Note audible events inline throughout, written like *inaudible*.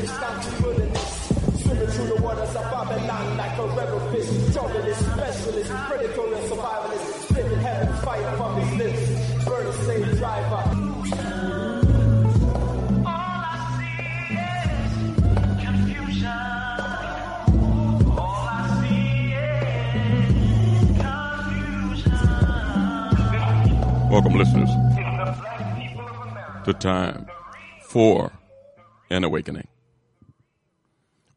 Wisconsin wilderness. Swimming through the waters of Babylon like a rebel fish. Journalist, specialist, predator and survivalist. Spitting heaven fire from his lips. Burning slave driver. Welcome, listeners, to Time for an Awakening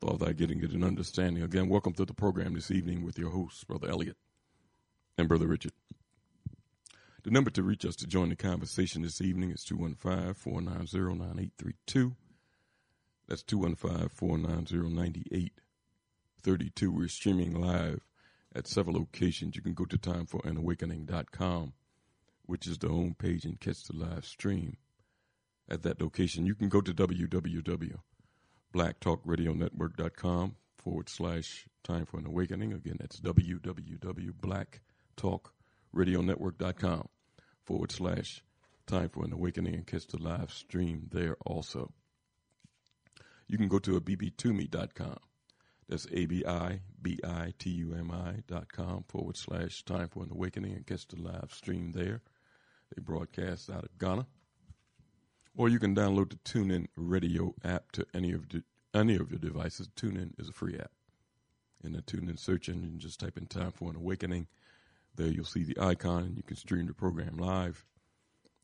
Thought that getting it an understanding. Again, welcome to the program this evening with your hosts, Brother Elliot and Brother Richard. The number to reach us to join the conversation this evening is 215 490 9832. That's 215 490 9832. We're streaming live at several locations. You can go to timeforanawakening.com, which is the home page, and catch the live stream at that location. You can go to www.blacktalkradionetwork.com forward slash time for an awakening. Again, that's www.blacktalkradionetwork.com forward slash time for an awakening and catch the live stream there also. You can go to abibitumi.com. That's A-B-I-B-I-T-U-M-I dot com forward slash time for an awakening and catch the live stream there. They broadcast out of Ghana. Or you can download the TuneIn radio app to any of the, any of your devices. TuneIn is a free app. In the TuneIn search engine, just type in time for an awakening. There you'll see the icon and you can stream the program live,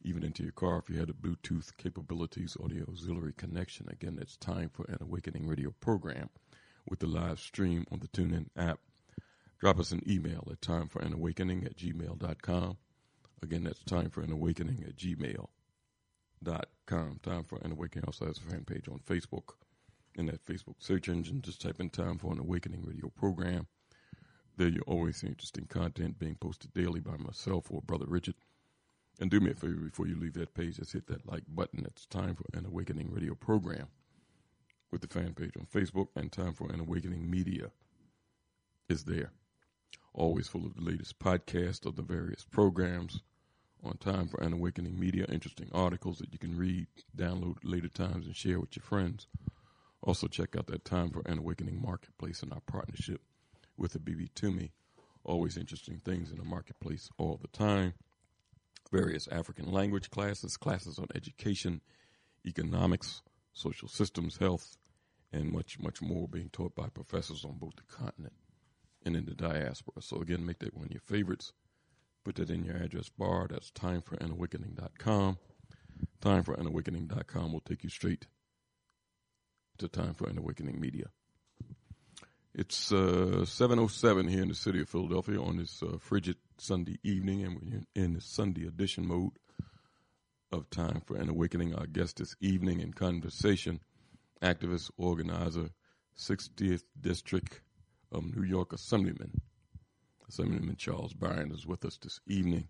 even into your car if you had the Bluetooth capabilities, audio auxiliary connection. Again, it's time for an awakening radio program with the live stream on the TuneIn app. Drop us an email at timeforanawakening at gmail.com. Again, that's time for an at gmail.com. Time for an awakening also has a fan page on Facebook. In that Facebook search engine, just type in time for an awakening radio program. There you'll always see interesting content being posted daily by myself or Brother Richard. And do me a favor before you leave that page, just hit that like button. It's time for an awakening radio program with the fan page on Facebook and Time for an Awakening Media is there. Always full of the latest podcasts of the various programs on Time for an Awakening Media, interesting articles that you can read, download at later times, and share with your friends. Also, check out that Time for an Awakening Marketplace and our partnership with the Abibitumi. Always interesting things in the marketplace all the time. Various African language classes, classes on education, economics, social systems, health, and much, much more being taught by professors on both the continent and in the diaspora. So again, make that one of your favorites. Put that in your address bar. That's timeforanawakening.com. Timeforanawakening.com will take you straight to Time for an Awakening Media. It's uh, 7.07 here in the city of Philadelphia on this uh, frigid Sunday evening, and we're in the Sunday edition mode of Time for an Awakening. Our guest this evening in conversation – activist, organizer, 60th District of New York Assemblyman. Assemblyman Charles Barron is with us this evening.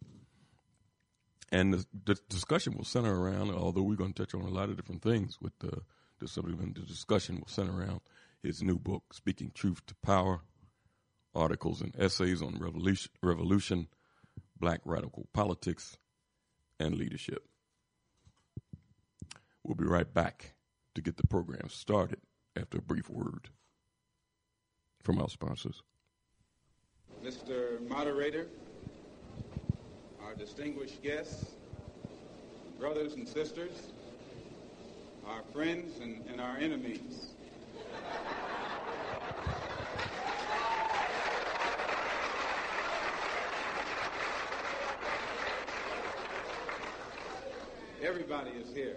And the, the, discussion will center around, although we're going to touch on a lot of different things with the, the Assemblyman, the discussion will center around his new book, Speaking Truth to Power, articles and essays on revolution, revolution black radical politics, and leadership. We'll be right back to get the program started after a brief word from our sponsors. Mr. Moderator, our distinguished guests, brothers and sisters, our friends and, and our enemies. Everybody is here.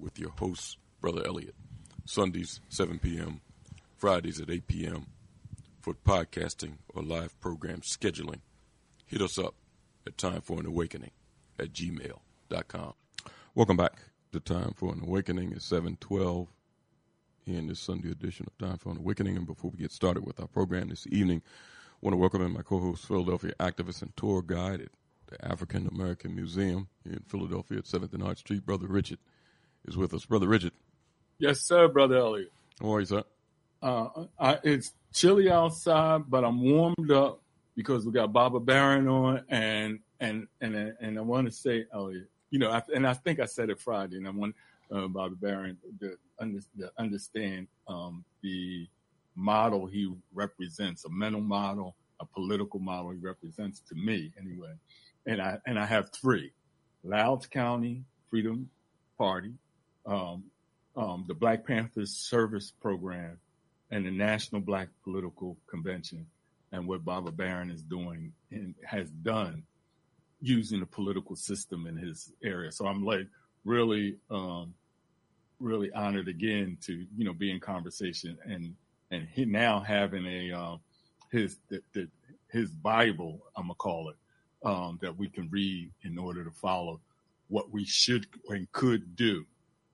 with your host, Brother Elliot. Sundays, 7 p.m., Fridays at 8 p.m. for podcasting or live program scheduling. Hit us up at Time for an Awakening at gmail.com. Welcome back to Time for an Awakening at 712 in this Sunday edition of Time for an Awakening. And before we get started with our program this evening, I want to welcome in my co-host, Philadelphia activist and tour guide at the African American Museum here in Philadelphia at 7th and Arch Street, Brother Richard is with us. Brother Richard. Yes, sir, Brother Elliot. How are you, sir? Uh, I, it's chilly outside, but I'm warmed up because we got Brother Barron on, and and and and I want to say, Elliot, you know, I, and I think I said it Friday, and I want uh, Brother Barron to, under, to understand um, the model he represents, a mental model, a political model he represents to me, anyway. And I and I have three: Lowndes County Freedom Party, um, um, the Black Panthers Service Program and the National Black Political Convention and what Brother Barron is doing and has done using the political system in his area. So I'm like really, um, really honored again to, you know, be in conversation and, and he now having a, uh, his, the, the, his Bible, I'm gonna call it, um, that we can read in order to follow what we should and could do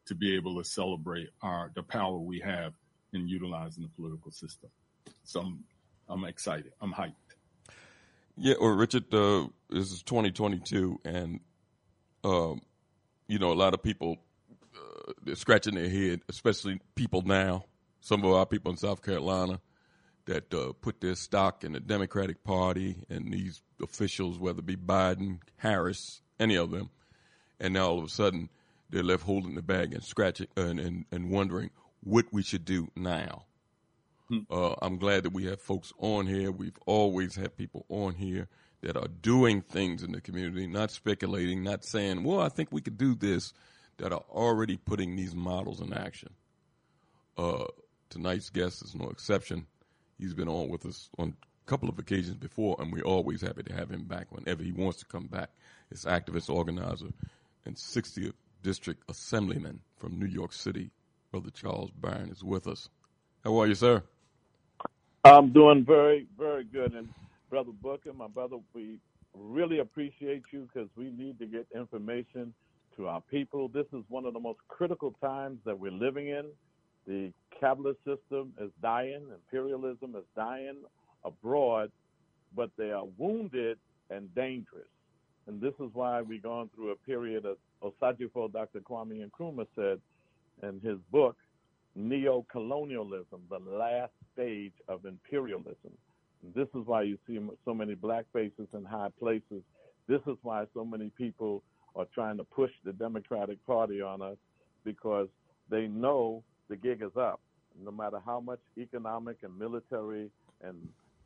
to be able to celebrate our the power we have in utilizing the political system. So I'm I'm excited. I'm hyped. Yeah, or Richard, uh, this is 2022, and um, you know a lot of people uh, they're scratching their head, especially people now. Some of our people in South Carolina that uh, put their stock in the Democratic Party and these officials, whether it be Biden, Harris, any of them, and now all of a sudden they're left holding the bag and scratching and, and, and wondering what we should do now. Hmm. Uh, I'm glad that we have folks on here. We've always had people on here that are doing things in the community, not speculating, not saying, well, I think we could do this, that are already putting these models in action. Uh, tonight's guest is no exception. He's been on with us on a couple of occasions before, and we're always happy to have him back whenever he wants to come back. It's activist, organizer, and 60th District Assemblyman from New York City. Brother Charles Barron is with us. How are you, sir? I'm doing very, very good. And Brother Booker, my brother, we really appreciate you because we need to get information to our people. This is one of the most critical times that we're living in. The capitalist system is dying, imperialism is dying abroad, but they are wounded and dangerous. And this is why we're going through a period of Osagyefo, Dr. Kwame Nkrumah said in his book, Neo-colonialism, the last stage of imperialism. This is why you see so many black faces in high places. This is why so many people are trying to push the Democratic Party on us because they know the gig is up. No matter how much economic and military and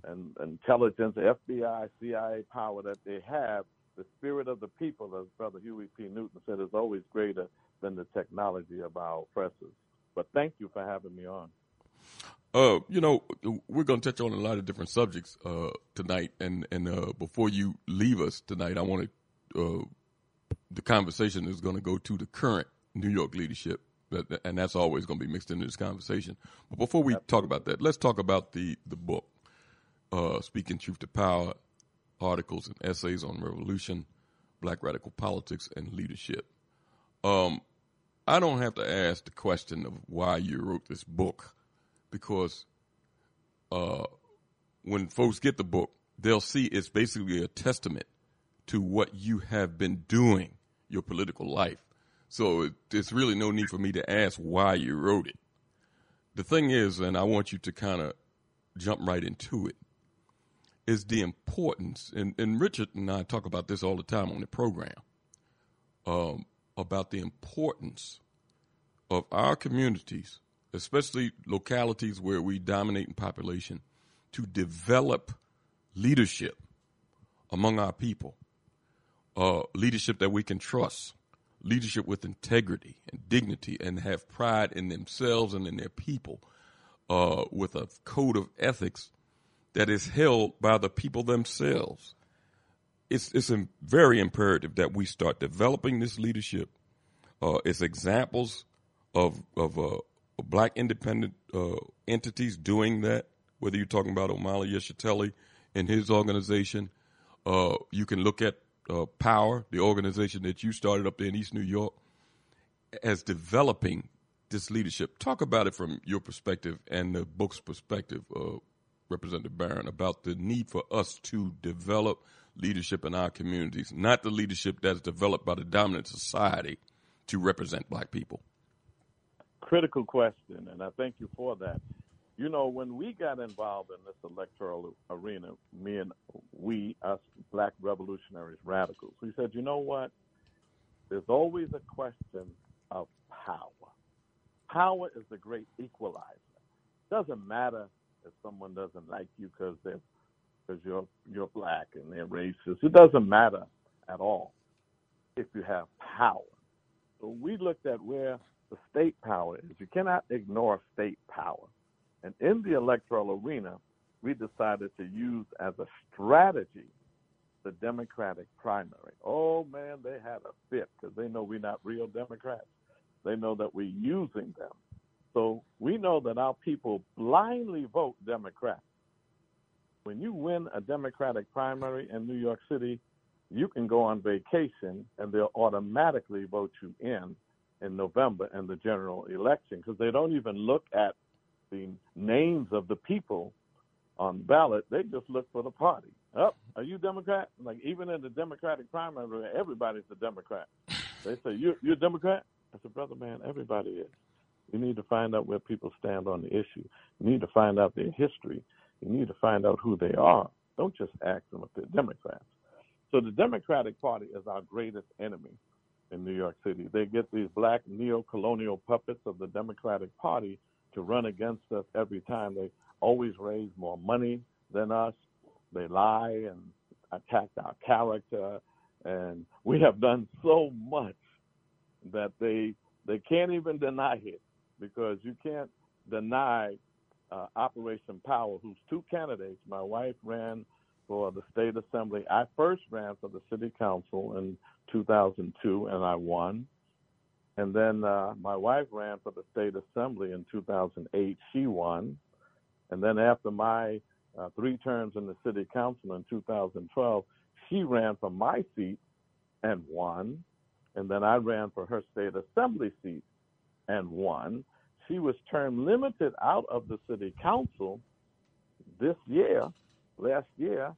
and intelligence, FBI, CIA power that they have, the spirit of the people, as Brother Huey P. Newton said, is always greater than the technology of our oppressors. But thank you for having me on. Uh, you know, we're going to touch on a lot of different subjects uh, tonight, and and uh, before you leave us tonight, I want to. Uh, the conversation is going to go to the current New York leadership, and that's always going to be mixed into this conversation. But before we talk about that, let's talk about the the book, uh, "Speaking Truth to Power: Articles and Essays on Revolution, Black Radical Politics, and Leadership." Um, I don't have to ask the question of why you wrote this book because uh, when folks get the book, they'll see it's basically a testament to what you have been doing your political life. So it, there's really no need for me to ask why you wrote it. The thing is, and I want you to kind of jump right into it, is the importance, and, and Richard and I talk about this all the time on the program, um, about the importance of our communities especially localities where we dominate in population, to develop leadership among our people, uh, leadership that we can trust, leadership with integrity and dignity, and have pride in themselves and in their people, uh, with a code of ethics that is held by the people themselves. It's it's very imperative that we start developing this leadership. Uh, it's examples of of uh, black independent uh, entities doing that, whether you're talking about Omali Yeshitela and his organization. Uh, you can look at uh, Power, the organization that you started up there in East New York, as developing this leadership. Talk about it from your perspective and the book's perspective, uh, Representative Barron, about the need for us to develop leadership in our communities, not the leadership that's developed by the dominant society to represent black people critical question, and I thank you for that. You know, when we got involved in this electoral arena, me and we, us black revolutionaries, radicals, we said, you know what? There's always a question of power. Power is the great equalizer. It doesn't matter if someone doesn't like you because they're because you're you're black and they're racist. It doesn't matter at all if you have power. So we looked at where the state power is. You cannot ignore state power. And in the electoral arena, we decided to use as a strategy the Democratic primary. Oh man, they had a fit because they know we're not real Democrats. They know that we're using them. So we know that our people blindly vote Democrat. When you win a Democratic primary in New York City, you can go on vacation and they'll automatically vote you in in November in the general election because they don't even look at the names of the people on ballot. They just look for the party. Up, oh, are you Democrat? Like even in the Democratic primary, everybody's a Democrat. They say you're you're a Democrat. I said, brother, man, everybody is. You need to find out where people stand on the issue. You need to find out their history. You need to find out who they are. Don't just ask them if they're Democrats. So the Democratic Party is our greatest enemy in New York City. They get these black neo-colonial puppets of the Democratic Party to run against us every time. They always raise more money than us. They lie and attack our character, and we have done so much that they they can't even deny it because you can't deny uh, Operation Power, whose two candidates, my wife ran for the state assembly. I first ran for the city council in 2002, and I won. And then uh, my wife ran for the state assembly in 2008. She won. And then after my uh, three terms in the city council in 2012, she ran for my seat and won. And then I ran for her state assembly seat and won. She was term limited out of the city council this year, last year,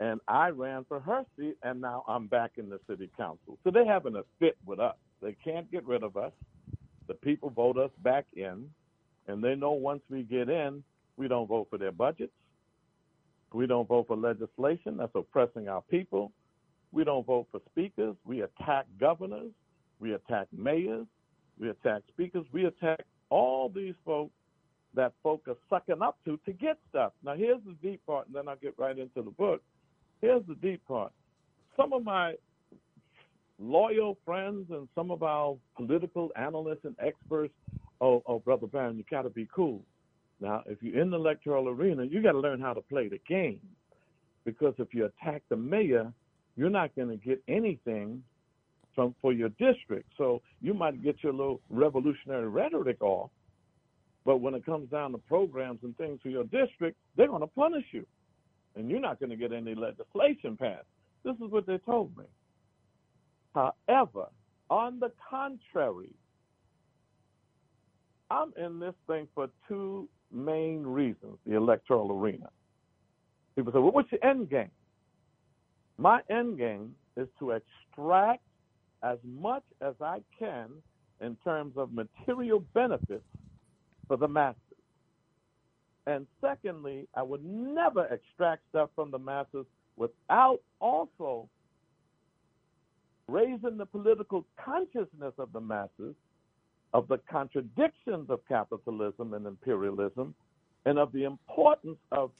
and I ran for her seat, and now I'm back in the city council. So they're having a fit with us. They can't get rid of us. The people vote us back in, and they know once we get in, we don't vote for their budgets. We don't vote for legislation that's oppressing our people. We don't vote for speakers. We attack governors. We attack mayors. We attack speakers. We attack all these folks that folk are sucking up to to get stuff. Now, here's the deep part, and then I'll get right into the book. Here's the deep part. Some of my loyal friends and some of our political analysts and experts, oh, oh Brother Barron, you got to be cool. Now, if you're in the electoral arena, you got to learn how to play the game. Because if you attack the mayor, you're not going to get anything from for your district. So you might get your little revolutionary rhetoric off, but when it comes down to programs and things for your district, they're going to punish you, and you're not going to get any legislation passed. This is what they told me. However, on the contrary, I'm in this thing for two main reasons the electoral arena. People say, well, what's your end game? My end game is to extract as much as I can in terms of material benefits for the masses. And secondly, I would never extract stuff from the masses without also raising the political consciousness of the masses of the contradictions of capitalism and imperialism and of the importance of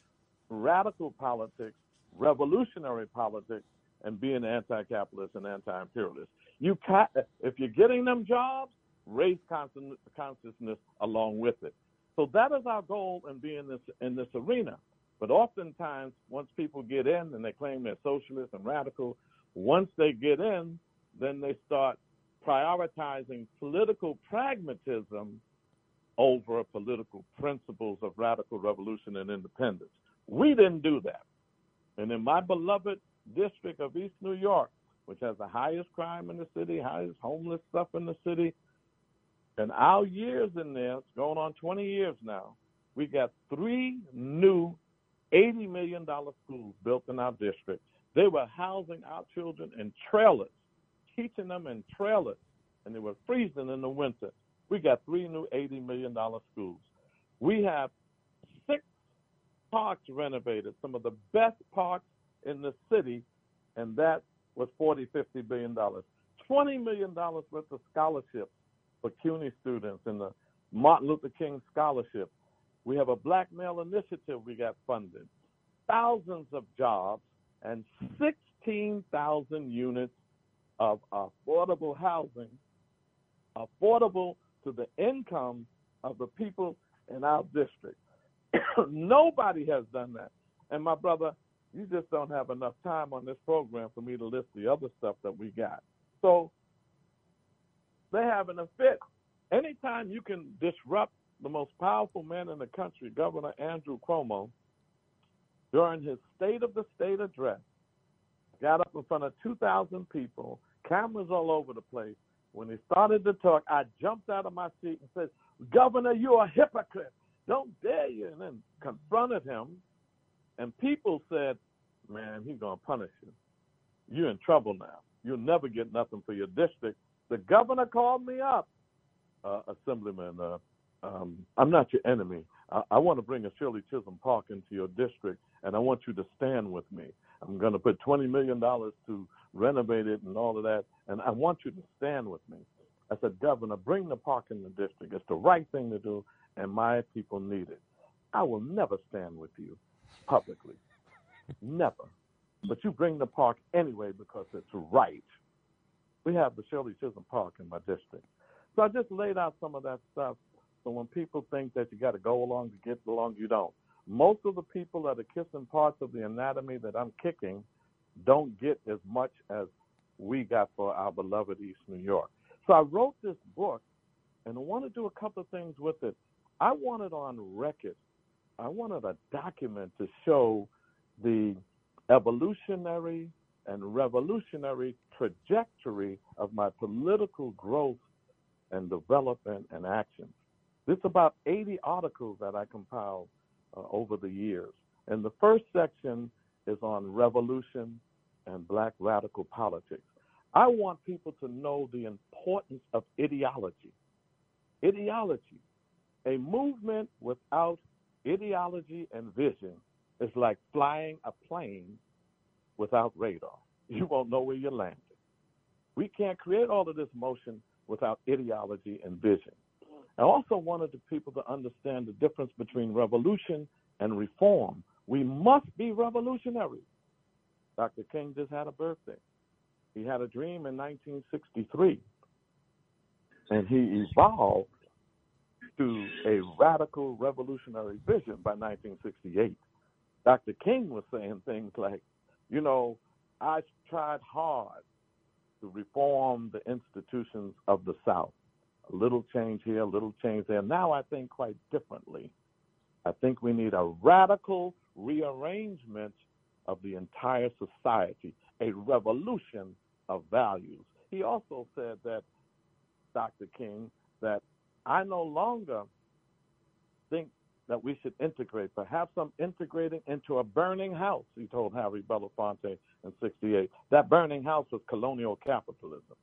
radical politics, revolutionary politics, and being anti-capitalist and anti-imperialist. You can't, if you're getting them jobs, raise consciousness along with it. So that is our goal in being this in this arena. But oftentimes, once people get in and they claim they're socialist and radical, once they get in, then they start prioritizing political pragmatism over political principles of radical revolution and independence. We didn't do that. And in my beloved district of East New York, which has the highest crime in the city, highest homeless stuff in the city. And our years in there, it's going on 20 years now, we got three new $80 million schools built in our district. They were housing our children in trailers, teaching them in trailers, and they were freezing in the winter. We got three new $80 million schools. We have six parks renovated, some of the best parks in the city, and that was 40, 50 billion dollars. 20 million dollars worth of scholarships for CUNY students and the Martin Luther King Scholarship. We have a black male initiative we got funded. Thousands of jobs and 16,000 units of affordable housing, affordable to the income of the people in our district. *coughs* Nobody has done that. And my brother, you just don't have enough time on this program for me to list the other stuff that we got. So they're having a fit. Anytime you can disrupt the most powerful man in the country, Governor Andrew Cuomo, during his State of the State address, got up in front of 2,000 people, cameras all over the place. When he started to talk, I jumped out of my seat and said, Governor, you're a hypocrite. Don't dare you. And then confronted him. And people said, Man, he's going to punish you. You're in trouble now. You'll never get nothing for your district. The governor called me up, uh, Assemblyman. Uh, um, I'm not your enemy. I, I want to bring a Shirley Chisholm Park into your district, and I want you to stand with me. I'm going to put $20 million to renovate it and all of that, and I want you to stand with me. I said, Governor, bring the park in the district. It's the right thing to do, and my people need it. I will never stand with you publicly. never. But you bring the park anyway because it's right. We have the Shirley Chisholm Park in my district. So I just laid out some of that stuff. So when people think that you got to go along to get along, you don't. Most of the people that are kissing parts of the anatomy that I'm kicking don't get as much as we got for our beloved East New York. So I wrote this book, and I want to do a couple of things with it. I want it on record, I wanted a document to show the evolutionary and revolutionary trajectory of my political growth and development and action. There's about 80 articles that I compiled uh, over the years. And the first section is on revolution and black radical politics. I want people to know the importance of ideology. Ideology. A movement without ideology and vision is like flying a plane without radar. *laughs* You won't know where you're landing. We can't create all of this motion without ideology and vision. I also wanted the people to understand the difference between revolution and reform. We must be revolutionary. Dr. King just had a birthday. He had a dream in 1963, and he evolved to a radical revolutionary vision by 1968. Dr. King was saying things like, you know, I tried hard to reform the institutions of the South. A little change here, a little change there. Now I think quite differently. I think we need a radical rearrangement of the entire society, a revolution of values. He also said that, Dr. King, that I no longer think that we should integrate. Perhaps I'm integrating into a burning house, he told Harry Belafonte in 68. That burning house was colonial capitalism.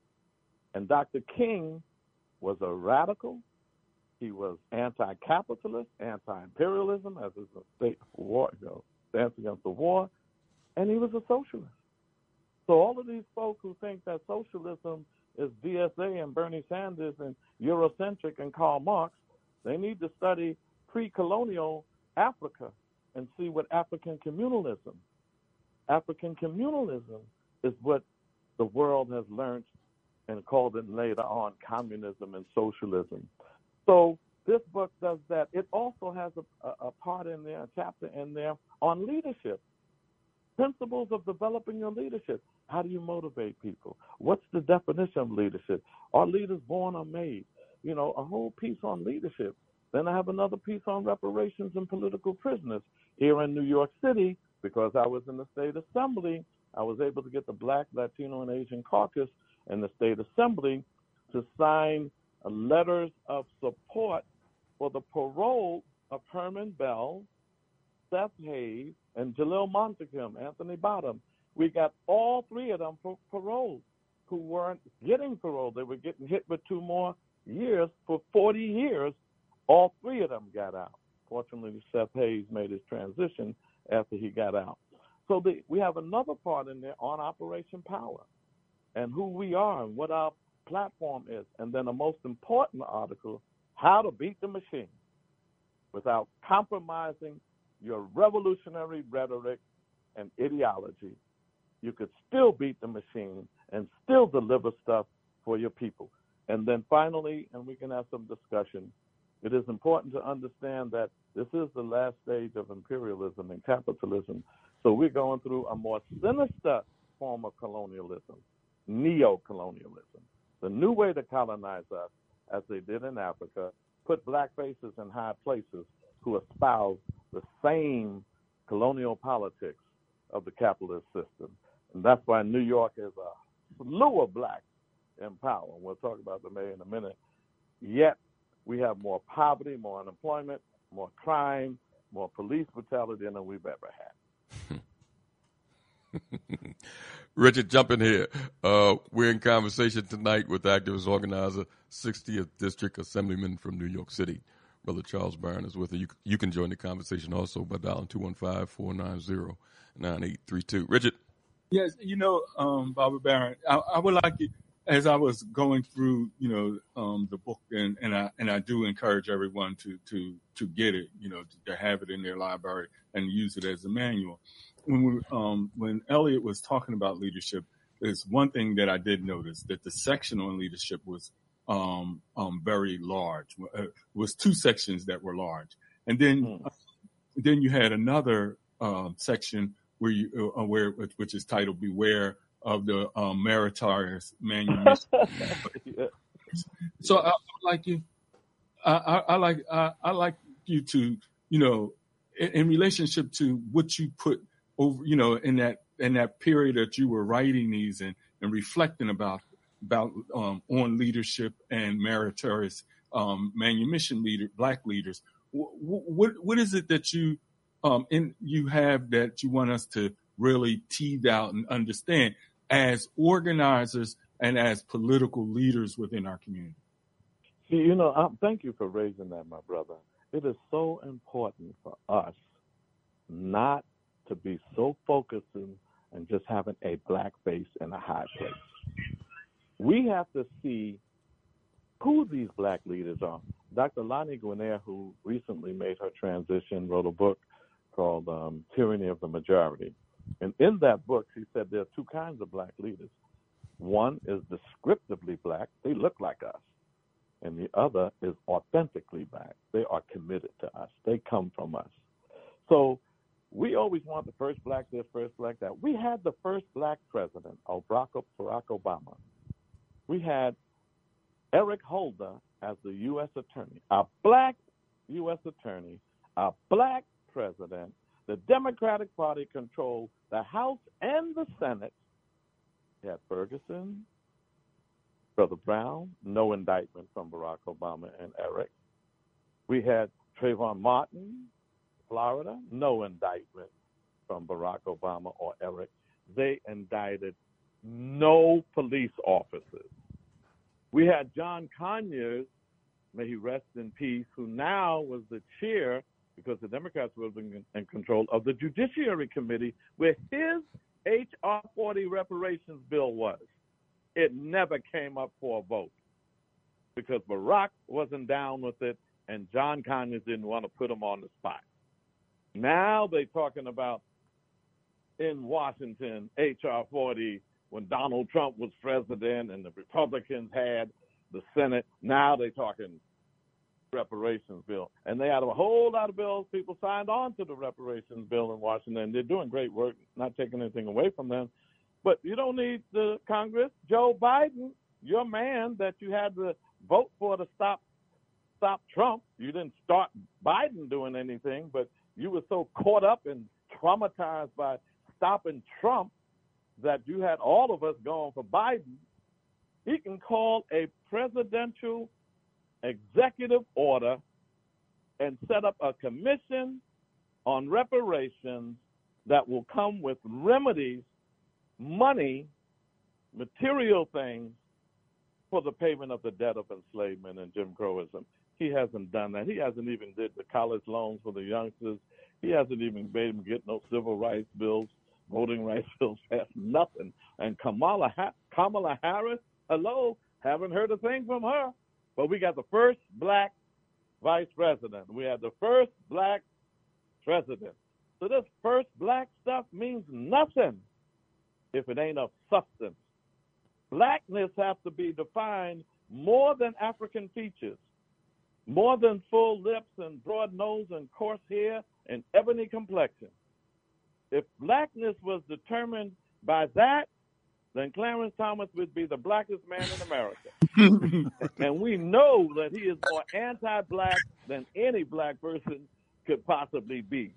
And Dr. King was a radical. He was anti capitalist, anti imperialism, as is a state war, you know, stance against the war. And he was a socialist. So all of these folks who think that socialism is DSA and Bernie Sanders and Eurocentric and Karl Marx, they need to study pre-colonial Africa and see what African communalism. African communalism is what the world has learned and called it later on communism and socialism. So this book does that. It also has a, a part in there, a chapter in there on leadership, principles of developing your leadership. How do you motivate people? What's the definition of leadership? Are leaders born or made? You know, a whole piece on leadership. Then I have another piece on reparations and political prisoners here in New York City because I was in the state assembly. I was able to get the Black, Latino, and Asian caucus in the state assembly to sign letters of support for the parole of Herman Bell, Seth Hayes, and Jalil Muntaqim, Anthony Bottom. We got all three of them for parole who weren't getting parole. They were getting hit with two more years for 40 years all three of them got out. Fortunately, Seth Hayes made his transition after he got out. So the, we have another part in there on Operation Power and who we are and what our platform is. And then the most important article, how to beat the machine without compromising your revolutionary rhetoric and ideology. You could still beat the machine and still deliver stuff for your people. And then finally, and we can have some discussion, it is important to understand that this is the last stage of imperialism and capitalism. So we're going through a more sinister form of colonialism, neo colonialism. The new way to colonize us, as they did in Africa, put black faces in high places who espouse the same colonial politics of the capitalist system. And that's why New York is a slew of blacks in power. And we'll talk about the mayor in a minute. Yet we have more poverty, more unemployment, more crime, more police brutality than we've ever had. *laughs* Richard, jump in here. Uh, we're in conversation tonight with activist organizer, 60th District Assemblyman from New York City. Brother Charles Barron is with us. You, you can join the conversation also by dialing 215 490 9832. Richard? Yes, you know, um, Brother Barron, I, I, would like you, as I was going through, you know, um, the book, and, and I and I do encourage everyone to to to get it, you know, to, to have it in their library and use it as a manual when we, um, when Elliot was talking about leadership, there's one thing that I did notice that the section on leadership was um, um, very large. Uh, it was two sections that were large, and then mm. uh, then you had another uh, section where you uh, where which is titled "Beware of the um, Meritorious Manumission." *laughs* yeah. So I, I, like you. I, I, I like I, like you to you know in, in relationship to what you put over, you know, in that in that period that you were writing these and, and reflecting about about um, on leadership and meritorious um, manumission leader, black leaders. What, what what is it that you um, in you have that you want us to really tease out and understand as organizers and as political leaders within our community? See, you know, um, thank you for raising that, my brother. It is so important for us not to be so focusing and just having a black face in a high place. We have to see who these black leaders are. Dr. Lani Guinier, who recently made her transition, wrote a book called um, Tyranny of the Majority. And in that book, she said there are two kinds of black leaders. One is descriptively black, they look like us. And the other is authentically black. They are committed to us, they come from us. So we always want the first black this, first black that. We had the first black president, Barack Obama. We had Eric Holder as the U.S. attorney, a black U.S. attorney, a black president. The Democratic Party controlled the House and the Senate. We had Ferguson, Brother Brown, no indictment from Barack Obama and Eric. We had Trayvon Martin, Florida, no indictment from Barack Obama or Eric. They indicted no police officers. We had John Conyers, may he rest in peace, who now was the chair, because the Democrats were in control, of the Judiciary Committee, where his H.R. 40 reparations bill was. It never came up for a vote because Barack wasn't down with it and John Conyers didn't want to put him on the spot. Now they're talking about in Washington, H.R. 40, when Donald Trump was president and the Republicans had the Senate. Now they're talking reparations bill. And they had a whole lot of bills. People signed on to the reparations bill in Washington. They're doing great work, not taking anything away from them. But you don't need the Congress. Joe Biden, your man that you had to vote for to stop stop Trump. You didn't start Biden doing anything, but you were so caught up and traumatized by stopping Trump that you had all of us going for Biden. He can call a presidential executive order and set up a commission on reparations that will come with remedies, money, material things for the payment of the debt of enslavement and Jim Crowism. He hasn't done that. He hasn't even did the college loans for the youngsters. He hasn't even made them get no civil rights bills, voting rights *laughs* bills passed, nothing. And Kamala ha- Kamala Harris, hello, haven't heard a thing from her. But we got the first black vice president. We had the first black president. So this first black stuff means nothing if it ain't of substance. Blackness has to be defined more than African features more than full lips and broad nose and coarse hair and ebony complexion. If blackness was determined by that, then Clarence Thomas would be the blackest man in America. *laughs* and we know that he is more anti black than any black person could possibly be.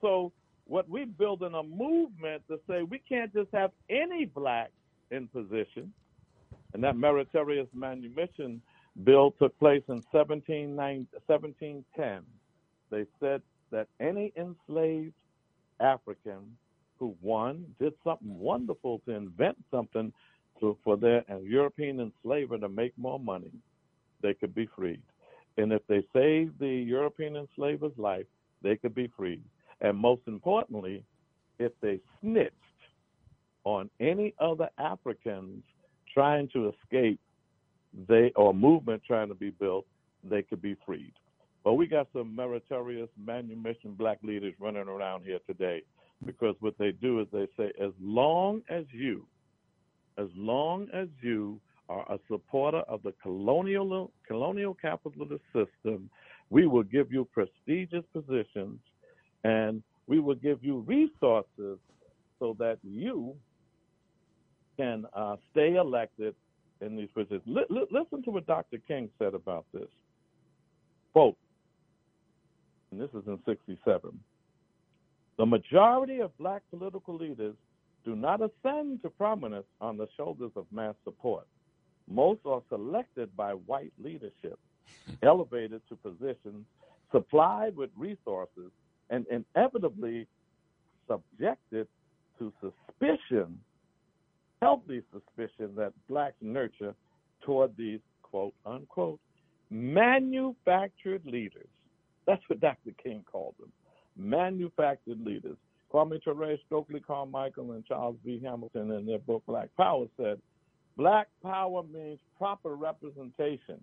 So what we building a movement to say we can't just have any black in position. And that meritorious manumission bill took place in 1710. They said that any enslaved African who won, did something wonderful to invent something to, for their uh, European enslaver to make more money, they could be freed. And if they saved the European enslaver's life, they could be freed. And most importantly, if they snitched on any other Africans trying to escape, they or movement trying to be built, they could be freed. But we got some meritorious manumission black leaders running around here today because what they do is they say, as long as you, as long as you are a supporter of the colonial colonial capitalist system, we will give you prestigious positions and we will give you resources so that you can uh, stay elected in these positions. L- l- listen to what Dr. King said about this. Quote, and this is in 67. The majority of black political leaders do not ascend to prominence on the shoulders of mass support. Most are selected by white leadership, *laughs* elevated to positions, supplied with resources, and inevitably subjected to suspicion, healthy suspicion that blacks nurture toward these quote unquote manufactured leaders. That's what Dr. King called them manufactured leaders. Kwame Ture, Stokely Carmichael, and Charles V. Hamilton in their book Black Power said, Black power means proper representation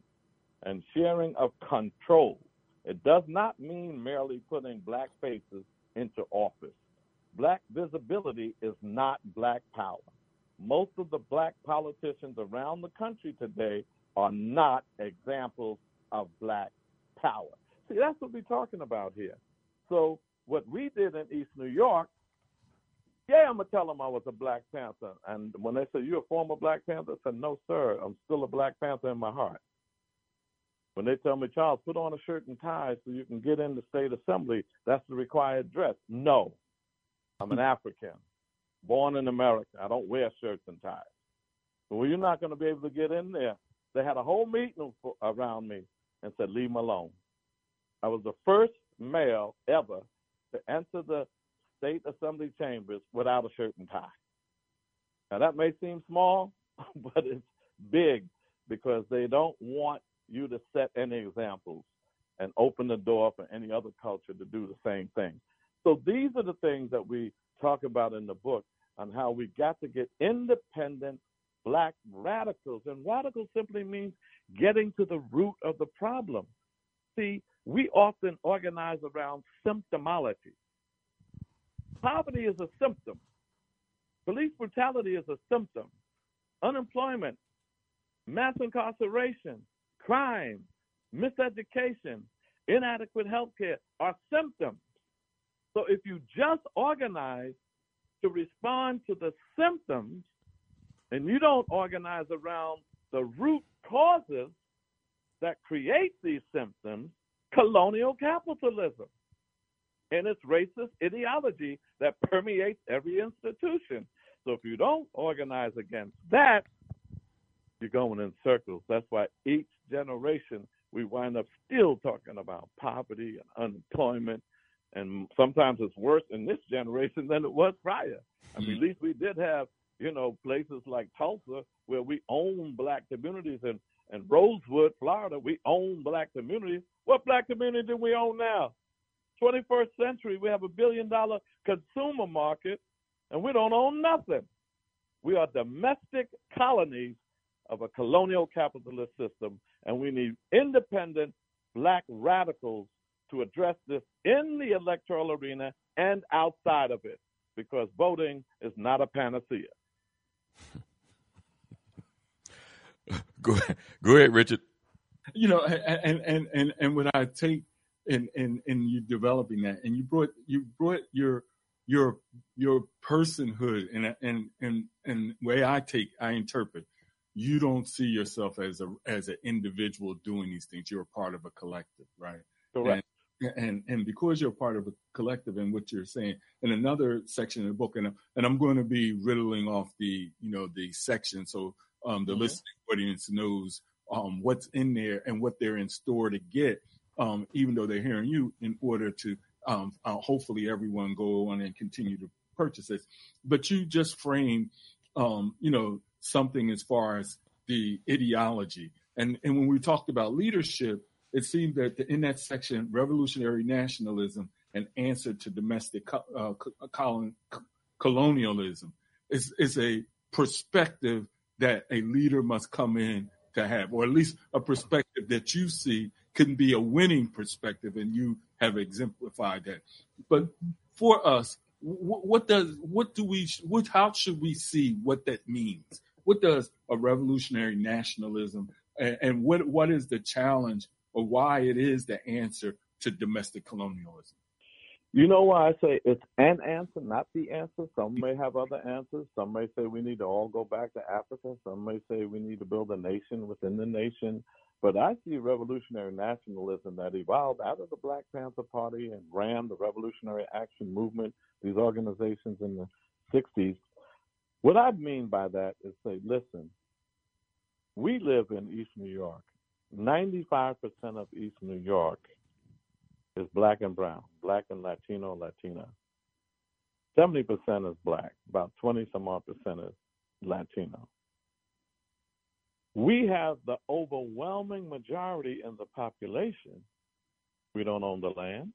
and sharing of control. It does not mean merely putting black faces into office. Black visibility is not black power. Most of the black politicians around the country today are not examples of black power. See, that's what we're talking about here. So what we did in East New York, yeah, I'm gonna tell them I was a Black Panther. And when they said you're a former Black Panther, I said no, sir, I'm still a Black Panther in my heart. When they tell me, Charles, put on a shirt and tie so you can get in the state assembly, that's the required dress. No, I'm an African, born in America. I don't wear shirts and ties. Well, you're not going to be able to get in there. They had a whole meeting for, around me and said, leave me alone. I was the first male ever to enter the state assembly chambers without a shirt and tie. Now that may seem small, *laughs* but it's big because they don't want you to set any examples and open the door for any other culture to do the same thing. So these are the things that we talk about in the book on how we got to get independent black radicals. And radical simply means getting to the root of the problem. See, we often organize around symptomology. Poverty is a symptom. Police brutality is a symptom. Unemployment, mass incarceration, crime, miseducation, inadequate health care are symptoms. So if you just organize to respond to the symptoms and you don't organize around the root causes that create these symptoms, colonial capitalism and its racist ideology that permeates every institution. So if you don't organize against that, you're going in circles. That's why each generation we wind up still talking about poverty and unemployment. And sometimes it's worse in this generation than it was prior. I mean, mm. at least we did have, you know, places like Tulsa where we own black communities and and Rosewood, Florida, we own black communities. What black community do we own now? 21st century, we have a billion dollar consumer market, and we don't own nothing. We are domestic colonies of a colonial capitalist system, and we need independent black radicals to address this in the electoral arena and outside of it, because voting is not a panacea. *laughs* go ahead, go ahead, Richard. You know, and and and and what I take in in in you developing that, and you brought you brought your your your personhood and and and and way I take I interpret. You don't see yourself as a as an individual doing these things. You're a part of a collective, right? Correct. and and because you're part of a collective and what you're saying in another section of the book, and and I'm going to be riddling off the you know the section so um, the mm-hmm. listening audience knows um, what's in there and what they're in store to get, um, even though they're hearing you, in order to um, uh, hopefully everyone go on and continue to purchase it. But you just frame, um, you know, something as far as the ideology, and and when we talked about leadership, it seemed that the, in that section, revolutionary nationalism, an answer to domestic uh, colon, colonialism, is is a perspective that a leader must come in to have, or at least a perspective that you see can be a winning perspective, and you have exemplified that. But for us, what, does what do we what how should we see what that means? What does a revolutionary nationalism and what what is the challenge or why it is the answer to domestic colonialism? You know why I say it's an answer, not the answer. Some may have other answers. Some may say we need to all go back to Africa. Some may say we need to build a nation within the nation. But I see revolutionary nationalism that evolved out of the Black Panther Party and ran the Revolutionary Action Movement, these organizations in the 60s. What I mean by that is say, listen, we live in East New York. 95% of East New York is black and brown, black and Latino, Latina. 70% is black, about 20 some odd percent is Latino. We have the overwhelming majority in the population. We don't own the land.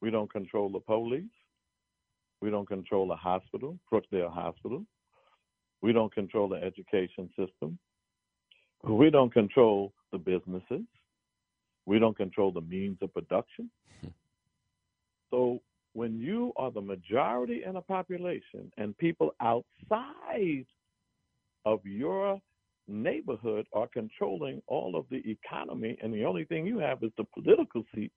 We don't control the police. We don't control the hospital, Brookdale Hospital. We don't control the education system. We don't control the businesses. We don't control the means of production. *laughs* so when you are the majority in a population and people outside of your neighborhood are controlling all of the economy and the only thing you have is the political seats,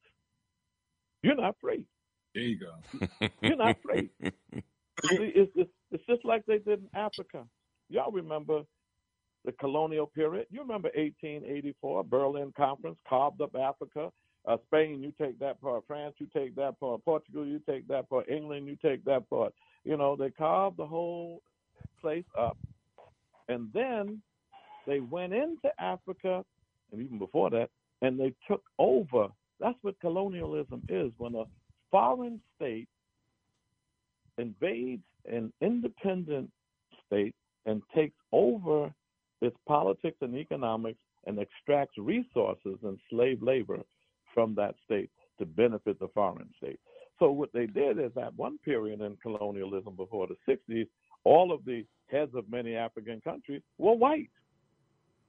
you're not free. There you go. you're not free. *laughs* it's, it's, it's just like they did in Africa. Y'all remember the colonial period. You remember 1884, Berlin Conference carved up Africa. Uh, Spain, you take that part. France, you take that part. Portugal, you take that part. England, you take that part. You know, they carved the whole place up. And then they went into Africa, and even before that, and they took over. That's what colonialism is when a foreign state invades an independent state and takes over its politics and economics and extracts resources and slave labor from that state to benefit the foreign state. So what they did is at one period in colonialism before the 60s, all of the heads of many African countries were white.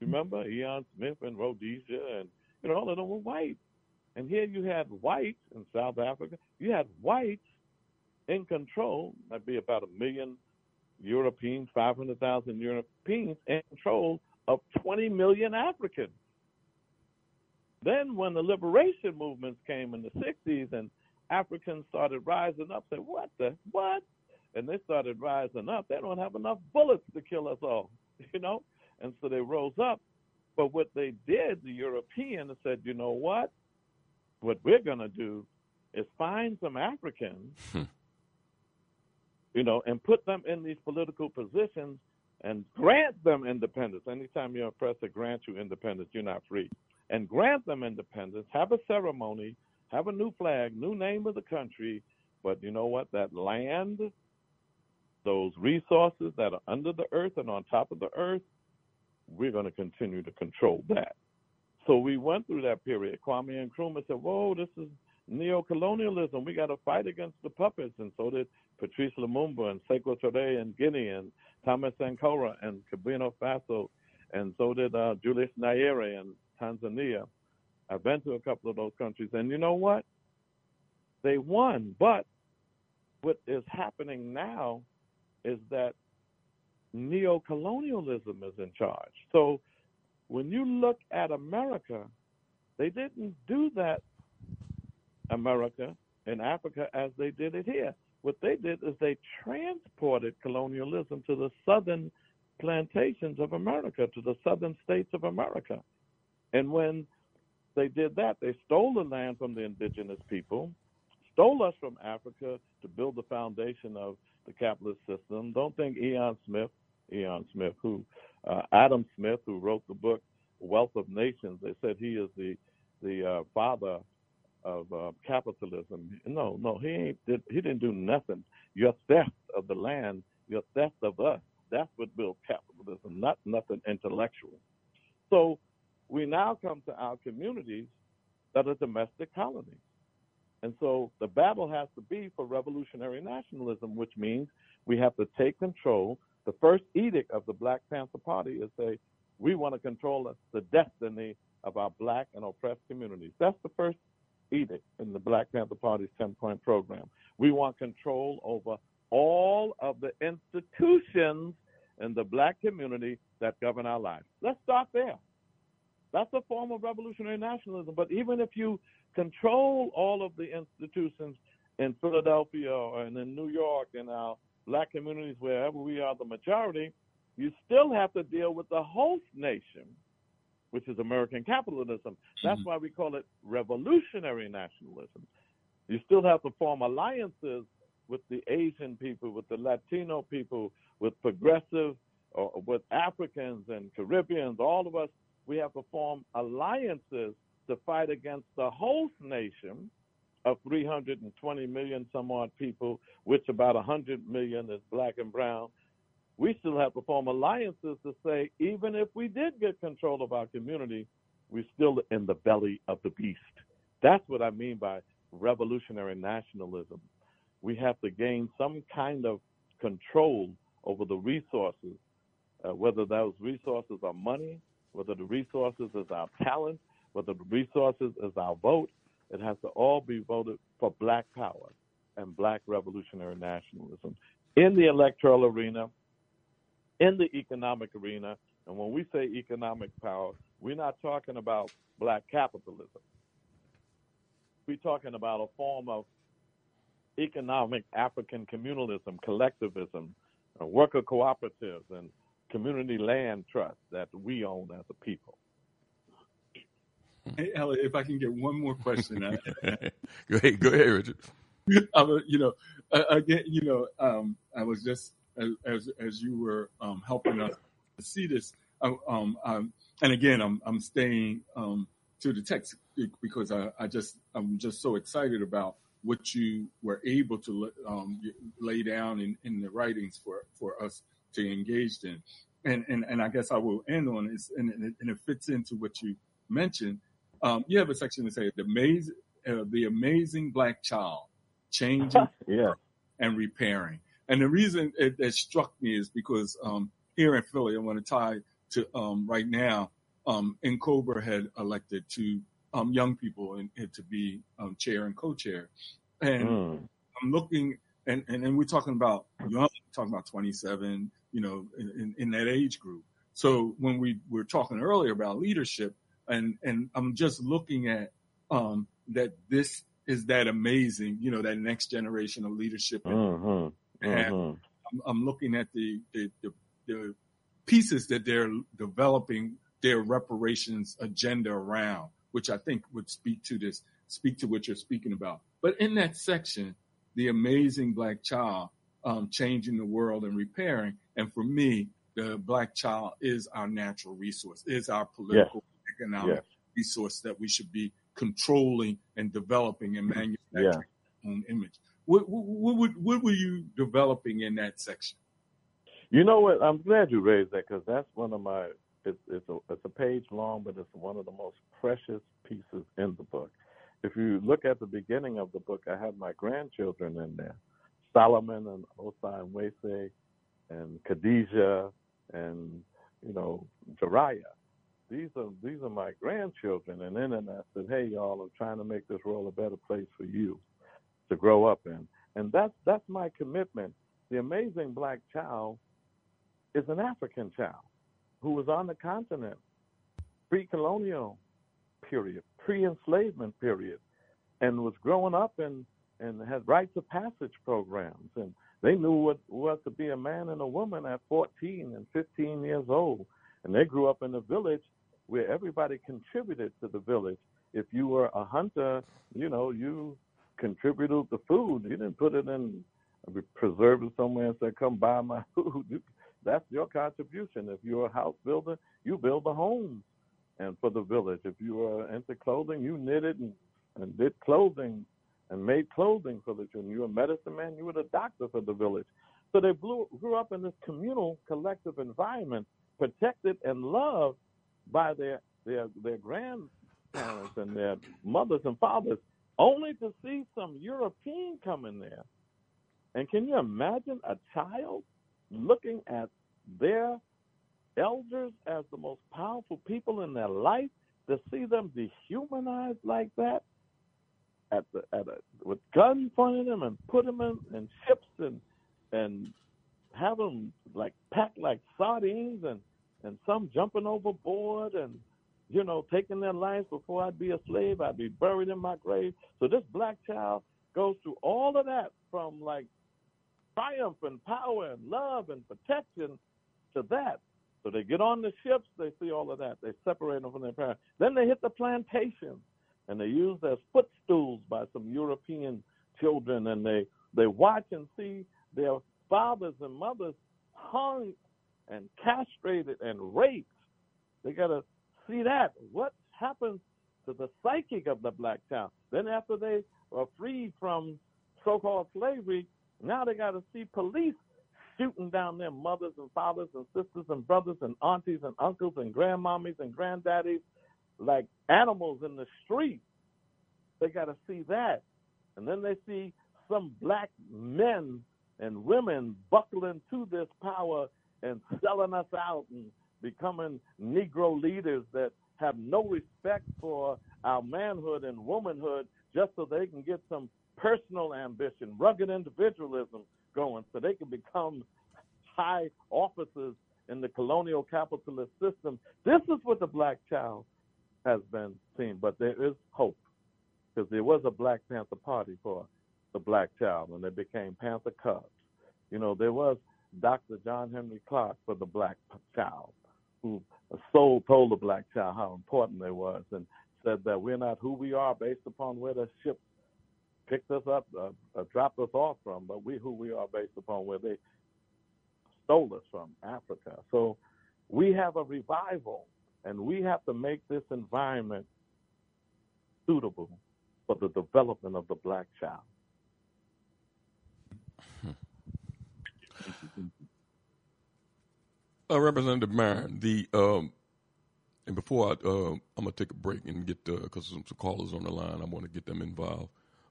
Remember Ian Smith and Rhodesia and you know all of them were white. And here you had whites in South Africa. You had whites in control. That'd be about a million Europeans, 500,000 Europeans in control of 20 million Africans. Then, when the liberation movements came in the 60s and Africans started rising up, said, What the? What? And they started rising up. They don't have enough bullets to kill us all, *laughs* you know? And so they rose up. But what they did, the Europeans said, You know what? What we're going to do is find some Africans hmm you know, and put them in these political positions and grant them independence. Anytime you oppressor grants you independence, you're not free. And grant them independence, have a ceremony, have a new flag, new name of the country, but you know what? That land, those resources that are under the earth and on top of the earth, we're going to continue to control that. So we went through that period. Kwame Nkrumah said, "Whoa, this is neo-colonialism. We got to fight against the puppets." And so did Patrice Lumumba and Sekou Touré in Guinea and Thomas Sankara and Burkina Faso, and so did uh, Julius Nyerere in Tanzania. I've been to a couple of those countries, and you know what? They won. But what is happening now is that neo-colonialism is in charge. So when you look at America, they didn't do that, America in Africa, as they did it here what they did is they transported colonialism to the southern plantations of America, to the southern states of America. And when they did that. They stole the land from the indigenous people, stole us from Africa to build the foundation of the capitalist system. Don't think Eon Smith, Eon Smith, who uh, Adam Smith, who wrote the book Wealth of Nations, they said he is the the uh, father of uh, capitalism. No, no, he ain't. Did, he didn't do nothing. Your theft of the land, your theft of us. That's what built capitalism, not nothing intellectual. So we now come to our communities that are domestic colonies. And so the battle has to be for revolutionary nationalism, which means we have to take control. The first edict of the Black Panther Party is say, we want to control the destiny of our black and oppressed communities. That's the first edict in the Black Panther Party's 10 point program. We want control over all of the institutions in the black community that govern our lives. Let's start there. That's a form of revolutionary nationalism. But even if you control all of the institutions in Philadelphia or in New York and our black communities, wherever we are the majority, you still have to deal with the host nation, which is American capitalism. That's mm-hmm. why we call it revolutionary nationalism. You still have to form alliances with the Asian people, with the Latino people, with progressive, or with Africans and Caribbeans, all of us we have to form alliances to fight against the host nation of 320 million some odd people, which about 100 million is black and brown. We still have to form alliances to say, even if we did get control of our community, we're still in the belly of the beast. That's what I mean by revolutionary nationalism. We have to gain some kind of control over the resources, uh, whether those resources are money, whether the resources is our talent, whether the resources is our vote, it has to all be voted for black power and black revolutionary nationalism in the electoral arena, in the economic arena. And when we say economic power, we're not talking about black capitalism. We're talking about a form of economic African communalism, collectivism, uh, worker cooperatives, and community land trust that we own as a people. Hey, Elliott, if I can get one more question. *laughs* go ahead, go ahead, Richard. *laughs* I, you know, again, you know, um, I was just as as you were um, helping us see this, uh, um, um, and again, I'm I'm staying um, to the text because I, I just I'm just so excited about what you were able to um, lay down in, in the writings for for us to engage in. And, and, and I guess I will end on this, and, and it fits into what you mentioned. Um, you have a section that says the amazing, uh, the amazing black child, changing *laughs* yeah. and repairing. And the reason it, it struck me is because um, here in Philly, I want to tie to um, right now, um, N'COBRA had elected two um, young people to be um, chair and co-chair. And mm. I'm looking, and, and, and we're talking about young, talking about 27, you know, in, in that age group. So when we were talking earlier about leadership, and and I'm just looking at um, that this is that amazing, you know, that next generation of leadership. Mm-hmm. And mm-hmm. I'm, I'm, looking at the, the the, the pieces that they're developing their reparations agenda around, which I think would speak to this, speak to what you're speaking about. But in that section, the amazing black child, um, changing the world and repairing. And for me, the black child is our natural resource, is our political, yes. economic yes. resource that we should be controlling and developing and manufacturing yeah. own image. What, what, what, what were you developing in that section? You know what? I'm glad you raised that because that's one of my. It's it's a it's a page long, but it's one of the most precious pieces in the book. If you look at the beginning of the book, I have my grandchildren in there, Solomon and Osai and Wese and Khadijah and you know Jariah. These are these are my grandchildren, and then and I said, "Hey, y'all, I'm trying to make this world a better place for you to grow up in," and that's that's my commitment. The amazing black child is an African child who was on the continent. Pre-colonial period, pre-enslavement period, and was growing up in and had rites of passage programs. And they knew what was to be a man and a woman at 14 and 15 years old. And they grew up in a village where everybody contributed to the village. If you were a hunter, you know, you contributed the food. You didn't put it in uh, a preserve it somewhere and say, "Come buy my *laughs* food." That's your contribution. If you're a house builder, you build the homes and for the village. If you were into clothing, you knitted and, and did clothing and made clothing for the children. You were a medicine man, you were the doctor for the village. So they blew, grew up in this communal, collective environment, protected and loved by their their their grandparents and their mothers and fathers, only to see some European come in there. And can you imagine a child looking at their elders as the most powerful people in their life to see them dehumanized like that at the at a, with guns pointing them and put them in, in ships and and have them like packed like sardines and and some jumping overboard and you know taking their lives before I'd be a slave I'd be buried in my grave so this black child goes through all of that from like triumph and power and love and protection to that so they get on the ships, they see all of that. They separate them from their parents. Then they hit the plantations and they use as footstools by some European children and they, they watch and see their fathers and mothers hung and castrated and raped. They got to see that. What happens to the psychic of the black town? Then after they are freed from so-called slavery, now they got to see police shooting down their mothers and fathers and sisters and brothers and aunties and uncles and grandmommies and granddaddies like animals in the street. They got to see that. And then they see some black men and women buckling to this power and selling us out and becoming Negro leaders that have no respect for our manhood and womanhood just so they can get some personal ambition, rugged individualism going so they can become high officers in the colonial capitalist system. This is what the black child has been seen, but there is hope because there was a Black Panther Party for the black child, and they became Panther Cubs. You know, there was Dr. John Henrik Clarke for the black child, who soul told the black child how important they was, and said that we're not who we are based upon where the ship picked us up, uh, uh, dropped us off from, but we who we are based upon where they stole us from Africa. So we have a revival, and we have to make this environment suitable for the development of the black child. Uh, Representative Barron, the um, and before I, uh, I'm gonna take a break and get because some, some callers on the line. I want to get them involved.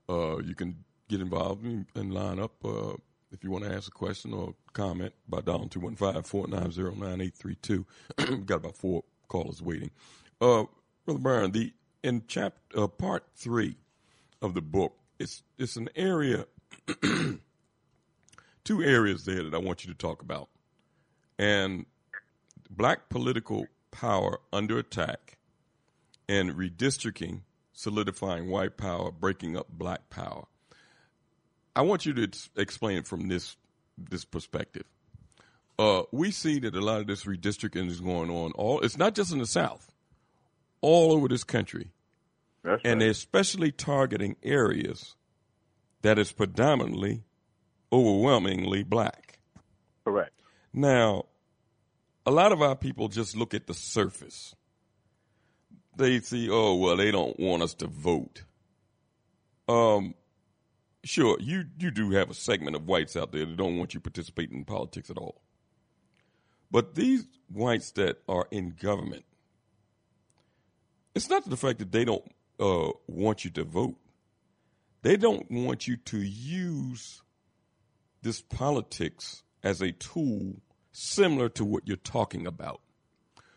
Uh, you can get involved and, line up uh, if you want to ask a question or comment by dialing 215-490-9832. *clears throat* We've got about four callers waiting. Uh, Brother Barron, the in chapter uh, part three of the book, it's it's an area, *clears throat* two areas there that I want you to talk about, and black political power under attack, and redistricting solidifying white power, breaking up black power. I want you to explain it from this this perspective. Uh, we see that a lot of this redistricting is going on. All it's not just in the South, all over this country, That's and right. they're especially targeting areas that is predominantly, overwhelmingly black. Correct. Now, a lot of our people just look at the surface. They see, oh well, they don't want us to vote. Um, sure, you you do have a segment of whites out there that don't want you participating in politics at all. But these whites that are in government, it's not the fact that they don't uh, want you to vote. They don't want you to use this politics as a tool similar to what you're talking about.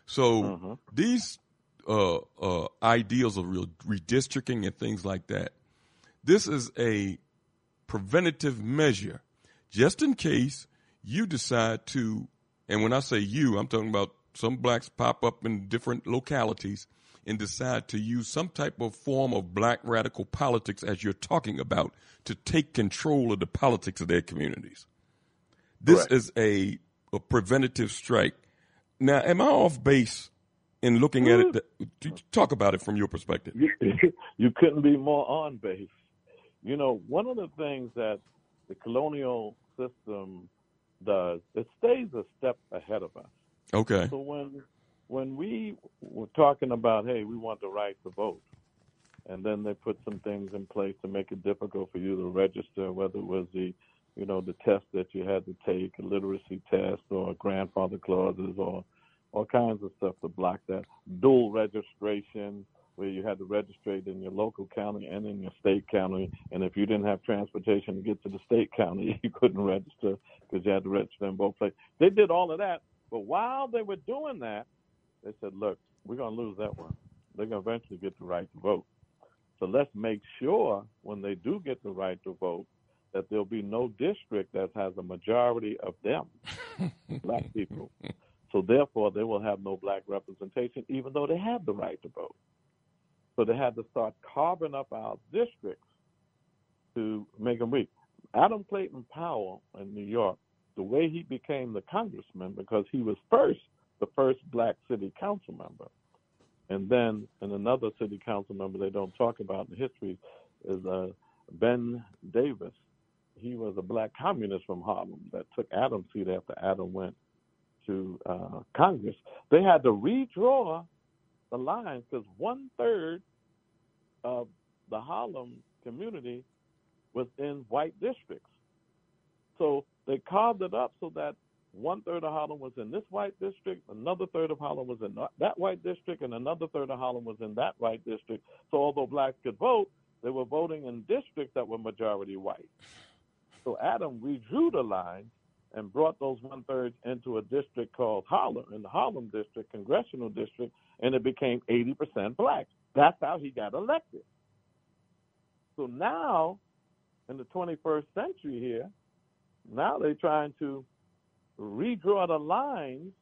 So these uh, uh, ideals of real redistricting and things like that, this is a preventative measure, just in case you decide to. And when I say you, I'm talking about some blacks pop up in different localities and decide to use some type of form of black radical politics, as you're talking about, to take control of the politics of their communities. This Correct. is a, a preventative strike. Now, am I off base in looking at it? That, talk about it from your perspective. You, *laughs* you couldn't be more on base. You know, one of the things that the colonial system does, it stays a step ahead of us. Okay. So when when we were talking about, hey, we want the right to vote, and then they put some things in place to make it difficult for you to register, whether it was the, you know, the test that you had to take, a literacy test, or grandfather clauses, or all kinds of stuff to block that. Dual registration, where you had to register in your local county and in your state county, and if you didn't have transportation to get to the state county, *laughs* you couldn't register because you had to register in both places. They did all of that, but while they were doing that, they said, "Look, we're going to lose that one. They're going to eventually get the right to vote." So let's make sure when they do get the right to vote that there'll be no district that has a majority of them, *laughs* black people. So therefore, they will have no black representation, even though they have the right to vote. So they had to start carving up our districts to make them weak. Adam Clayton Powell in New York, the way he became the congressman, because he was first the first black city council member. And then, and another city council member they don't talk about in history is uh, Ben Davis. He was a black communist from Harlem that took Adam's seat after Adam went to uh, Congress. They had to redraw the lines because one third of the Harlem community was in white districts. So they carved it up so that one third of Harlem was in this white district, another third of Harlem was in that white district, and another third of Harlem was in that white district. So although blacks could vote, they were voting in districts that were majority white. So Adam redrew the lines and brought those one thirds into a district called Harlem, in the Harlem district, congressional district, and it became 80% black. That's how he got elected. So now, in the 21st century here, now they're trying to redraw the lines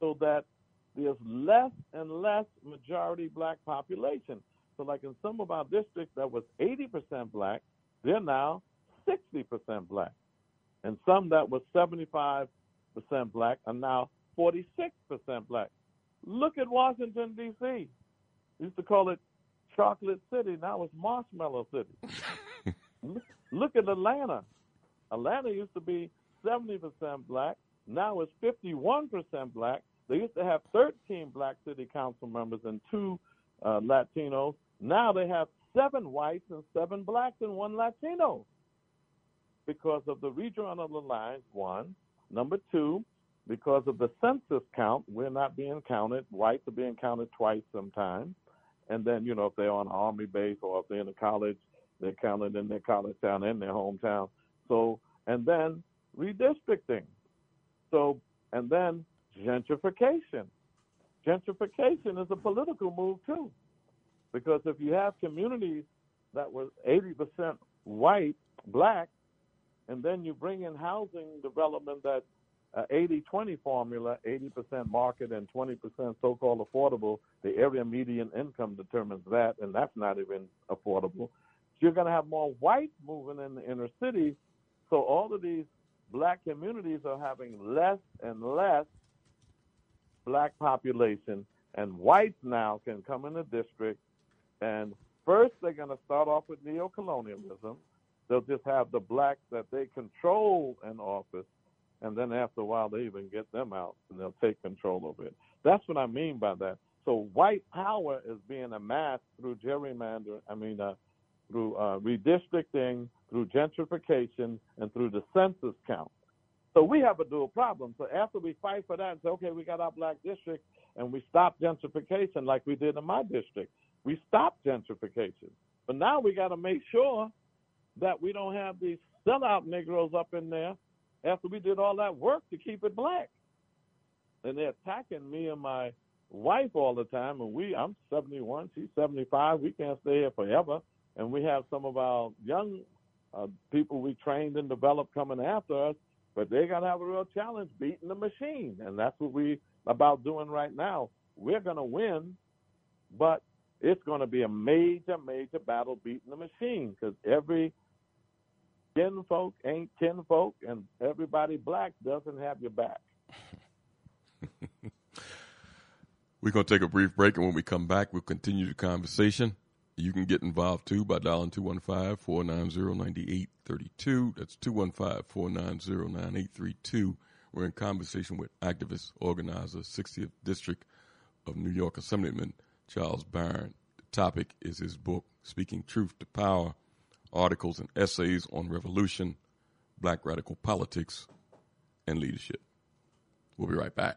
so that there's less and less majority black population. So, like in some of our districts that was 80% black, they're now 60% black. And some that was 75% black are now 46% black. Look at Washington, D.C. used to call it Chocolate City. Now it's Marshmallow City. *laughs* Look at Atlanta. Atlanta used to be 70% black. Now it's 51% black. They used to have 13 black city council members and two uh, Latinos. Now they have seven whites and seven blacks and one Latino because of the redrawing of the lines, one. Number two, because of the census count, we're not being counted. Whites are being counted twice sometimes. And then, you know, if they're on an army base or if they're in a college, they're counted in their college town and their hometown. So, and then redistricting. So, and then gentrification. Gentrification is a political move too, because if you have communities that were 80% white, black, and then you bring in housing development that uh, 80-20 formula, 80% market and 20% so-called affordable, the area median income determines that, and that's not even affordable. So you're going to have more whites moving in the inner city. So all of these black communities are having less and less black population, and whites now can come in the district. And first, they're going to start off with neocolonialism. They'll just have the blacks that they control in office, and then after a while, they even get them out and they'll take control of it. That's what I mean by that. So white power is being amassed through gerrymandering. I mean, uh, through uh, redistricting, through gentrification, and through the census count. So we have a dual problem. So after we fight for that and say, okay, we got our black district, and we stop gentrification like we did in my district, we stopped gentrification. But now we got to make sure that we don't have these sellout Negroes up in there after we did all that work to keep it black. And they're attacking me and my wife all the time. And we, I'm 71, she's 75. We can't stay here forever and we have some of our young uh, people we trained and developed coming after us, but they're going to have a real challenge beating the machine, and that's what we about doing right now. We're going to win, but it's going to be a major, major battle beating the machine because every kinfolk ain't kinfolk, and everybody black doesn't have your back. We're going to take a brief break, and when we come back, we'll continue the conversation. You can get involved too by dialing 215 490 9832. That's 215 490 9832. We're in conversation with activist, organizer, 60th District of New York Assemblyman Charles Barron. The topic is his book, Speaking Truth to Power Articles and Essays on Revolution, Black Radical Politics, and Leadership. We'll be right back.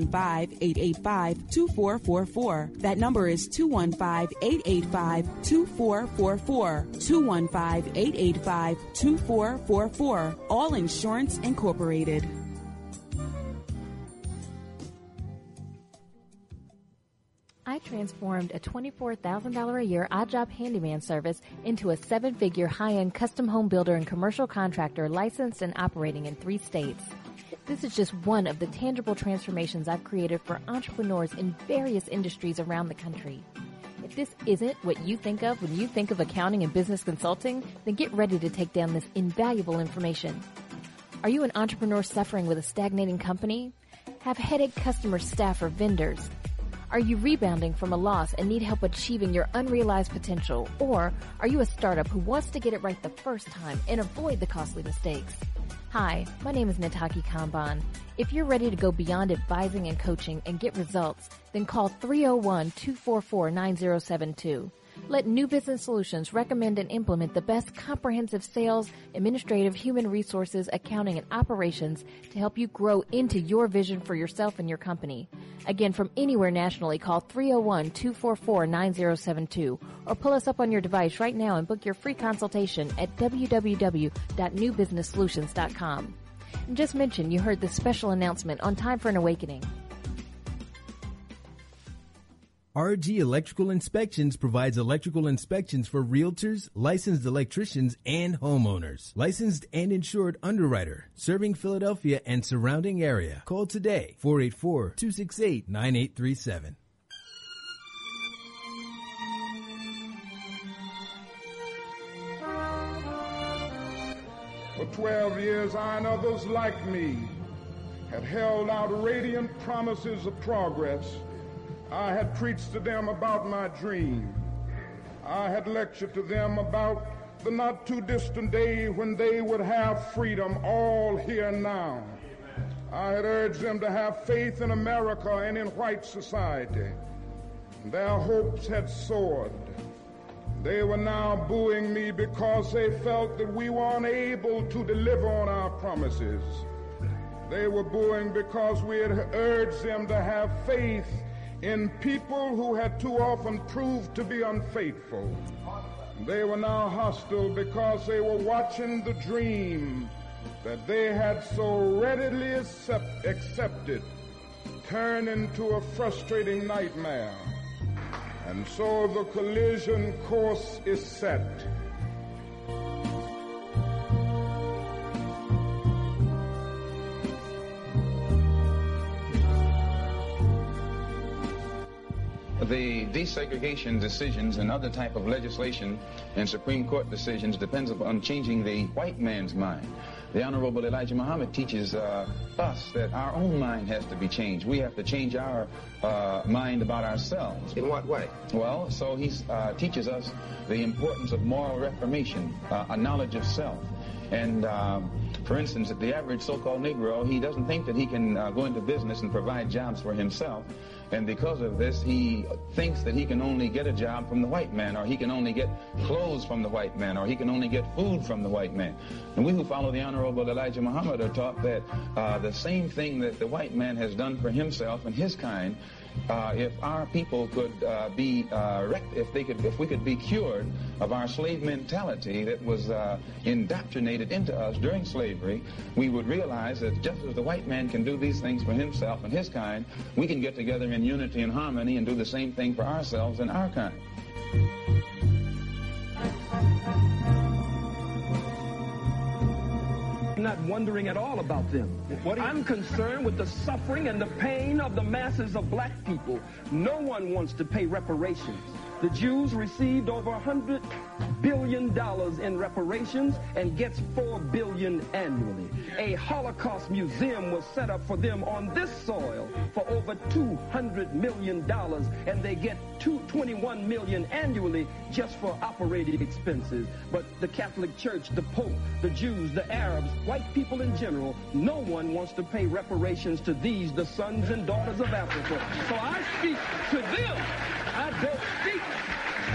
215 215-885-2444. That number is 215-885-2444. 215-885-2444. All Insurance Incorporated. I transformed a $24,000 a year odd job handyman service into a seven figure high end custom home builder and commercial contractor licensed and operating in three states. This is just one of the tangible transformations I've created for entrepreneurs in various industries around the country. If this isn't what you think of when you think of accounting and business consulting, then get ready to take down this invaluable information. Are you an entrepreneur suffering with a stagnating company? Have headache customer staff or vendors? Are you rebounding from a loss and need help achieving your unrealized potential? Or are you a startup who wants to get it right the first time and avoid the costly mistakes? Hi, my name is Nataki Kamban. If you're ready to go beyond advising and coaching and get results, then call 301-244-9072. Let New Business Solutions recommend and implement the best comprehensive sales, administrative, human resources, accounting, and operations to help you grow into your vision for yourself and your company. Again, from anywhere nationally, call 301-244-9072 or pull us up on your device right now and book your free consultation at www.newbusinesssolutions.com. And just mention you heard this special announcement on Time for an Awakening. RG Electrical Inspections provides electrical inspections for realtors, licensed electricians, and homeowners. Licensed and insured underwriter, serving Philadelphia and surrounding area. Call today, 484-268-9837. For 12 years, I and others like me had held out radiant promises of progress. I had preached to them about my dream. I had lectured to them about the not too distant day when they would have freedom all here now. I had urged them to have faith in America and in white society. Their hopes had soared. They were now booing me because they felt that we were unable to deliver on our promises. They were booing because we had urged them to have faith in people who had too often proved to be unfaithful. They were now hostile because they were watching the dream that they had so readily accept, accepted turn into a frustrating nightmare. And so the collision course is set. The desegregation decisions and other type of legislation and Supreme Court decisions depends upon changing the white man's mind. The Honorable Elijah Muhammad teaches uh, us that our own mind has to be changed. We have to change our uh, mind about ourselves. In what way? Well, so he uh, teaches us the importance of moral reformation, uh, a knowledge of self. And um, for instance, the average so-called Negro, he doesn't think that he can uh, go into business and provide jobs for himself. And because of this, he thinks that he can only get a job from the white man, or he can only get clothes from the white man, or he can only get food from the white man. And we who follow the Honorable Elijah Muhammad are taught that uh, the same thing that the white man has done for himself and his kind uh, if our people could uh, be uh, if they could if we could be cured of our slave mentality that was uh, indoctrinated into us during slavery, we would realize that just as the white man can do these things for himself and his kind, we can get together in unity and harmony and do the same thing for ourselves and our kind. Not wondering at all about them. I'm concerned with the suffering and the pain of the masses of black people. No one wants to pay reparations. The Jews received over $100 billion in reparations and gets 4 billion annually. A Holocaust museum was set up for them on this soil for over $200 million, and they get $21 million annually just for operating expenses. But the Catholic Church, the Pope, the Jews, the Arabs, white people in general, no one wants to pay reparations to these, the sons and daughters of Africa. So I speak to them. I don't speak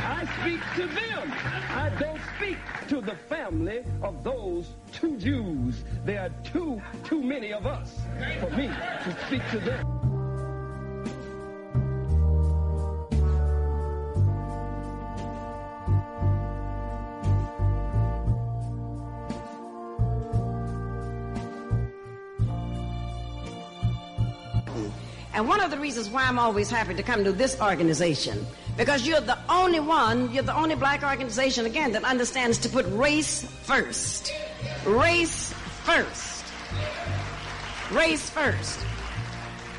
I speak to them. I don't speak to the family of those two Jews. There are too, too many of us for me to speak to them. And one of the reasons why I'm always happy to come to this organization, because you're the only one, you're the only black organization, again, that understands to put race first. Race first. Race first.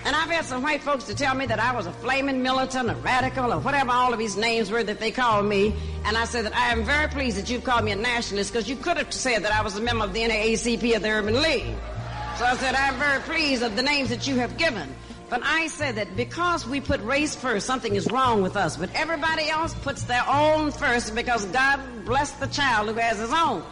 And I've had some white folks to tell me that I was a flaming militant, a radical, or whatever all of these names were that they called me. And I said that I am very pleased that you've called me a nationalist because you could have said that I was a member of the NAACP of the Urban League. So I said, I'm very pleased of the names that you have given. But I said that because we put race first, something is wrong with us. But everybody else puts their own first because God blessed the child who has his own.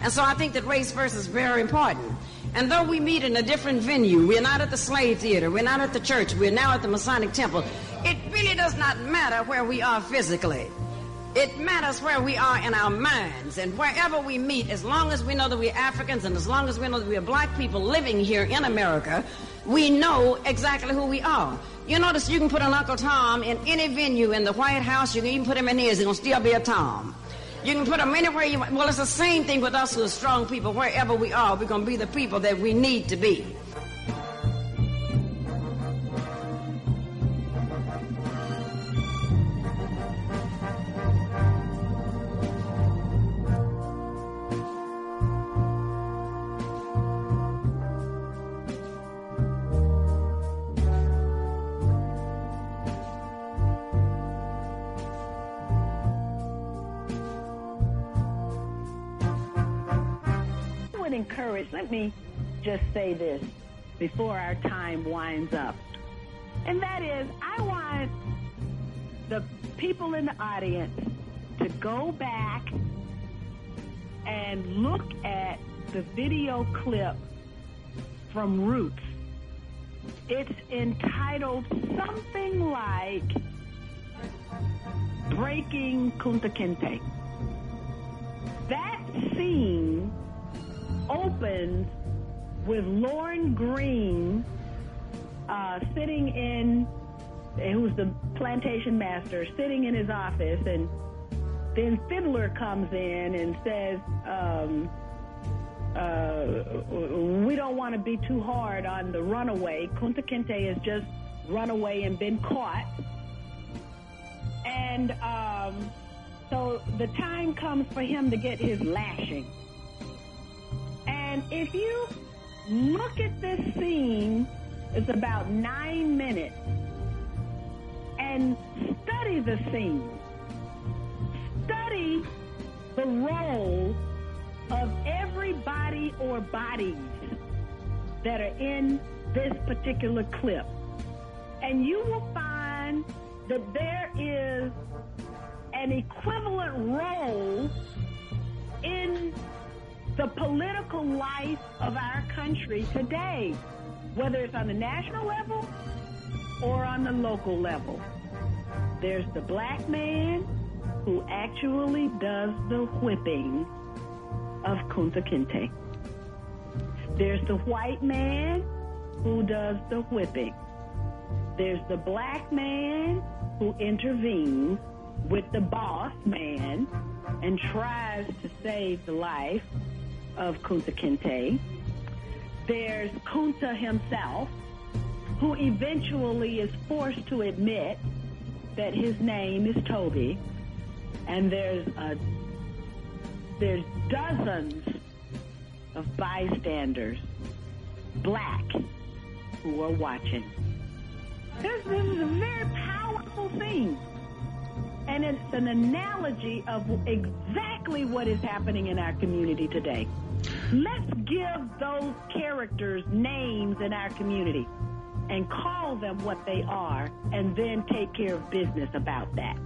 And so I think that race first is very important. And though we meet in a different venue, we're not at the slave theater, we're not at the church, we're now at the Masonic temple, it really does not matter where we are physically. It matters where we are in our minds. And wherever we meet, as long as we know that we're Africans and as long as we know that we're black people living here in America, we know exactly who we are. You notice you can put an Uncle Tom in any venue in the White House, you can even put him in his, he's going to still be a Tom. You can put them anywhere you want. Well, it's the same thing with us who are strong people. Wherever we are, we're going to be the people that we need to be. Let me just say this before our time winds up. And that is, I want the people in the audience to go back and look at the video clip from Roots. It's entitled something like Breaking Kunta Kinte. That scene opens with Lorne Greene uh, sitting in, who's the plantation master, sitting in his office, and then Fiddler comes in and says, um, uh, we don't want to be too hard on the runaway. Kunta Kinte has just run away and been caught. And um, so the time comes for him to get his lashing. And if you look at this scene, it's about nine minutes. and study the scene. Study the role of everybody or bodies that are in this particular clip. And you will find that there is an equivalent role in the political life of our country today, whether it's on the national level or on the local level. There's the black man who actually does the whipping of Kunta Kinte. There's the white man who does the whipping. There's the black man who intervenes with the boss man and tries to save the life of Kunta Kinte. There's Kunta himself, who eventually is forced to admit that his name is Toby. And there's a, there's dozens of bystanders, black, who are watching. This, this is a very powerful thing. And it's an analogy of exactly what is happening in our community today. Let's give those characters names in our community and call them what they are and then take care of business about that.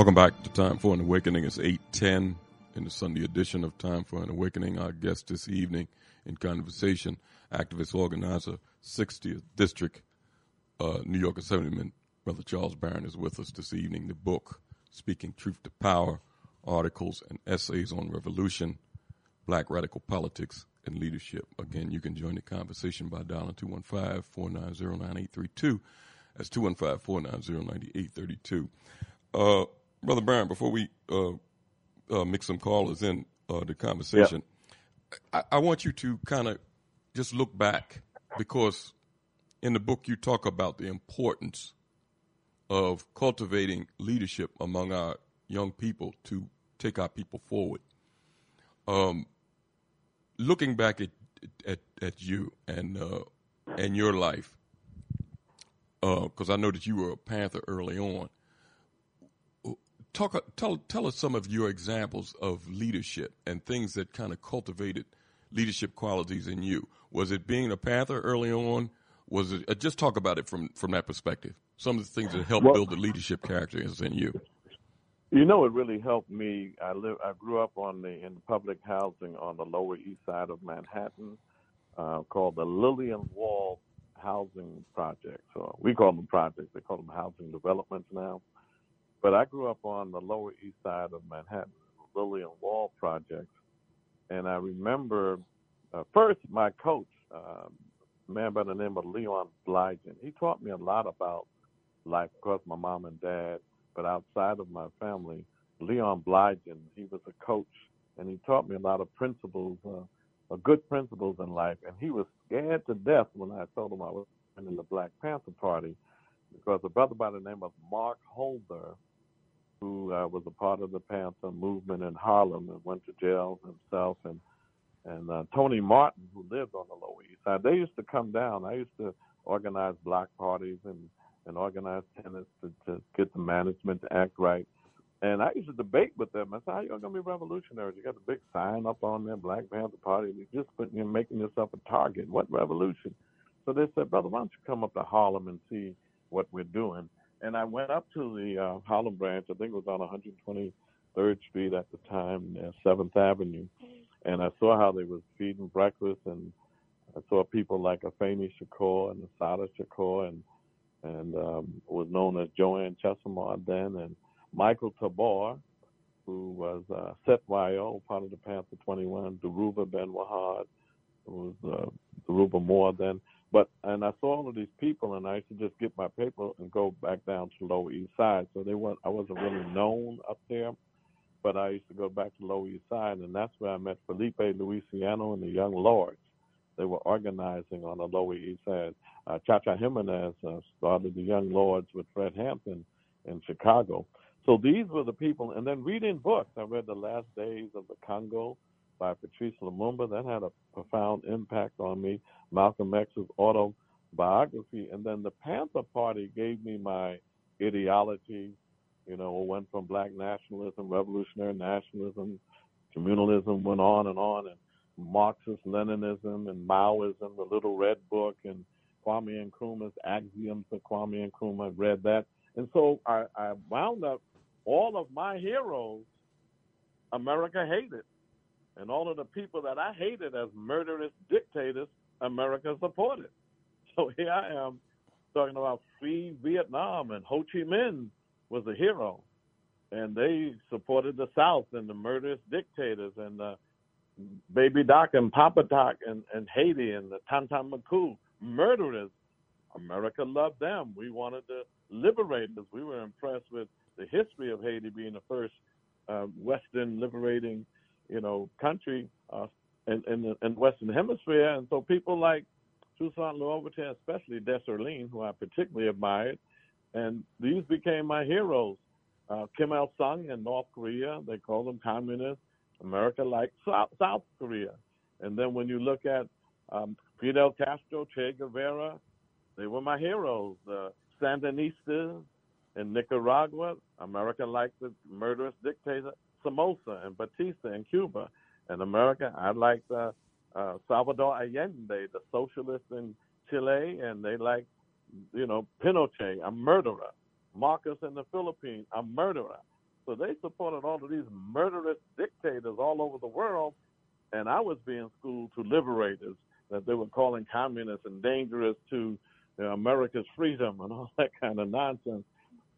Welcome back to Time for an Awakening. It's 810 in the Sunday edition of Time for an Awakening. Our guest this evening in conversation, activist organizer, 60th District, uh, New York Assemblyman, Brother Charles Barron is with us this evening. The book, Speaking Truth to Power, articles and essays on revolution, black radical politics, and leadership. Again, you can join the conversation by dialing 215-490-9832. That's 215-490-9832. Uh, Brother Barron, before we uh, uh, mix some callers in uh, the conversation, I, I want you to kind of just look back because in the book you talk about the importance of cultivating leadership among our young people to take our people forward. Um, looking back at at, at you and uh, and your life, because I know that you were a Panther early on talk tell tell us some of your examples of leadership and things that kind of cultivated leadership qualities in you. Was it being a Panther early on? Was it uh, just talk about it from from that perspective? Some of the things that helped Well- build the leadership characters in you. You know, it really helped me. I live. I grew up on the in public housing on the Lower East Side of Manhattan, uh, called the Lillian Wald Housing Project. So we call them projects. They call them housing developments now. But I grew up on the Lower East Side of Manhattan, the Lillian Wald projects, and I remember uh, first my coach, uh, a man by the name of Leon Blygen. He taught me a lot about life. Of course, my mom and dad, but outside of my family, Leon Blygen, he was a coach, and he taught me a lot of principles, uh, good principles in life. And he was scared to death when I told him I was in the Black Panther Party, because a brother by the name of Mark Holder, who uh, was a part of the Panther movement in Harlem and went to jail himself, and and uh, Tony Martin, who lived on the Lower East Side, they used to come down. I used to organize block parties and and organize tennis to, to get the management to act right. And I used to debate with them. I said, "How you gonna be revolutionaries? You got a big sign up on there, Black Panther Party. You're just putting, you're making yourself a target. What revolution?" So they said, "Brother, why don't you come up to Harlem and see what we're doing?" And I went up to the uh, Harlem branch. I think it was on 123rd Street at the time, uh, Seventh Avenue, and I saw how they was feeding breakfast, and I saw people like Afeni Shakur and Assata Shakur, and and um, was known as Joanne Chesimard then, and Michael Tabor, who was uh, Cetewayo, part of the Panther 21, Dhoruba bin Wahad, who was uh, Dhoruba Moore then. But and I saw all of these people, and I used to just get my paper and go back down to Lower East Side. So they weren't. I wasn't really known up there. but I used to go back to Lower East Side, and that's where I met Felipe Luciano and the Young Lords. They were organizing on the Lower East Side. Uh, Cha Cha Jimenez uh, started the Young Lords with Fred Hampton in Chicago. So these were the people, and then reading books. I read The Last Days of the Congo by Patrice Lumumba. That had a profound impact on me. Malcolm X's autobiography, and then the Panther Party gave me my ideology. You know, went from black nationalism, revolutionary nationalism, communalism, went on and on, and Marxist Leninism and Maoism, the Little Red Book, and Kwame Nkrumah's Axioms of Kwame Nkrumah. I read that. And so I, I wound up all of my heroes, America hated. And all of the people that I hated as murderous dictators, America supported. *laughs* So here I am talking about free Vietnam, and Ho Chi Minh was a hero. And they supported the South and the murderous dictators and uh, Baby Doc and Papa Doc and, and Haiti and the Tonton Macoute, murderers. America loved them. We wanted to liberate us. We were impressed with the history of Haiti being the first uh, Western liberating, you know, country uh, in, in the in Western Hemisphere. And so people like Toussaint Louverture, especially Dessalines, who I particularly admired, and these became my heroes. Uh, Kim Il Sung in North Korea, they call them communists. America like South, South Korea. And then when you look at um, Fidel Castro, Che Guevara, they were my heroes. The Sandinistas in Nicaragua, America liked the murderous dictator Somoza and Batista in Cuba. In America, I liked uh, uh, Salvador Allende, the socialist in Chile, and they like, you know, Pinochet, a murderer. Marcos in the Philippines, a murderer. So they supported all of these murderous dictators all over the world, and I was being schooled to liberators that they were calling communists and dangerous to you know, America's freedom and all *laughs* that kind of nonsense.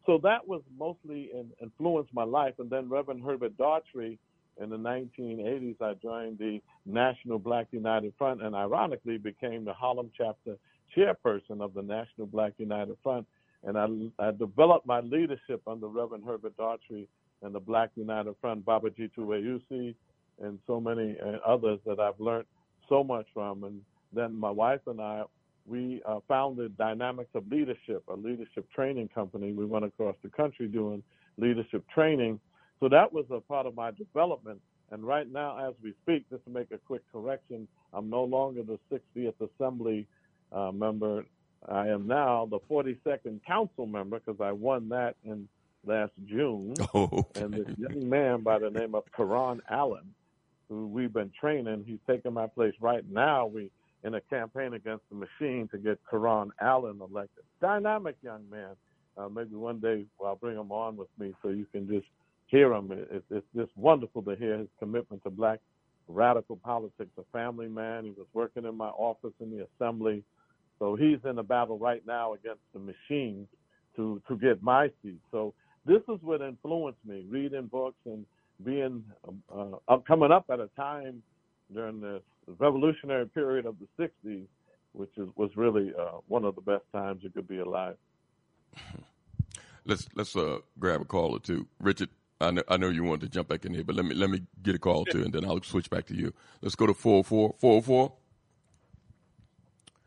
So that was mostly in, influenced my life. And then Reverend Herbert Daughtry in the 1980s, I joined the National Black United Front and ironically became the Harlem chapter chairperson of the National Black United Front. And I, I developed my leadership under Reverend Herbert Daughtry and the Black United Front, Baba Jitu Weusi, and so many uh, others that I've learned so much from. And then my wife and I, we uh, founded Dynamics of Leadership, a leadership training company. We went across the country doing leadership training. So that was a part of my development. And right now, as we speak, just to make a quick correction, I'm no longer the 60th Assembly uh, member. I am now the 42nd Council member because I won that in last June. *laughs* Oh, okay. And this young man by the name of Keron Alleyne, who we've been training, he's taking my place right now. We in a campaign against the machine to get Keron Alleyne elected. Dynamic young man. Uh, maybe one day I'll bring him on with me so you can just hear him. It, it's just wonderful to hear his commitment to black radical politics. A family man. He was working in my office in the assembly. So he's in a battle right now against the machine to to get my seat. So this is what influenced me: reading books and being uh, uh, coming up at a time during the revolutionary period of the '60s, which is, was really uh, one of the best times you could be alive. *laughs* Let's let's uh, grab a call or two, Richard. I know, I know you wanted to jump back in here, but let me let me get a call too, and then I'll switch back to you. Let's go to four four four four.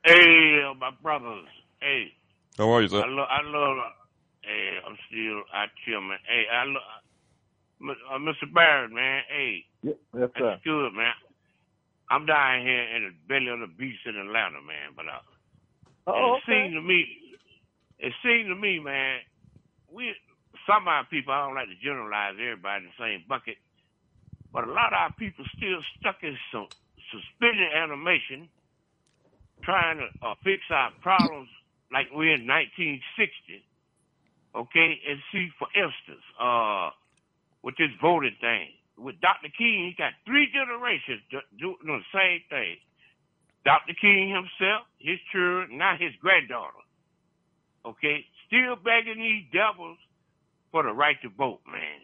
Hey, uh, my brothers. Hey. How are you, sir? I love. I love. Hey, I'm still out here, man. Hey, I love. Uh, Mr. Barrett, man. Hey. Yes, yes sir. That's good, man. I'm down here in the belly of the beast in Atlanta, man. But uh, oh, it seems to me, it seems to me, man, we some of our people. I don't like to generalize everybody in the same bucket, but a lot of our people still stuck in some suspended animation, trying to uh, fix our problems like we're in 1960. Okay, and see, for instance, uh, with this voting thing, with Dr. King, he got three generations doing the same thing. Dr. King himself, his children, now his granddaughter. Okay, still begging these devils for the right to vote, man.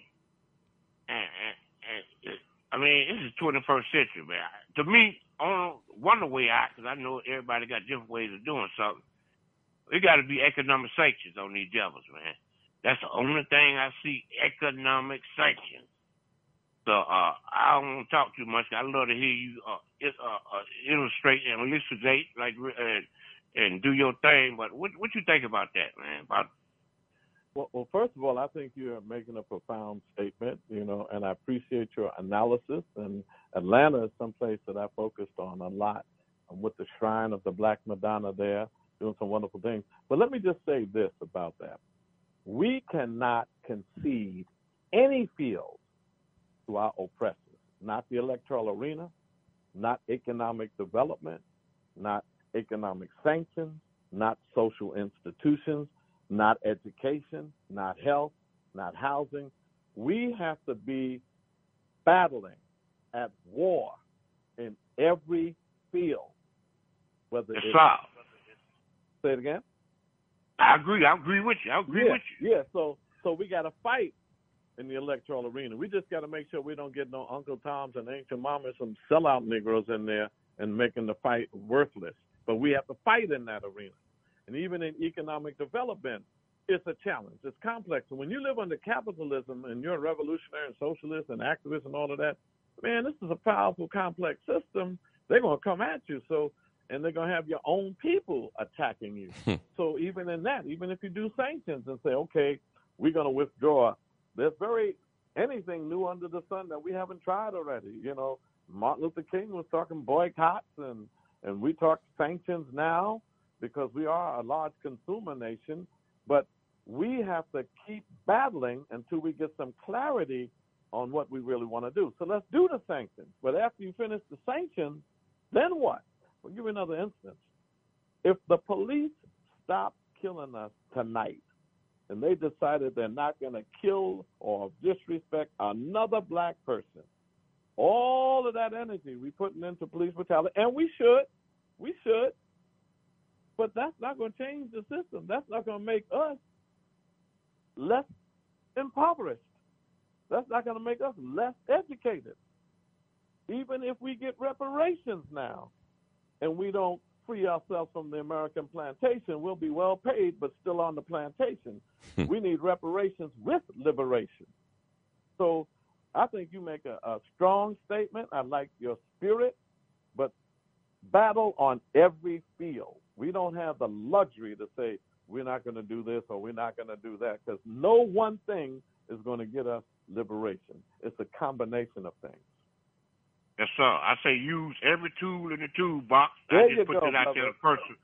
And, and, and I mean, this is 21st century, man. To me, on one way out, because I know everybody got different ways of doing something. We got to be economic sanctions on these devils, man. That's the only thing I see: economic sanctions. So uh, I don't talk too much. I love to hear you uh, it, uh, uh, illustrate and elucidate, like and, and do your thing. But what what you think about that, man? About Well, well, first of all, I think you're making a profound statement, you know, and I appreciate your analysis. And Atlanta is someplace that I focused on a lot um, with the Shrine of the Black Madonna there, doing some wonderful things. But let me just say this about that. We cannot concede any field to our oppressors, not the electoral arena, not economic development, not economic sanctions, not social institutions, not education, not health, not housing. We have to be battling at war in every field. Whether Yes, it's sir. say it again. I agree. I agree with you. I agree yeah, with you. Yeah, so so we got to fight in the electoral arena. We just got to make sure we don't get no Uncle Toms and Ancient Mamas, some sellout Negroes in there and making the fight worthless. But we have to fight in that arena. And even in economic development, it's a challenge. It's complex. And when you live under capitalism and you're a revolutionary and socialist and activist and all of that, man, this is a powerful, complex system. They're going to come at you. So, and they're going to have your own people attacking you. Hmm. so even in that, even if you do sanctions and say, okay, we're going to withdraw, there's very anything new under the sun that we haven't tried already. You know, Martin Luther King was talking boycotts and and we talk sanctions now because we are a large consumer nation, but we have to keep battling until we get some clarity on what we really want to do. So let's do the sanctions. But after you finish the sanctions, then what? I'll give you another instance. If the police stop killing us tonight and they decided they're not going to kill or disrespect another black person, all of that energy we putting into police brutality, and we should, we should, but that's not going to change the system. That's not going to make us less impoverished. That's not going to make us less educated. Even if we get reparations now and we don't free ourselves from the American plantation, we'll be well paid but still on the plantation. Hmm. we need reparations with liberation. So I think you make a, a strong statement. I like your spirit, but battle on every field. We don't have the luxury to say we're not going to do this or we're not going to do that because no one thing is going to get us liberation. It's a combination of things. Yes, sir. I say use every tool in the toolbox. There I just you put go, that out there to person.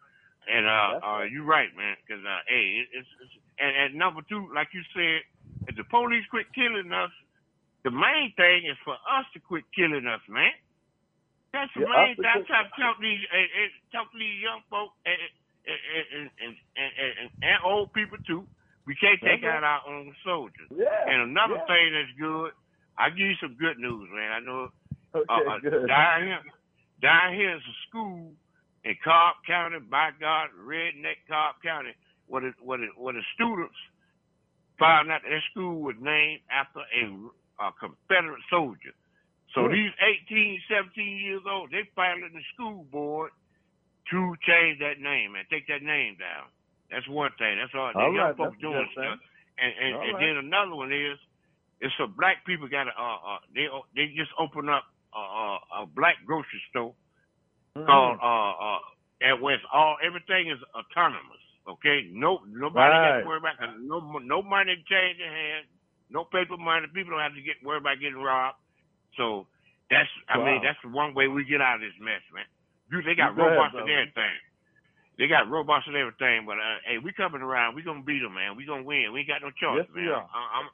And uh, uh, you're right, man. Because uh, hey, it, it's, it's and, and number two, like you said, if the police quit killing us, the main thing is for us to quit killing us, man. That's the Yeah, main thing. I try to talk these, and, and talk to these young folk and and and, and, and, and, and old people too. We can't take Mhm. out our own soldiers. Yeah, And another yeah. thing that's good, I give you some good news, man. I know Okay, uh, uh, good. down here, down here is a school in Cobb County, by God, redneck Cobb County, where the, where the, where the students found out that their school was named after a, a Confederate soldier. So Hmm. these 18, 17 years old, they filed in the school board to change that name and take that name down. That's one thing. That's all. All the young right, folks doing stuff. And and, All and right. then another one is, it's so black people got to uh, uh they they just open up a, a, black grocery store Mm-hmm. called uh uh and where it's all everything is autonomous. Okay, no nobody Right. to worry about no no money changing hands, no paper money. People don't have to get worried about getting robbed. So that's I mean that's the one way we get out of this mess, man. You they got Go ahead, robots and everything. They got robots and everything, but uh, hey, we coming around. We gonna beat them, man. We gonna win. We ain't got no choice, Yes, man. I, I'm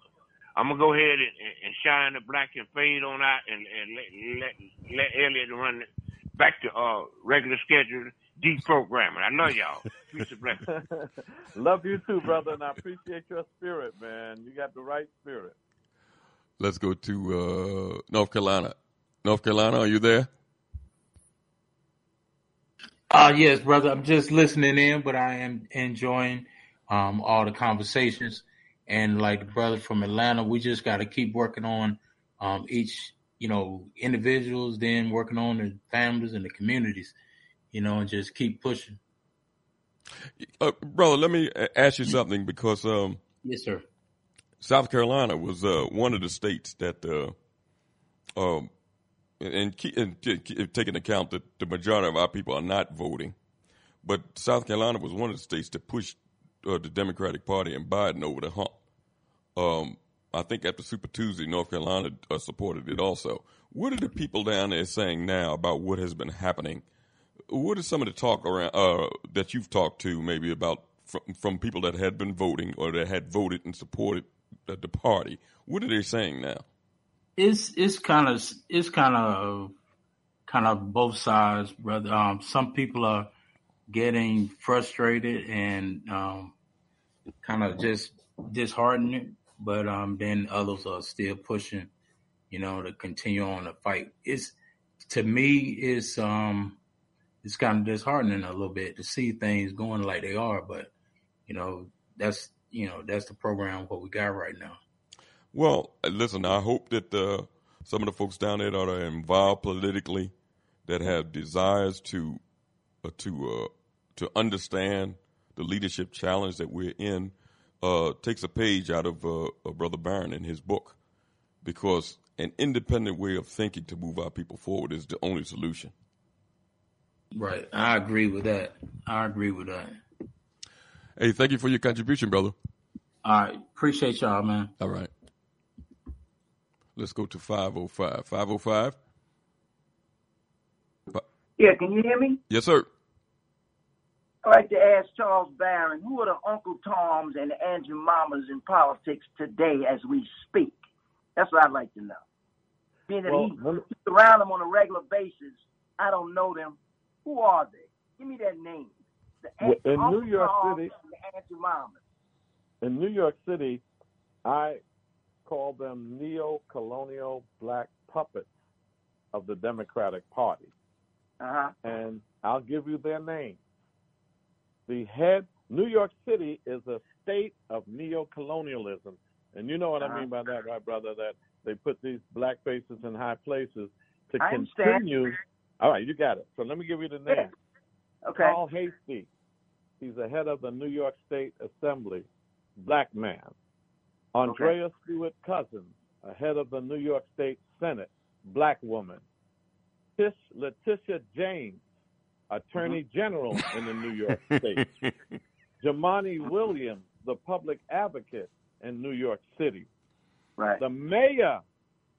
I'm gonna go ahead and, and, and shine the black and fade on out and, and let let let Elliot run it back to uh regular schedule deprogramming. I love y'all. *laughs* Peace and blessings. *laughs* Love you too, brother, and I appreciate your spirit, man. You got the right spirit. Let's go to uh, North Carolina. North Carolina, are you there? Uh, yes, brother. I'm just listening in, but I am enjoying um, all the conversations. And like the brother from Atlanta, we just got to keep working on um, each, you know, individuals, then working on the families and the communities, you know, and just keep pushing. Uh, brother, let me ask you something because um, Yes, sir. South Carolina was uh, one of the states that uh, um, and, and, keep, and keep- taking account that the majority of our people are not voting, but South Carolina was one of the states that pushed uh, the Democratic Party and Biden over the hump. Um, I think after Super Tuesday, North Carolina uh, supported it also. What are the people down there saying now about what has been happening? What is some of the talk around uh, that you've talked to, maybe about from, from people that had been voting or that had voted and supported the, the party? What are they saying now? it's it's kind of it's kind of kind of both sides, brother. Um, some people are getting frustrated and um, kind of just disheartening. but um, then others are still pushing, you know, to continue on the fight. It's to me, it's um, it's kind of disheartening a little bit to see things going like they are, but you know, that's you know that's the program what we got right now. Well, listen, I hope that uh, some of the folks down there that are involved politically, that have desires to uh, to uh, to understand the leadership challenge that we're in, uh, takes a page out of uh, Brother Barron in his book, because an independent way of thinking to move our people forward is the only solution. Right, I agree with that. I agree with that. Hey, thank you for your contribution, brother. All right, appreciate y'all, man. All right. Let's go to 505. 505? Yeah, can you hear me? Yes, sir. I'd like to ask Charles Barron, who are the Uncle Toms and the Andrew Mamas in politics today as we speak? That's what I'd like to know. Being that Well, he, let me- he's around them on a regular basis, I don't know them. Who are they? Give me their names. The in Uncle New York Toms City- and the Andrew Mamas. In New York City, I call them neo-colonial black puppets of the Democratic Party. Uh-huh. And I'll give you their names. The head, New York City is a state of neo-colonialism. And you know what I Uh-huh. mean by that, right, brother? That they put these black faces in high places to I understand. continue. All right, you got it. So let me give you the name. Okay. Paul Heastie. He's the head of the New York State Assembly, black man. Andrea Stewart Cousins, a head of the New York State Senate, black woman. Tish Letitia James, Attorney General in the New York *laughs* State. Jumaane Williams, the public advocate in New York City. Right. The mayor,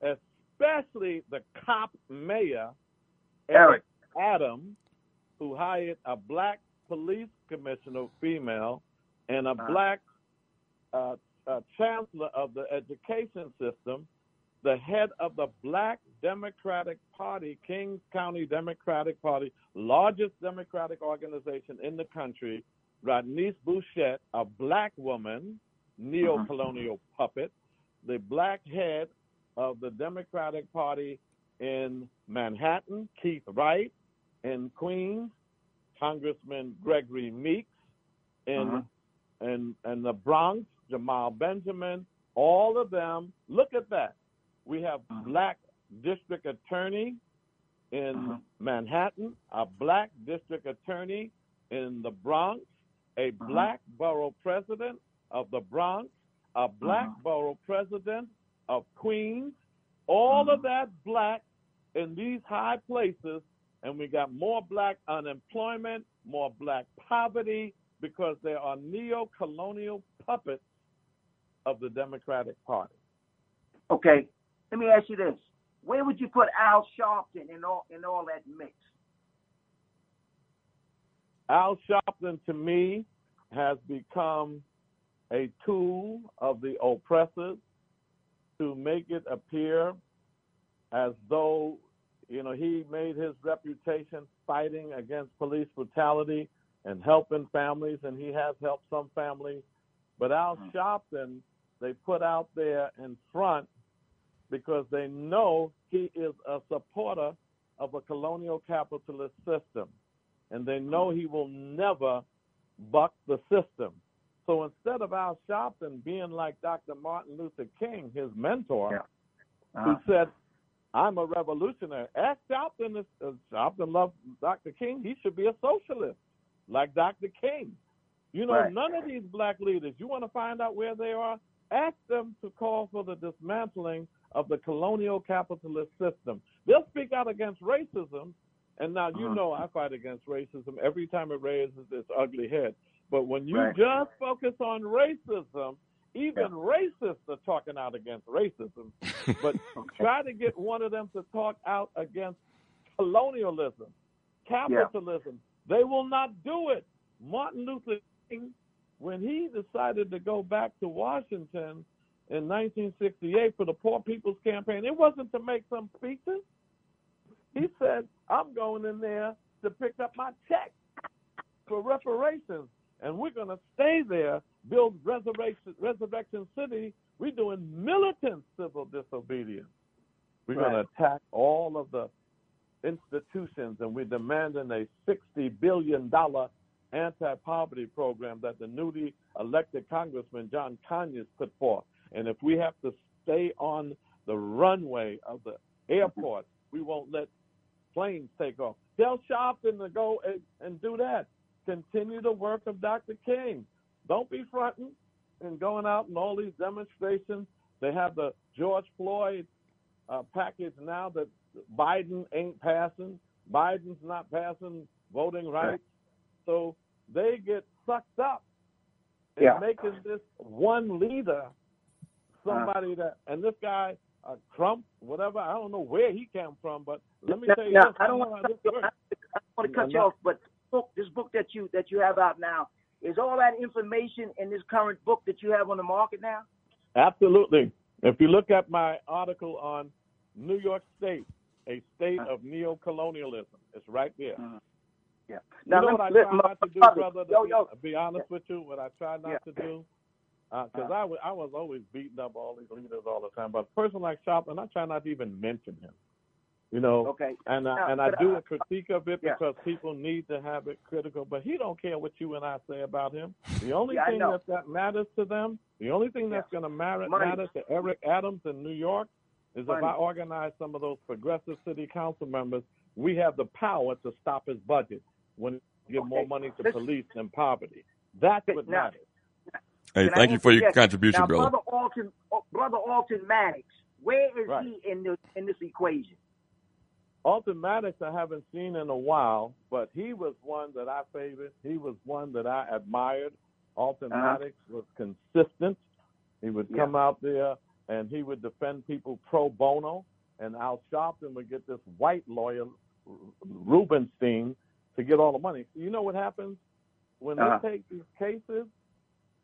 especially the cop mayor, Eric. Adams, who hired a black police commissioner, female, and a black uh, uh, chancellor of the education system, the head of the Black Democratic Party, Kings County Democratic Party, largest Democratic organization in the country, Rodneyse Bichotte, a black woman, neo-colonial uh-huh. puppet, the black head of the Democratic Party in Manhattan, Keith Wright, in Queens, Congressman Gregory Meeks, in in, in the Bronx, Jamal Benjamin, all of them. Look at that. We have black district attorney in uh-huh. Manhattan, a black district attorney in the Bronx, a uh-huh. black borough president of the Bronx, a black uh-huh. borough president of Queens, all of that black in these high places, and we got more black unemployment, more black poverty, because they are neo-colonial puppets of the Democratic Party. Okay. Let me ask you this. Where would you put Al Sharpton in all in all that mix? Al Sharpton, to me, has become a tool of the oppressors to make it appear as though, you know, he made his reputation fighting against police brutality and helping families, and he has helped some families. But Al hmm. Sharpton, they put out there in front because they know he is a supporter of a colonial capitalist system. And they know he will never buck the system. So instead of Al Sharpton being like Dr. Martin Luther King, his mentor, who said, I'm a revolutionary. Ask Sharpton, if uh, Sharpton loved Dr. King, he should be a socialist like Dr. King. You know, Right. none of these black leaders, you want to find out where they are? ask them to call for the dismantling of the colonial capitalist system. They'll speak out against racism, and now you Uh-huh. know I fight against racism every time it raises its ugly head. But when you Right. just focus on racism, even racists are talking out against racism. *laughs* But try to get one of them to talk out against colonialism, capitalism. They will not do it. Martin Luther King, when he decided to go back to Washington in 1968 for the Poor People's Campaign, it wasn't to make some speeches. He said, I'm going in there to pick up my check for reparations, and we're going to stay there, build Resurrection, Resurrection City. We're doing militant civil disobedience. We're going to attack all of the institutions, and we're demanding a $60 billion anti poverty program that the newly elected Congressman John Conyers put forth. And if we have to stay on the runway of the airport, we won't let planes take off. Tell Sharpton to go and, and do that. Continue the work of Dr. King. Don't be fronting and going out in all these demonstrations. They have the George Floyd uh, package now that Biden ain't passing. Biden's not passing voting rights. So they get sucked up in Yeah. making this one leader Uh-huh. somebody that, and this guy, uh, Crump, whatever, I don't know where he came from, but let me Now- tell you now, this. I don't want this. I want to cut you off, but book, this book that you that you have out now is all that information in this current book that you have on the market now. Absolutely. If you look at my article on New York State, a state uh-huh. of neo-colonialism, it's right there. Mm-hmm. Yeah. You Now, know let- what I try not to do, brother-? To yo, be, yo. be honest with you, what I try not Yeah. to do, Uh, uh, because I was I was always beating up all these leaders all the time. But a person like Sharpton, I try not to even mention him. You know, Okay. and I, Now, and I do I- a critique of it Yeah. because people need to have it critical. But he don't care what you and I say about him. The only Yeah, thing that, that matters to them, the only thing that's going to matter, Money. matter to Eric Adams in New York is if I organize some of those progressive city council members, we have the power to stop his budget when give more money to police and poverty. That's what now- matters. Hey, Can thank you for your interject? contribution, now, brother. brother Alton, oh, brother Alton Maddox, where is Right. he in this in this equation? Alton Maddox I haven't seen in a while, but he was one that I favored. He was one that I admired. Alton Uh-huh. Maddox was consistent. He would Yeah. come out there and he would defend people pro bono. And Al Sharpton would get this white lawyer, Rubenstein, to get all the money. You know what happens when Uh-huh. they take these cases?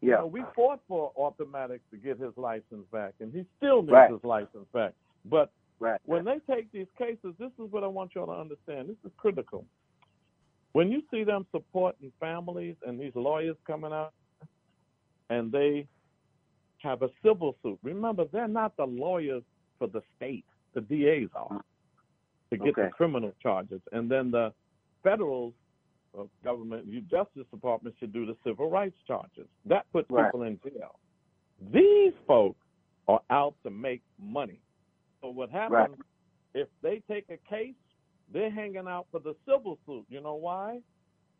You Yeah. know, we fought for Maddox to get his license back, and he still needs Right. his license back. But Right. when they take these cases, this is what I want y'all to understand. This is critical. When you see them supporting families and these lawyers coming out and they have a civil suit, remember, they're not the lawyers for the state. The DAs are to get the criminal charges. And then the federal uh, government, the Justice Department should do the civil rights charges. That puts Right. people in jail. These folks are out to make money. So what happens if they take a case, they're hanging out for the civil suit. You know why?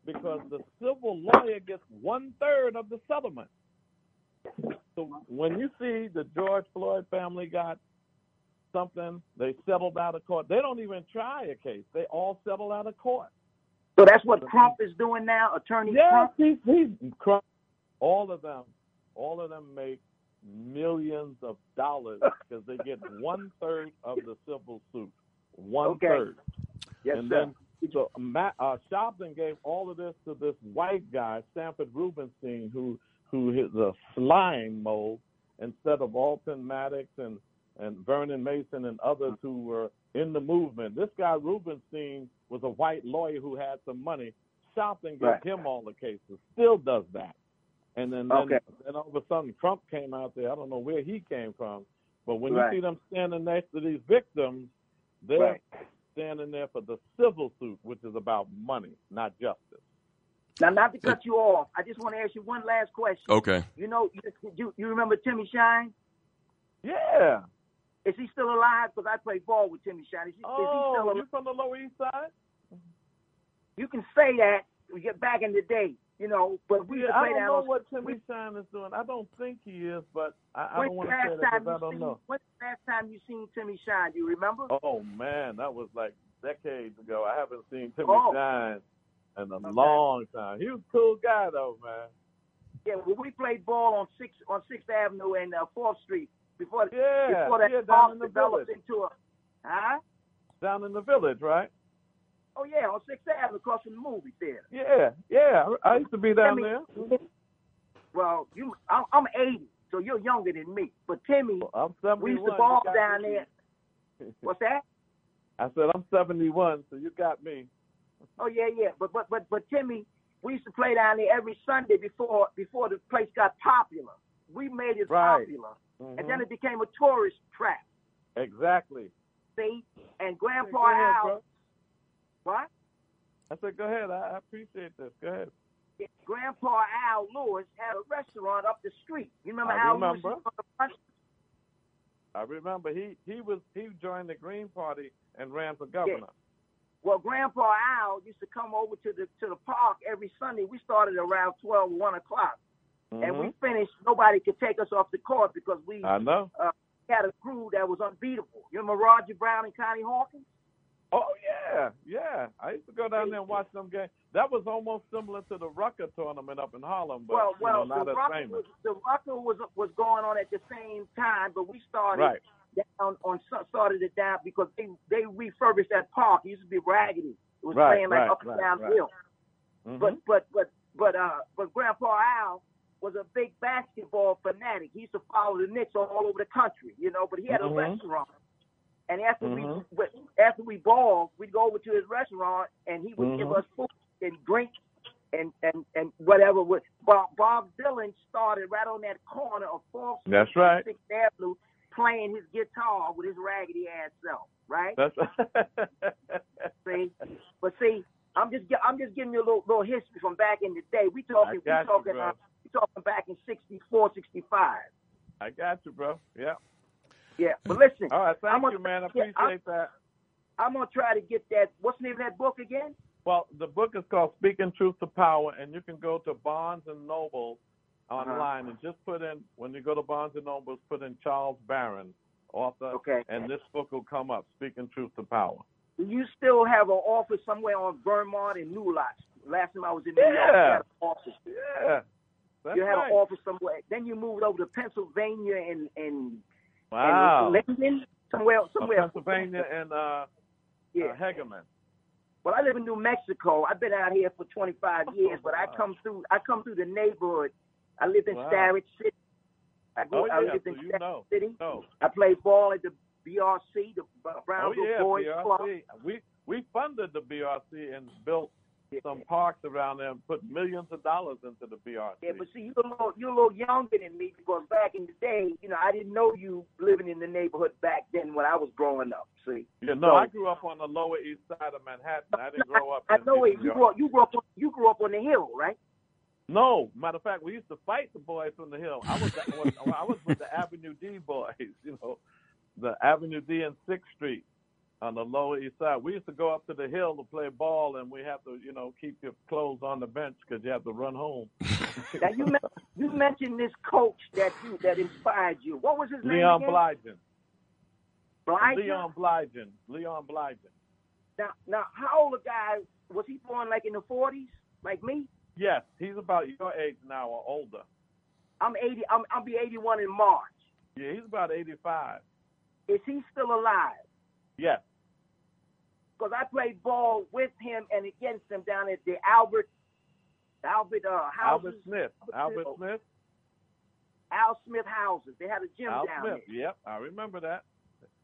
Because the civil lawyer gets one third of the settlement. So when you see the George Floyd family got something, they settled out of court. They don't even try a case. They all settle out of court. So that's what Crump is doing now, Attorney Yes, Crump. he's, he's Crump. All of them, all of them make millions of dollars *laughs* because they get one third of the civil suit. One Okay. third. Yes, and sir. then so Matt uh, Sharpton gave all of this to this white guy, Sanford Rubenstein, who who is a slime mold, instead of Alton Maddox and and Vernon Mason and others who were in the movement. This guy Rubenstein was a white lawyer who had some money. Sharpton gave Right. him all the cases. Still does that. And then, then, Okay. then all of a sudden Crump came out there. I don't know where he came from, but when Right. you see them standing next to these victims, they're Right. standing there for the civil suit, which is about money, not justice. Now, not to cut you off, I just want to ask you one last question. Okay. You know, you you, you remember Timmy Shine? Yeah. Is he still alive? Because I played ball with Timmy Shine. Is he, is he Oh, still you from the Lower East Side? You can say that. We get back in the day. You know, but we Yeah, I don't know on what Timmy Shine is doing. I don't think he is, but I, I don't want to say that because I don't seen, know. When's the last time you seen Timmy Shine? Do you remember? Oh man, that was like decades ago. I haven't seen Timmy Oh. Shine in a long time. He was a cool guy though, man. Yeah, well, we played ball on Sixth on Sixth Avenue and uh, Fourth Street before Yeah, before that yeah, down in the developed village. into a huh? Down in the village, right? Oh yeah, on Sixth Avenue across from the movie theater. Yeah, yeah. I used to be down Timmy- there. Well, you, I'm, I'm 80, so you're younger than me. But Timmy, I'm we used to ball down there. *laughs* What's that? I said I'm 71, so you got me. Oh yeah, yeah. But but but but Timmy, we used to play down there every Sunday before before the place got popular. We made it Right. popular, Mhm. and then it became a tourist trap. Exactly. See, and Grandpa Al. What? I said, go ahead. I, I appreciate this. Go ahead. Grandpa Al Lewis had a restaurant up the street. You remember I Al remember. Lewis? on the front? I remember he he was he joined the Green Party and ran for governor. Well, Grandpa Al used to come over to the to the park every Sunday. We started around 12, 1 o'clock. And we Mhm. finished, nobody could take us off the court because we I know. uh, had a crew that was unbeatable. You remember Roger Brown and Connie Hawkins? Oh yeah, yeah. I used to go down there and watch them games. That was almost similar to the Rucker tournament up in Harlem, but well, you know, not the as Rucker, famous. was, the Rucker was was going on at the same time, but we started Right. down on started it down because they they refurbished that park. It used to be raggedy. It was Right, playing like right, up and down hill. Mhm. But but but but uh but Grandpa Al was a big basketball fanatic. He used to follow the Knicks all over the country, you know. But he had a restaurant, and after Mhm. we after we balled, we'd go over to his restaurant, and he would give Mhm. us food and drinks and and and whatever. With Bob, Bob Dylan started right on that corner of Fourth Street That's right. Sixth Avenue, playing his guitar with his raggedy ass self, right? That's right *laughs* see, but see, I'm just I'm just giving you a little little history from back in the day. We talking we got you, talking uh, we talking back in 64, 65. I got you, bro. Yeah. Yeah, but listen, All right, thank I'm gonna- you, man. I yeah, appreciate I'm- that. I'm gonna try to get that. What's the name of that book again? Well, the book is called Speaking Truth to Power, and you can go to Barnes and Noble Uh-huh. online and just put in when you go to Barnes and Noble, put in Charles Barron, author, Okay. and this book will come up. Speaking Truth to Power. Do you still have an office somewhere on Vermont and New Lots? Last time I was in New York, you Yeah. had an office. Yeah, that's you had right. an office somewhere. Then you moved over to Pennsylvania and and Wow. and Linden, somewhere Uh, somewhere. Pennsylvania and uh, Yeah. uh, Hegeman. Well, I live in New Mexico. I've been out here for 25 years, but I come through. I come through the neighborhood. I live in Wow. Starrett City. I go. Oh I yeah, lived so in Starrett know. City. No. I played ball at the BRC, the Oh Brownsville yeah, Boys Club. BRC. We we funded the BRC and built some parks around there and put millions of dollars into the BRC. Yeah, but see, you're a little, you're a little younger than me because back in the day, you know, I didn't know you living in the neighborhood back then when I was growing up. See, Yeah, no, So- I grew up on the Lower East Side of Manhattan. I didn't grow up. I in know it. You grew up. You grew up. On, you grew up on the hill, right? No, matter of fact, we used to fight the boys from the hill. I was I was with the Avenue D boys, *laughs* you know, the Avenue D and Sixth Street on the Lower East Side. We used to go up to the hill to play ball, and we have to, you know, keep your clothes on the bench because you have to run home. Now you you mentioned this coach that you that inspired you. What was his name Leon again? Blygen. Blygen? Leon Blygen. Leon Blygen. Now, now, how old a guy was he born? Like in the forties, like me? Yes, he's about your age now or older. I'm eighty. I'm I'll be eighty-one in March. Yeah, he's about 85. Is he still alive? Yes. Because I played ball with him and against him down at the Albert Albert uh Albert. Smith. Albert Smith. Al Smith houses. They had a gym Al down Smith. Yep, I remember that.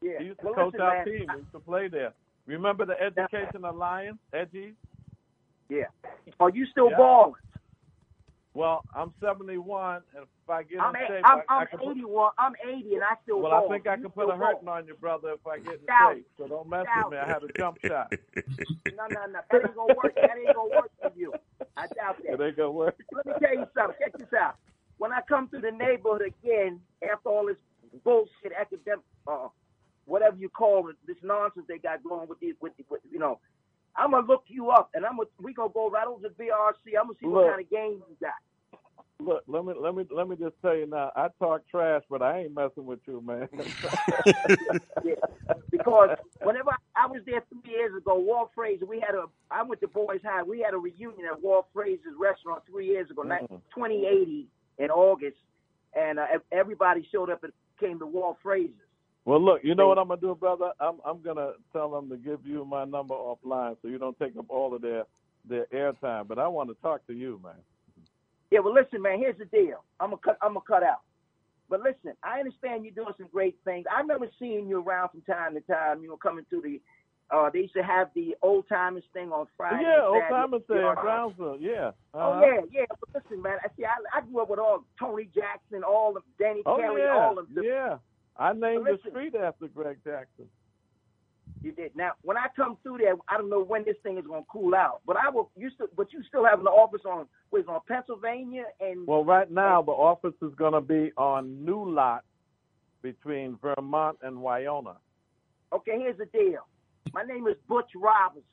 Yeah. He used to Well, coach listen, our man, team. We used to play there. Remember the Education Alliance, Edgy? Yeah. Are you still Yeah. balling? Well, I'm 71, and if I get I'm, in a- shape, I'm, I, I I'm can put, 81. I'm 80 and I still well, ball. I think I You can put a still hurting ball. on you, brother, if I get in Doubt shape. So don't mess Doubt with me. I had a jump *laughs* shot. No, no, no. That ain't gonna work. That ain't gonna work for you. I doubt that. It ain't gonna work. Let me tell you something. Check this out. When I come to the neighborhood again, after all this bullshit academic, uh, whatever you call it, this nonsense they got going with these, with, with you know, I'm gonna look you up, and I'm gonna we gonna go right over to BRC. I'm gonna see what kind of game you got. Look, let me let me let me just tell you now. I talk trash, but I ain't messing with you, man. *laughs* Yeah. Because whenever I, I was there three years ago, Walt Frazier, we had a I went to Boys High. We had a reunion at Walt Frazier's restaurant three years ago, ni- 2080 in August, and uh, everybody showed up and came to Walt Frazier's. Well, look, you know what I'm gonna do, brother? I'm I'm gonna tell them to give you my number offline, so you don't take up all of their their airtime. But I want to talk to you, man. Yeah, well, listen, man. Here's the deal. I'm gonna cut. I'm gonna cut out. But listen, I understand you're doing some great things. I remember seeing you around from time to time. You know, coming through the. Uh, they used to have the old timers thing on Friday. yeah, old timers know, Brownsville. Yeah. Oh Uh-huh. yeah, yeah. But listen, man. I see. I, I grew up with all Tony Jackson, all of Danny Oh Kelly, yeah, all of them. yeah. I named the street after Greg Jackson. You did. Now, when I come through there, I don't know when this thing is going to cool out, but I will. You still, but you still have an office on, was on Pennsylvania and. Well, right now the office is going to be on New Lot between Vermont and Wyona. Okay, here's the deal. My name is Butch Robinson.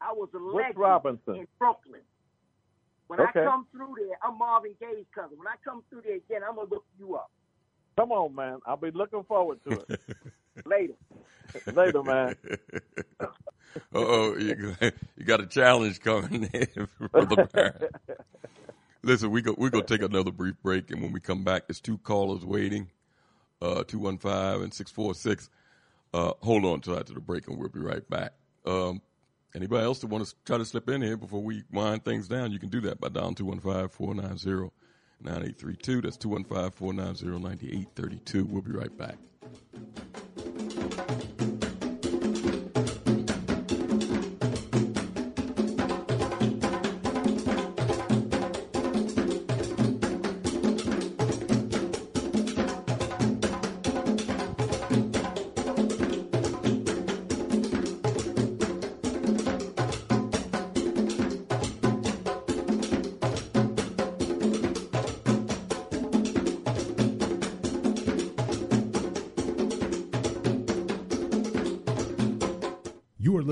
I was a Butch legend Robinson. in Brooklyn. When Okay. I come through there, I'm Marvin Gaye's cousin. When I come through there again, I'm gonna look you up Come on, man. I'll be looking forward to it. *laughs* later. Later, man. *laughs* Uh oh, you, you got a challenge coming *laughs* in, Brother Barron. Listen, we go we go take another brief break, and when we come back, there's two callers waiting, uh, two one five and six four six. Uh, hold on till after the break, and we'll be right back. Um, anybody else that want to try to slip in here before we wind things down, you can do that by dialing 215-490-9832. That's 215-490-9832. We'll be right back.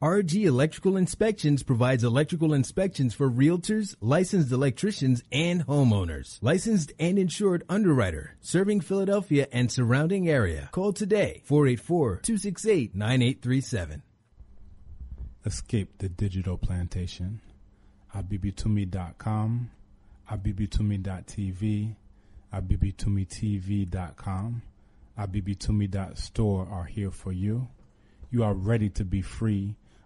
RG Electrical Inspections provides electrical inspections for realtors, licensed electricians, and homeowners. Licensed and insured underwriter, serving Philadelphia and surrounding area. Call today, 484-268-9837. Escape the digital plantation. abibitumi.com, abibitumi.tv, abibitumitv.com, abibitumi.store are here for you. You are ready to be free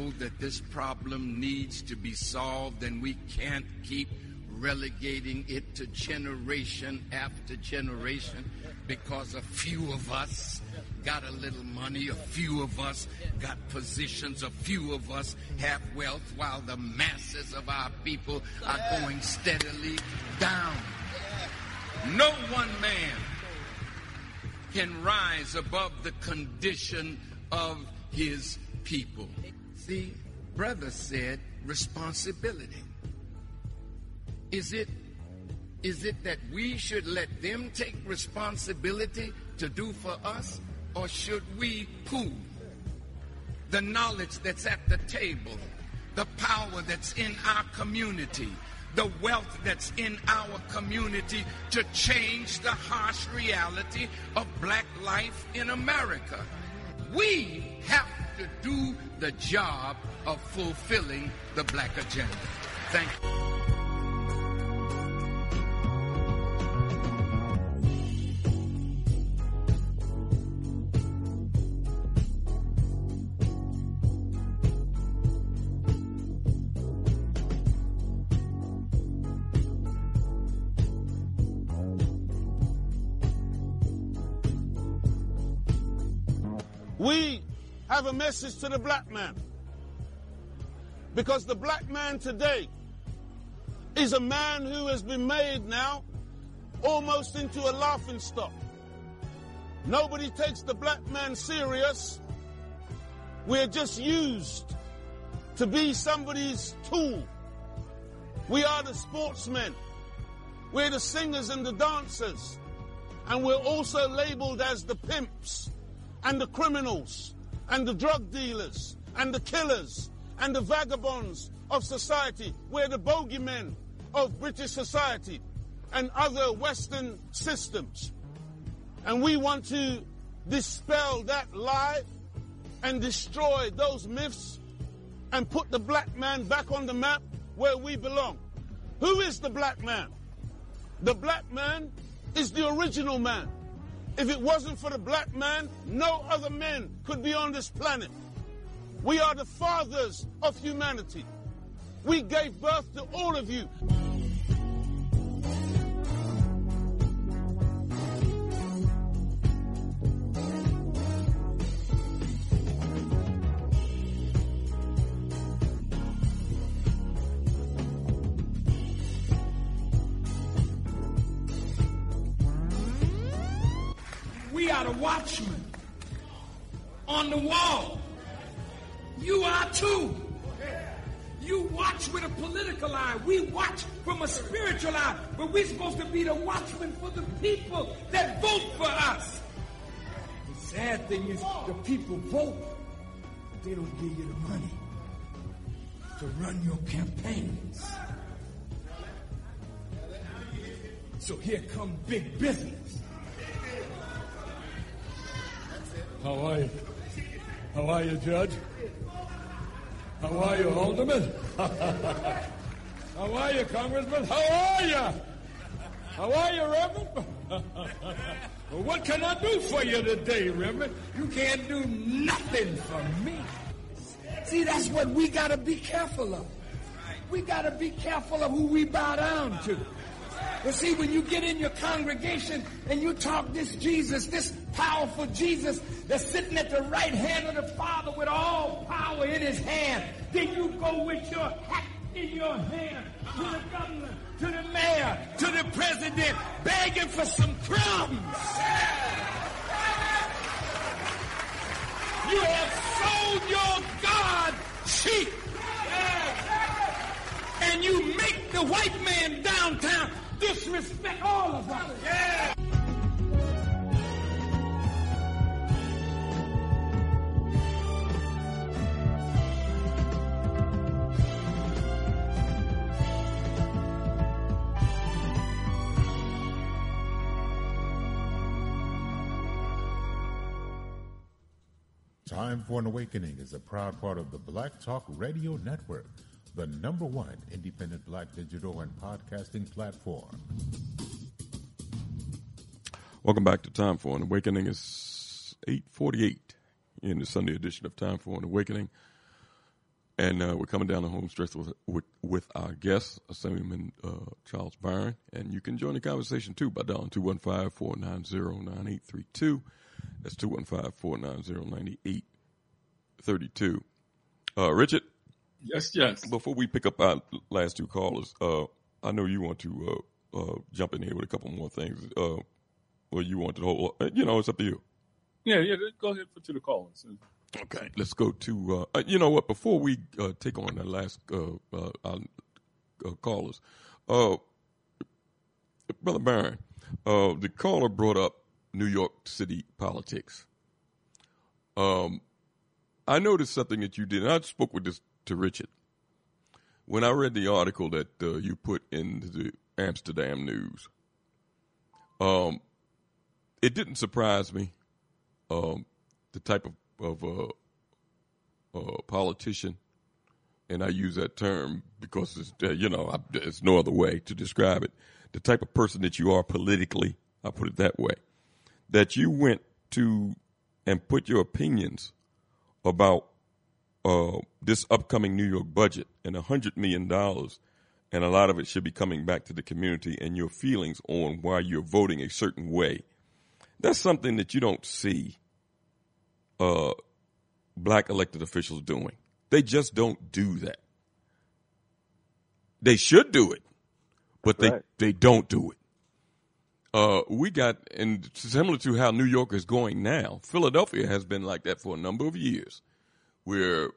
Know that this problem needs to be solved and we can't keep relegating it to generation after generation because a few of us got a little money, a few of us got positions, a few of us have wealth, while the masses of our people are going steadily down. No one man can rise above the condition of his people. See, brother said responsibility. Is it is it that we should let them take responsibility to do for us or should we pool the knowledge that's at the table, the power that's in our community, the wealth that's in our community to change the harsh reality of black life in America? We have to do the job of fulfilling the black agenda. Thank you. We have a message to the black man. Because the black man today is a man who has been made now almost into a laughing stock. Nobody takes the black man serious. We're just used to be somebody's tool. We are the sportsmen. We're the singers and the dancers. And we're also labeled as the pimps and the criminals and the drug dealers and the killers and the vagabonds of society. We're the bogeymen of British society and other Western systems. And we want to dispel that lie and destroy those myths and put the black man back on the map where we belong. Who is the black man? The black man is the original man. If it wasn't for the black man, no other men could be on this planet. We are the fathers of humanity. We gave birth to all of you. We are the watchmen on the wall. You are too. You watch with a political eye. We watch from a spiritual eye. But we're supposed to be the watchmen for the people that vote for us. The sad thing is the people vote, but they don't give you the money to run your campaigns. So here come big business. How are you? How are you, Judge? How are you, Alderman? *laughs* How are you, Congressman? How are you? How are you, Reverend? *laughs* well, what can I do for you today, Reverend? You can't do nothing for me. See, that's what we got to be careful of. We got to be careful of who we bow down to. But see, when you get in your congregation and you talk this Jesus, this powerful Jesus that's sitting at the right hand of the Father with all power in his hand, then you go with your hat in your hand to the governor, to the mayor, to the president, begging for some crumbs. You have sold your God cheap. And you make the white man downtown disrespect all of us. Yeah. Time for an Awakening is a proud part of the Black Talk Radio Network the number one independent black digital and podcasting platform. Welcome back to Time for an Awakening. It's 848 in the Sunday edition of Time for an Awakening. And uh, we're coming down the home stretch with, with, with our guest, Assemblyman uh, Charles Barron. And you can join the conversation too by dialing 215 490 9832. That's 215 490 9832. Uh, Richard? Yes, yes. Before we pick up our last two callers, uh, I know you want to uh, uh, jump in here with a couple more things. Uh, or you want to hold, uh, you know, it's up to you. Yeah, yeah. Go ahead for to the callers. Okay, let's go to. Uh, uh, you know what? Before we uh, take on the last uh, uh, our, uh, callers, brother Barron, the caller brought up New York City politics. Um, I noticed something that you did. And I spoke with this to Richard when I read the article that you put in the Amsterdam News. Um, it didn't surprise me. Um, the type of of a, a politician, and I use that term because it's uh, you know I, there's no other way to describe it. The type of person that you are politically, I put it that way, that you went to and put your opinions about uh, this upcoming New York budget and a hundred million dollars, and a lot of it should be coming back to the community and your feelings on why you're voting a certain way. That's something that you don't see uh, black elected officials doing. They just don't do that. They should do it, but they, right. they don't do it. Uh, we got, and similar to how New York is going now, Philadelphia has been like that for a number of years, where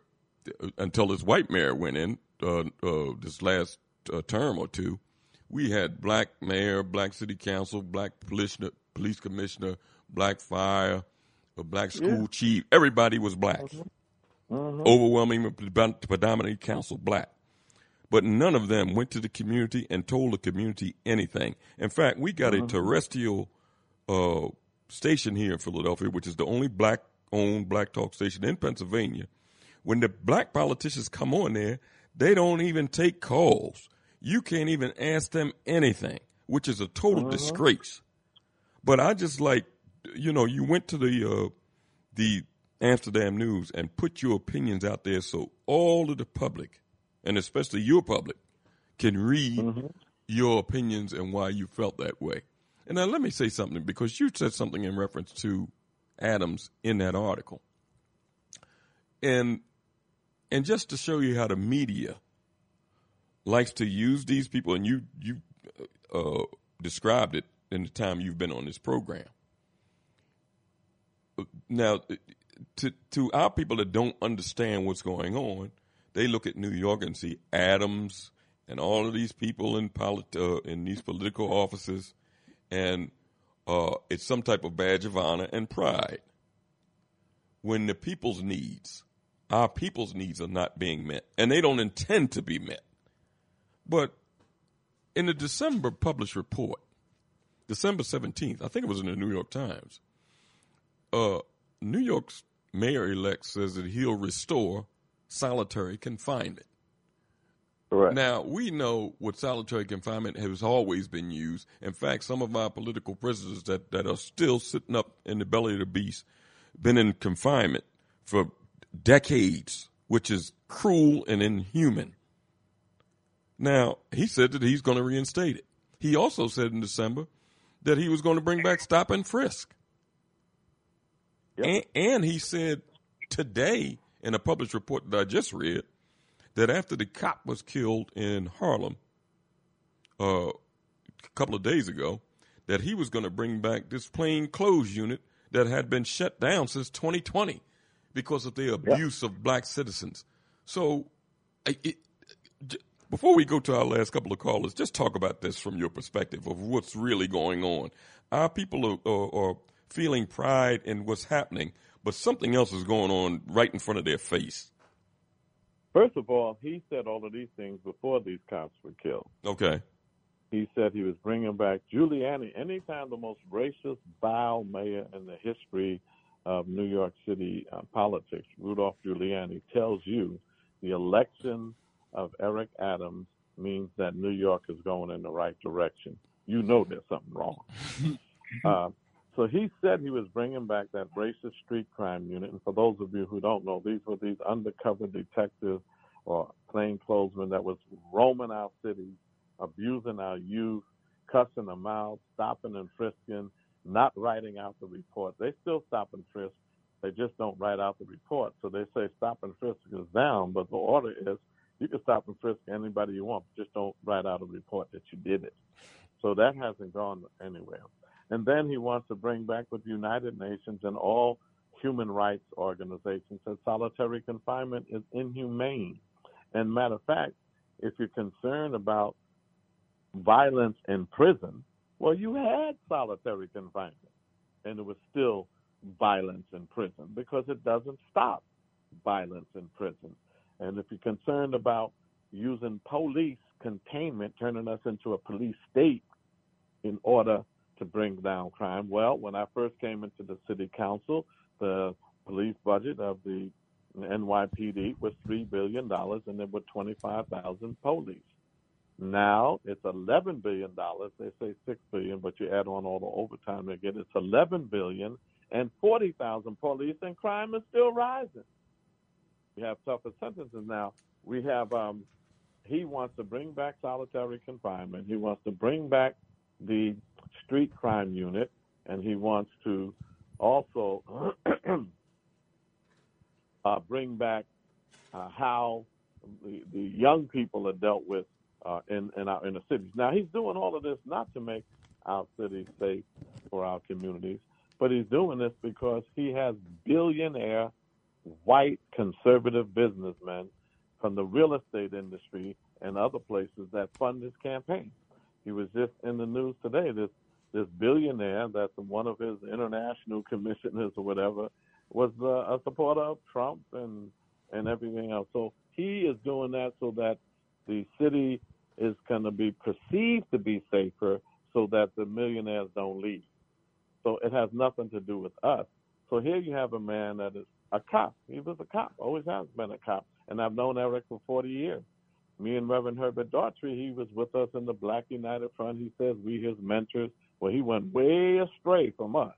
until this white mayor went in uh, uh, this last uh, term or two, we had black mayor, black city council, black police, police commissioner, black fire, a black school yeah. chief. Everybody was black. Mm-hmm. Mm-hmm. Overwhelming, predominantly council black. But none of them went to the community and told the community anything. In fact, we got mm-hmm. a terrestrial uh, station here in Philadelphia, which is the only black owned black talk station in Pennsylvania. When the black politicians come on there, they don't even take calls. You can't even ask them anything, which is a total mm-hmm. disgrace. But I just like you know, you went to the uh, the Amsterdam News and put your opinions out there so all of the public, and especially your public, can read mm-hmm. your opinions and why you felt that way. And now let me say something because you said something in reference to Adams in that article. And and just to show you how the media likes to use these people, and you you uh, described it in the time you've been on this program now to to our people that don't understand what's going on, they look at New York and see Adams and all of these people in polit- uh, in these political offices, and uh, it's some type of badge of honor and pride. When the people's needs, our people's needs, are not being met, and they don't intend to be met. But in the December published report, December seventeenth, I think it was in the New York Times uh, New York's mayor elect says that he'll restore solitary confinement. Correct. Now, we know what solitary confinement has always been used. In fact, some of our political prisoners that, that are still sitting up in the belly of the beast been in confinement for decades, which is cruel and inhuman. Now, he said that he's going to reinstate it. He also said in December that he was going to bring back stop and frisk. Yep. And, and he said today in a published report that I just read that after the cop was killed in Harlem uh, a couple of days ago, that he was going to bring back this plain clothes unit that had been shut down since 2020 because of the abuse of black citizens. So, it, before we go to our last couple of callers, just talk about this from your perspective of what's really going on. Our people are, are, are feeling pride in what's happening, but something else is going on right in front of their face. First of all, he said all of these things before these cops were killed. Okay. He said he was bringing back Giuliani, anytime the most racist, vile mayor in the history of New York City uh, politics, Rudolph Giuliani, tells you the election of Eric Adams means that New York is going in the right direction. You know there's something wrong. *laughs* uh, so he said he was bringing back that racist street crime unit. And for those of you who don't know, these were these undercover detectives or plainclothesmen that was roaming our cities, abusing our youth, cussing them out, stopping and frisking, not writing out the report. They still stop and frisk. They just don't write out the report. So they say stop and frisk is down, but the order is you can stop and frisk anybody you want, just don't write out a report that you did it. So that hasn't gone anywhere. And then he wants to bring back with United Nations and all human rights organizations that solitary confinement is inhumane. And matter of fact, if you're concerned about violence in prison, well, you had solitary confinement, and it was still violence in prison because it doesn't stop violence in prison. And if you're concerned about using police containment, turning us into a police state in order to bring down crime, well, when I first came into the city council, the police budget of the NYPD was $3 billion and there were 25,000 police. Now it's eleven billion dollars. They say six billion, but you add on all the overtime they get. It's eleven billion and forty thousand police, and crime is still rising. We have tougher sentences now. We have. Um, he wants to bring back solitary confinement. He wants to bring back the street crime unit, and he wants to also *clears throat* uh, bring back uh, how the, the young people are dealt with uh, in in our inner cities. Now he's doing all of this not to make our cities safe for our communities, but he's doing this because he has billionaire white conservative businessmen from the real estate industry and other places that fund his campaign. He was just in the news today. This this billionaire that's one of his international commissioners or whatever was uh, a supporter of Trump and and everything else. So he is doing that so that the city is going to be perceived to be safer so that the millionaires don't leave. So it has nothing to do with us. So here you have a man that is a cop. He was a cop, always has been a cop. And I've known Eric for 40 years. Me and Reverend Herbert Daughtry, he was with us in the Black United Front. He says we his mentors. Well, he went way astray from us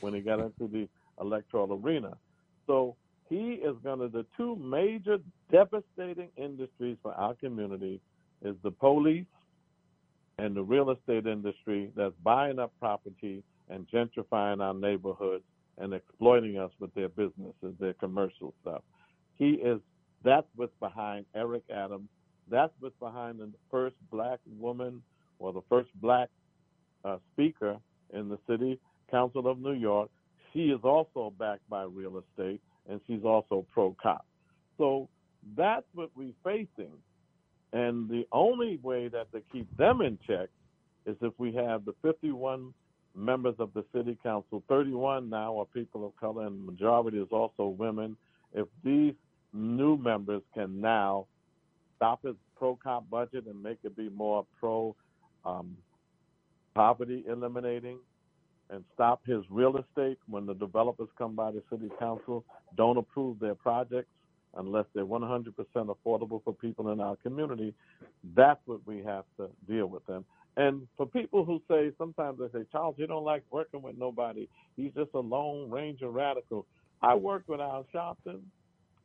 when he got into the electoral arena. So he is going to, the two major devastating industries for our community is the police and the real estate industry that's buying up property and gentrifying our neighborhoods and exploiting us with their businesses, their commercial stuff. He is that's what's behind Eric Adams. That's what's behind the first black woman or the first black uh, speaker in the city council of New York. She is also backed by real estate and she's also pro cop. So that's what we're facing and the only way that to keep them in check is if we have the 51 members of the city council, 31 now are people of color, and the majority is also women. If these new members can now stop his pro cop budget and make it be more pro um, poverty eliminating and stop his real estate when the developers come by the city council, don't approve their projects, unless they're 100% affordable for people in our community, that's what we have to deal with them. And for people who say, sometimes they say, Charles, you don't like working with nobody. He's just a lone ranger radical. I worked with Al Sharpton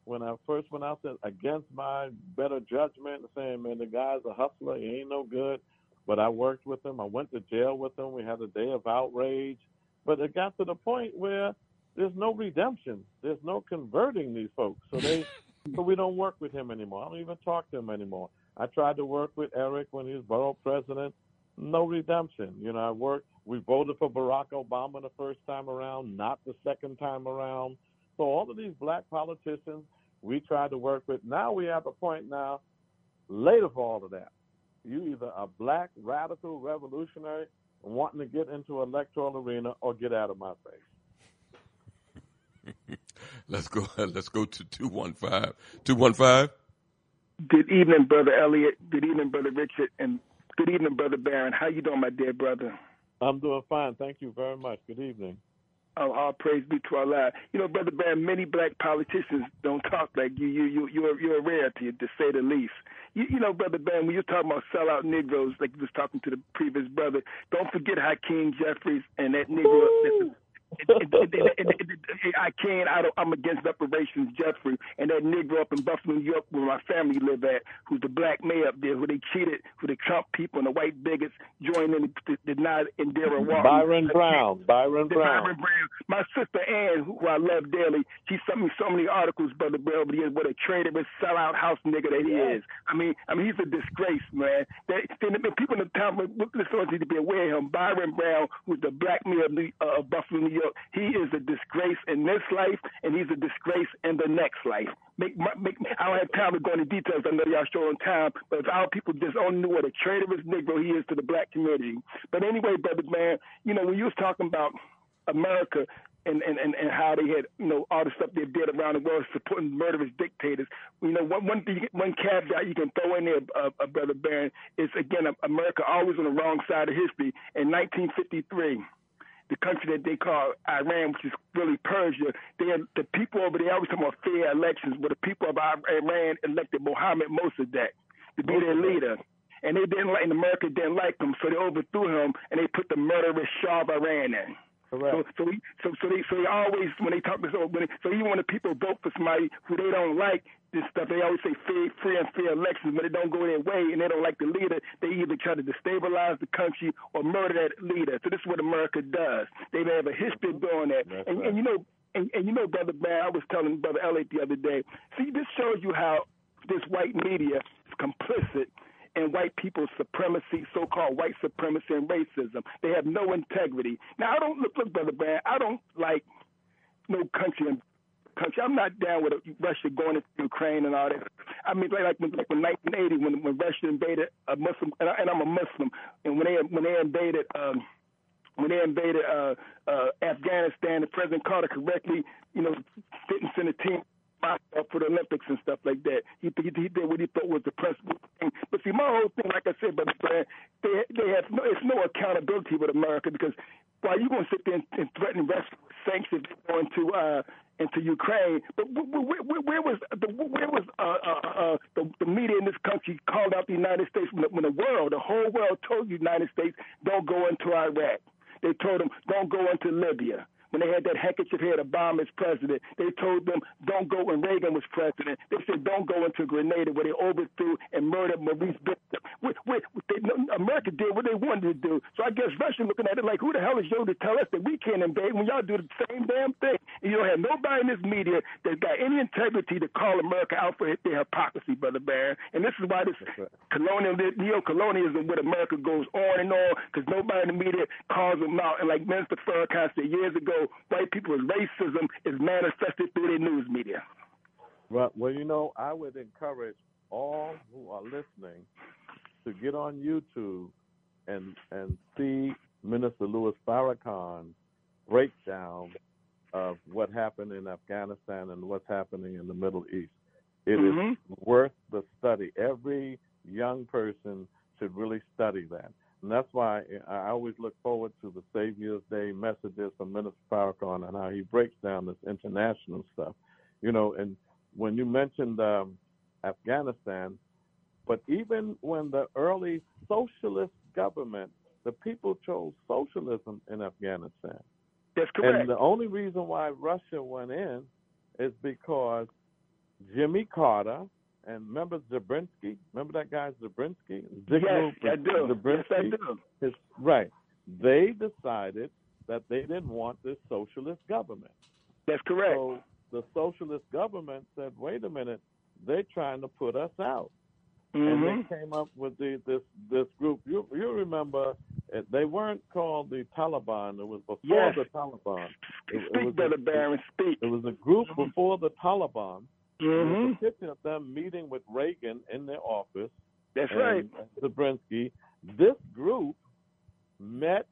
when I first went out there against my better judgment, saying, man, the guy's a hustler. He ain't no good. But I worked with him. I went to jail with him. We had a day of outrage. But it got to the point where there's no redemption. There's no converting these folks. So they *laughs* so we don't work with him anymore. I don't even talk to him anymore. I tried to work with Eric when he was borough president. No redemption. You know, I worked. We voted for Barack Obama the first time around, not the second time around. So all of these black politicians we tried to work with. Now we have a point now, later for all of that. You either a black radical revolutionary wanting to get into electoral arena or get out of my face. Let's go. *laughs* Let's go to two one five. Two one five. Good evening, brother Elliott. Good evening, brother Richard, and good evening, brother Barron. How you doing, my dear brother? I'm doing fine. Thank you very much. Good evening. Oh, all praise be to Allah. You know, brother Bam, many black politicians don't talk like you. You, you, you're, you're a rarity, to say the least. You, you know, brother Bam, when you're talking about sellout Negroes, like you was talking to the previous brother, don't forget Hakeem Jeffries and that Negro. I can't. I don't, I'm against reparations, Jeffrey, and that nigger up in Buffalo, New York, where my family live at, who's the black mayor up there, who they cheated, who the Trump people and the white bigots joined in, did not India Walton. Byron Brown. Byron Brown. Byron Brown. My sister Ann, who I love dearly, she sent me so many articles, brother Bill, over the years, what a traitorous, sellout house nigga that he is. I mean, I mean, he's a disgrace, man. They, people in the town, listeners need to be aware of him. Byron Brown, who's the black mayor of, New, uh, of Buffalo, New York, he is a disgrace in this life, and he's a disgrace in the next life. Make, make, I don't have time to go into details. I know y'all short on time, but if our people just only knew what a traitorous Negro he is to the black community. But anyway, brother man, you know when you was talking about America and, and, and, and how they had, you know, all the stuff they did around the world supporting murderous dictators. You know, one one thing, one caveat you can throw in there, uh, uh, brother Barron, is again America always on the wrong side of history. In 1953 the country that they call Iran, which is really Persia. They had, the people over there always talk about fair elections, but the people of Iran elected Mohammed Mossadegh to be their leader. And they didn't like, and America didn't like him, so they overthrew him and they put the murderous Shah of Iran in. Correct. So, so, we, so, so they, so they always when they talk this, when they, so even when the people vote for somebody who they don't like, this stuff, they always say free, free and fair elections, but it don't go their way, and they don't like the leader. They either try to destabilize the country or murder that leader. So this is what America does. They have a history of doing that, and, right. and you know, and, and you know, brother man, I was telling brother Elliott the other day. See, this shows you how this white media is complicit and white people's supremacy, so-called white supremacy and racism. They have no integrity. Now, I don't look, look, brother Brad. I don't like no country and country. I'm not down with Russia going into Ukraine and all that. I mean, like like, like in 1980 when when Russia invaded a Muslim, and, I, and I'm a Muslim, and when they when they invaded. um when they invaded uh, uh, Afghanistan, and President Carter correctly, you know, didn't send a team for the Olympics and stuff like that. He, he, he did what he thought was the principal thing. But see, my whole thing, like I said, but they they have no, it's no accountability with America because why you going to sit there and, and threaten Russia sanctions going to uh, into Ukraine? But where, where, where was the where was uh, uh, uh, the, the media in this country called out the United States when the, when the world, the whole world, told the United States don't go into Iraq. They told them don't go into Libya when they had that handkerchief here, Obama as president. They told them don't go when Reagan was president. They said don't go into Grenada where they overthrew and murdered Maurice Bishop. We, we, they, America did what they wanted to do. So I guess Russia looking at it like, who the hell is you to tell us that we can't invade when y'all do the same damn thing? And you don't have nobody in this media that's got any integrity to call America out for their hypocrisy, Brother Barron. And this is why this colonial, neo-colonialism with America goes on and on because nobody in the media calls them out. And like Minister Farrakhan said years ago, white people's racism is manifested through their news media. Well, well, you know, I would encourage all who are listening to get on YouTube and and see Minister Louis Farrakhan's breakdown of what happened in Afghanistan and what's happening in the Middle East. It Mhm. is worth the study. Every young person should really study that. And that's why I always look forward to the Savior's Day messages from Minister Farrakhan and how he breaks down this international stuff. You know, and when you mentioned um, Afghanistan, but even when the early socialist government, the people chose socialism in Afghanistan. That's correct. And the only reason why Russia went in is because Jimmy Carter and remember Zabrinsky? Remember that guy Zabrinsky? Yes, I do. Zabrinsky? Yes, I do. His, right. They decided that they didn't want this socialist government. That's correct. So the socialist government said, "Wait a minute, they're trying to put us out." And Mhm. they came up with the, this this group. You you remember? They weren't called the Taliban. It was before Yes. the Taliban. It, it Speak, was Brother a, Barron, speak. It was a group before the Taliban. Mm-hmm. There Mhm. was a picture of them meeting with Reagan in their office. That's right. Zabrinsky. This group met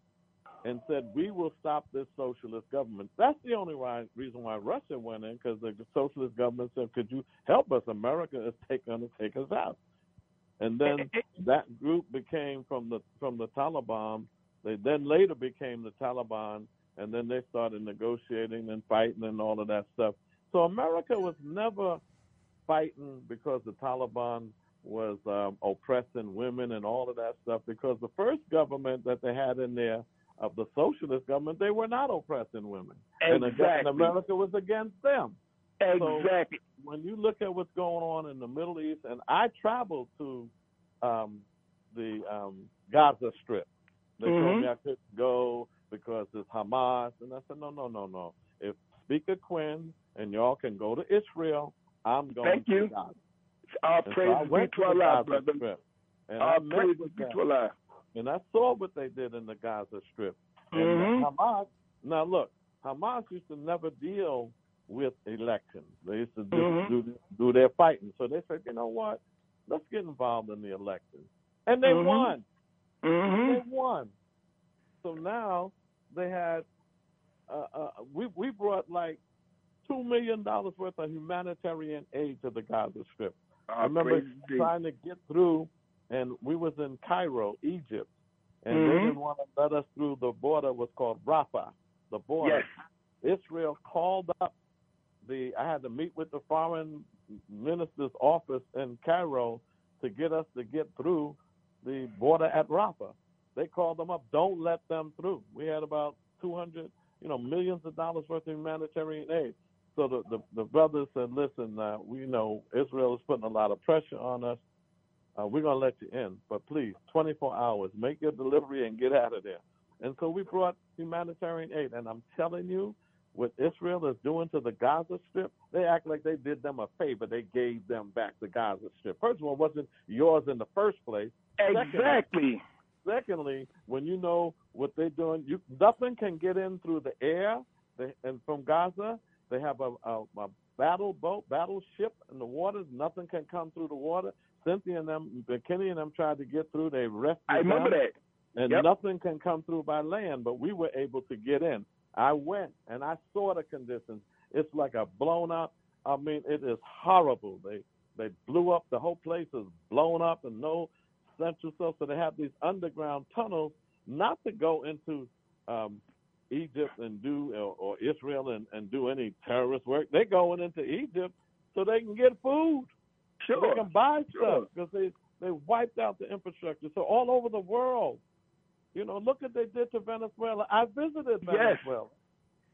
and said, "We will stop this socialist government." That's the only why, reason why Russia went in, because the socialist government said, "Could you help us? America is take, going to take us out." And then eh, eh, eh. that group became from the from the Taliban. They then later became the Taliban, and then they started negotiating and fighting and all of that stuff. So America was never fighting because the Taliban was um, oppressing women and all of that stuff. Because the first government that they had in there of the socialist government, they were not oppressing women, Exactly. and. America was against them. So Exactly. when you look at what's going on in the Middle East, and I traveled to um, the um, Gaza Strip. They told Mhm. me I couldn't go because it's Hamas, and I said, no, no, no, no. If Speaker Quinn and y'all can go to Israel, I'm going Thank to you. Gaza. All And so I praise be to Allah, brother. Strip, and I All met praise be to Allah. And I saw what they did in the Gaza Strip. And Mhm. Hamas, now look, Hamas used to never deal with elections. They used to do, Mhm. do, do their fighting. So they said, you know what? Let's get involved in the elections. And they Mhm. won. Mhm. They won. So now they had, uh, uh, we, we brought like $2 million worth of humanitarian aid to the Gaza Strip. I remember trying to get through, and we was in Cairo, Egypt, and they Mhm. didn't want to let us through the border. Was called Rafah, the border. Yes. Israel called up the. I had to meet with the foreign minister's office in Cairo to get us to get through the border at Rafah. They called them up. Don't let them through. We had about 200, you know, millions of dollars worth of humanitarian aid. So the, the, the brothers said, listen, uh, we know Israel is putting a lot of pressure on us. Uh, we're going to let you in, but please, 24 hours, make your delivery and get out of there. And so we brought humanitarian aid. And I'm telling you, what Israel is doing to the Gaza Strip, they act like they did them a favor. They gave them back the Gaza Strip. First of all, it wasn't yours in the first place. Exactly. Secondly, when you know what they're doing, you nothing can get in through the air. They, and from Gaza, they have a, a, a battle boat, battleship in the waters. Nothing can come through the water. Cynthia and them, Kenny and them tried to get through. They rescued I remember them, that. And Yep. nothing can come through by land, but we were able to get in. I went and I saw the conditions. It's like a blown up. I mean, it is horrible. They they blew up the whole place is blown up and no central cell. So they have these underground tunnels not to go into um, Egypt and do or, or Israel and, and do any terrorist work. They're going into Egypt so they can get food. So Sure. they can buy Sure. stuff because they they wiped out the infrastructure. So all over the world, you know, look what they did to Venezuela. I visited Venezuela. Yes.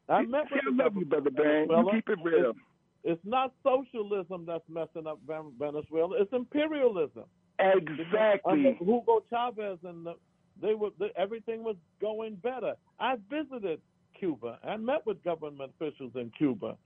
I met with love you, brother of You keep it real. It's, it's not socialism that's messing up Venezuela. It's imperialism. Exactly. Hugo Chavez and the, they were the, everything was going better. I visited Cuba. I met with government officials in Cuba.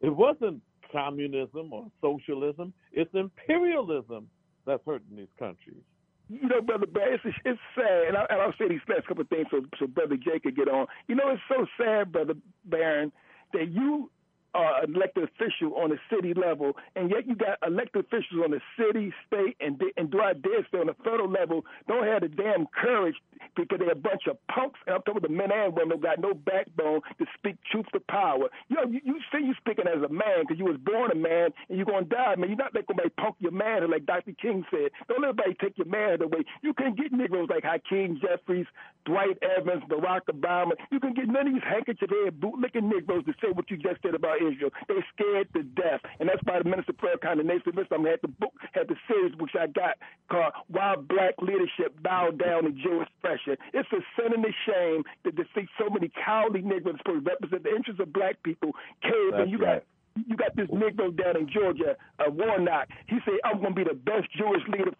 It wasn't communism or socialism. It's imperialism that's hurting these countries. You know, brother it's, it's sad, and, I, and I'll say these last couple of things so so brother Jay could get on. You know, it's so sad, brother Barron, that you an elected official on the city level, and yet you got elected officials on the city, state, and and do I dare say on the federal level don't have the damn courage because they're a bunch of punks. And I'm talking about the men and women who got no backbone to speak truth to power. You know, you, you say you're speaking as a man because you was born a man and you're gonna die, man. You're not letting somebody punk your manhood like Dr. King said. Don't let anybody take your manhood away. You can get Negroes like Hakeem Jeffries, Dwight Evans, Barack Obama. You can get none of these handkerchief head bootlicking Negroes to say what you just said about Israel. They scared to death, and that's why the Minister of Prayer Condemnation List I had the book, had the series which I got called "Why Black Leadership Bowed Down to Jewish Pressure." It's a sin and a shame that to see so many cowardly Negroes supposed to represent the interests of black people cave, and you right. got you got this Negro down in Georgia, uh, Warnock. He said, "I'm going to be the best Jewish leader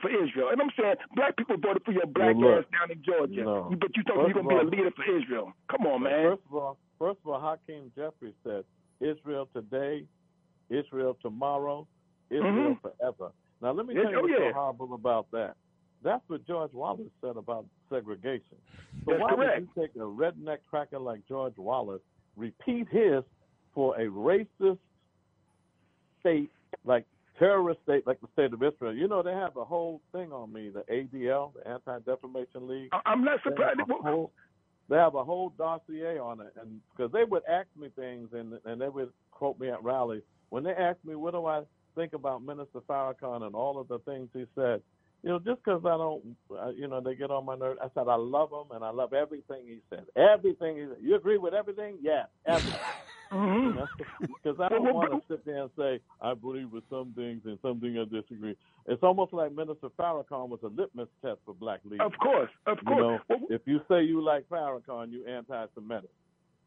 for Israel." And I'm saying, black people voted for your black Well, look, ass down in Georgia, no. You- but you talking First you're going to be a leader for Israel? Come on, man. First of all, first of all, Hakeem Jeffries said, "Israel today, Israel tomorrow, Israel Mhm. forever." Now, let me tell you oh, what's yeah. so horrible about that. That's what George Wallace said about segregation. So That's why correct. would you take a redneck cracker like George Wallace, repeat his for a racist state like terrorist state like the state of Israel? You know, they have a whole thing on me, the ADL, the Anti Defamation League. I'm not surprised. whole, they have a whole dossier on it, and because they would ask me things, and and they would quote me at rallies. When they asked me, what do I think about Minister Farrakhan and all of the things he said, you know, just because I don't, uh, you know, they get on my nerves. I said I love him and I love everything he said. Everything he said. You agree with everything? Yes, everything. Mm-hmm. Because *laughs* I don't want to sit there and say I believe with some things and some things I disagree. It's almost like Minister Farrakhan was a litmus test for black leaders. Of course, of You course. know, if you say you like Farrakhan, you anti-Semitic.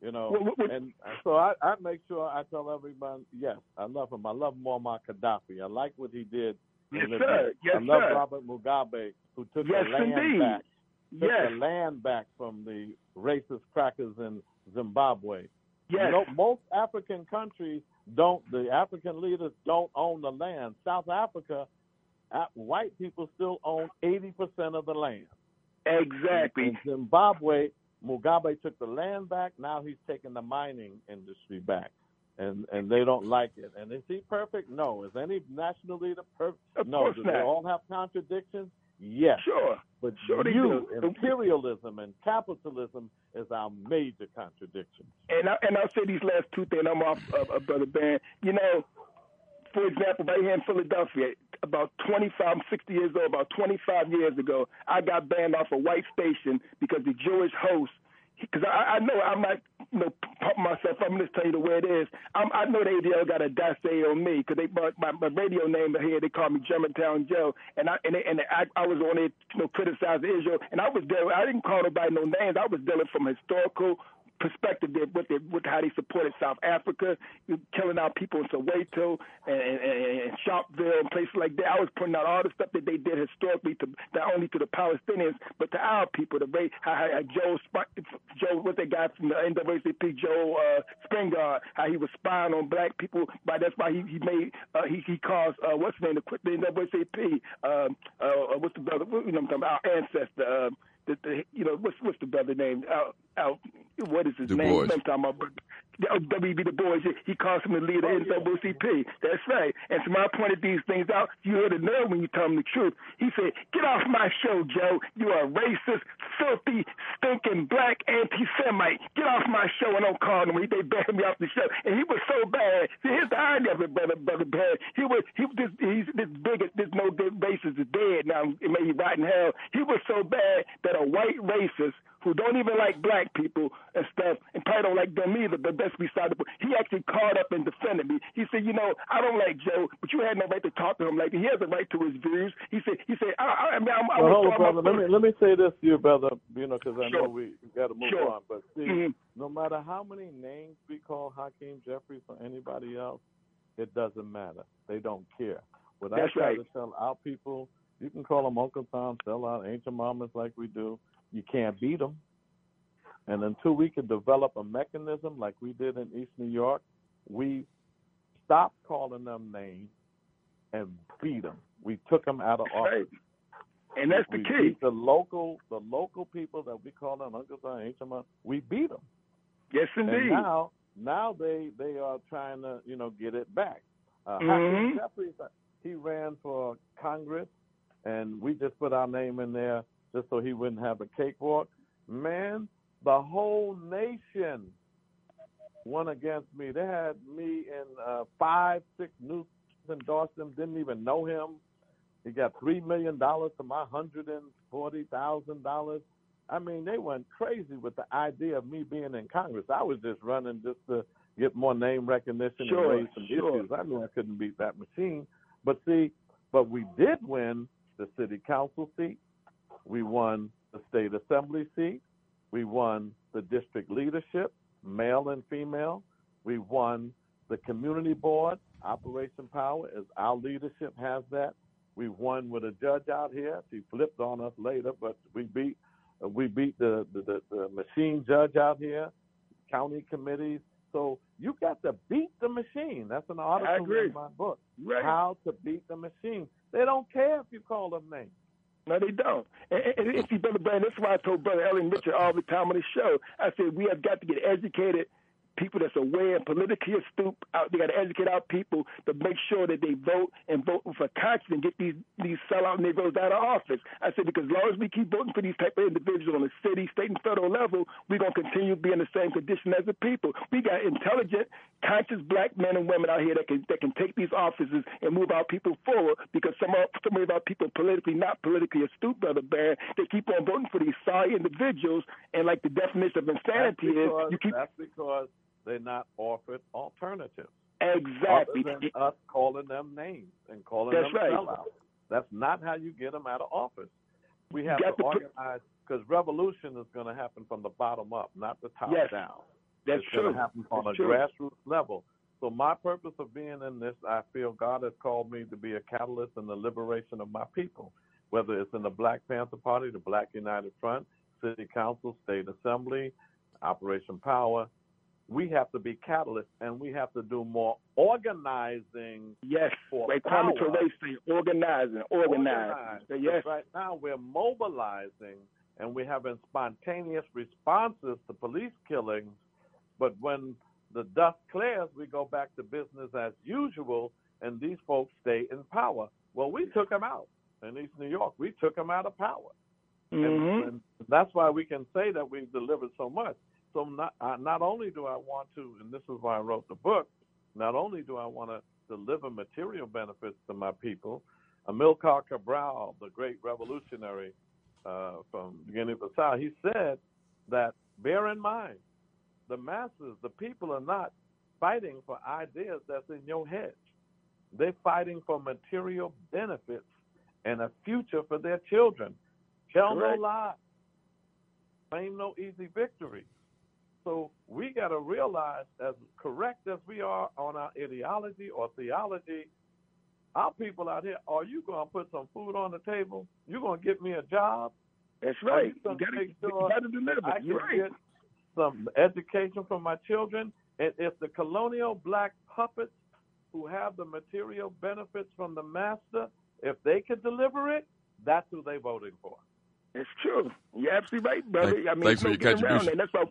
You know, and so I, I make sure I tell everybody, yes, I love him. I love Muammar Gaddafi. I like what he did. Yes, sir. Yes, I love sir. Robert Mugabe, who took Yes, the land indeed. back. Took Yes. the land back from the racist crackers in Zimbabwe. Yes. You know, most African countries don't. The African leaders don't own the land. South Africa, uh, white people still own eighty percent of the land. Exactly. In Zimbabwe, Mugabe took the land back. Now he's taking the mining industry back, and and they don't like it. And is he perfect? No. Is any national leader perfect? Of no. Do they all have contradictions? Yes. Sure. But Sure you, imperialism and capitalism is our major contradiction. And I, and I'll say these last two things. I'm off, uh, uh, brother Ben. You know, for example, right here in Philadelphia, about 25, I'm 60 years old. About 25 years ago, I got banned off a white station because the Jewish host. Because I, I know I might, you know, pump myself. I'm just telling you the way it is. I'm, I know the ADL got a dasse on me because they brought my, my radio name here. They call me Germantown Joe, and I and, they, and I, I was on it, you know, criticizing Israel, and I was there. I didn't call nobody no names. I was dealing from historical perspective there with, the, with how they supported South Africa, killing out people in Soweto and, and, and Sharpeville and places like that. I was pointing out all the stuff that they did historically to not only to the Palestinians but to our people. The way how, how Joe Joe what's that guy from the NAACP Joe uh, Spingarn how he was spying on black people. But that's why he he made uh, he he caused uh, what's his name the the NAACP um, uh, what's the brother you know what I'm talking about our ancestor. Uh, the, the you know what's what's the brother name? Out, out, what is his Du name? Bois. I'm talking about oh, W.B. Du Bois. He, he calls him the leader of the NAACP. That's right. And so when I pointed these things out, you hear the nerve when you tell him the truth. He said, "Get off my show, Joe. You are racist, filthy, stinking black anti-Semite. Get off my show and don't call him." He they banned me off the show, and he was so bad. See, here's the irony of it, brother, brother, bad. He was he was this he's this bigot, this no good racist is dead now. It may he rot in hell. He was so bad that a white racist who don't even like black people and stuff, and probably don't like them either, but that's beside the point. He actually called up and defended me. He said, you know, I don't like Joe, but you had no right to talk to him like. He has a right to his views. He said, he said, I, I, I mean, I'm, Well, hold on, brother. Let me let me say this to you, brother. You know, because I know we got to move Sure. on. But see, Mhm. no matter how many names we call Hakeem Jeffries or anybody else, it doesn't matter. They don't care. What That's I try right. to tell our people, you can call them Uncle Tom, sell out ancient mamas like we do. You can't beat them. And until we can develop a mechanism like we did in East New York, we stopped calling them names and beat them. We took them out of office. And that's the key. The local, the local people that we call them Uncle Tom, Ancient Mom, we beat them. Yes, indeed. And now, now they they are trying to you know get it back. Uh, Mhm. Jeffries, uh, he ran for Congress, and we just put our name in there just so he wouldn't have a cakewalk. Man, the whole nation went against me. They had me in uh, five, six news endorsed him. Didn't even know him. He got three million dollars to my hundred and forty thousand dollars. I mean, they went crazy with the idea of me being in Congress. I was just running just to get more name recognition Sure, and raise some sure. issues. I knew I couldn't beat that machine. But see, but we did win the city council seat. We won the state assembly seat. We won the district leadership, male and female. We won the community board, Operation Power, as our leadership has that. We won with a judge out here. She flipped on us later, but we beat we beat the, the, the, machine judge out here, county committees. So you got to beat the machine. That's an article in my book. Right. How to beat the machine. They don't care if you call them names. No, they don't. And, and, and see, Brother Brandon, that's why I told Brother Ellen Richard all the time on the show. I said we have got to get educated people that's aware and politically astute. Out, they got to educate our people to make sure that they vote and vote for conscience and get these these sellout Negroes out of office. I said because as long as we keep voting for these type of individuals on the city, state, and federal level, we're gonna continue to be in the same condition as the people. We got intelligent, conscious black men and women out here that can that can take these offices and move our people forward. Because some of some of our people politically not politically astute, brother Barron, they keep on voting for these sorry individuals. And like the definition of insanity is, because, you keep that's because they're not offered alternatives. Exactly. Other than us calling them names and calling That's them right. sellouts. That's not how you get them out of office. We have to to organize because revolution is going to happen from the bottom up, not the top Yes. down. That's it's true. going to happen on That's a true. grassroots level. So my purpose of being in this, I feel God has called me to be a catalyst in the liberation of my people, whether it's in the Black Panther Party, the Black United Front, City Council, State Assembly, Operation Power. We have to be catalysts, and we have to do more organizing. Yes, for like power. Say, organizing, organize. Organize. Yes, Right now, we're mobilizing and we're having spontaneous responses to police killings. But when the dust clears, we go back to business as usual, and these folks stay in power. Well, we took them out in East New York. We took them out of power. Mhm. And, and that's why we can say that we've delivered so much. So not uh, not only do I want to, and this is why I wrote the book. Not only do I want to deliver material benefits to my people, Amilcar Cabral, the great revolutionary uh, from Guinea-Bissau, he said that bear in mind, the masses, the people are not fighting for ideas that's in your head. They're fighting for material benefits and a future for their children. Tell Correct. no lie. Claim no easy victory. So we got to realize, as correct as we are on our ideology or theology, our people out here, are you going to put some food on the table? You going to get me a job? That's Are right. you gonna You gotta- make you sure gotta deliver. I can You're right. get some education for my children. And if the colonial black puppets who have the material benefits from the master, if they could deliver it, that's who they voting for. It's true. You're absolutely right, brother. Thank- I mean, thanks for your around contribution. that. That's why.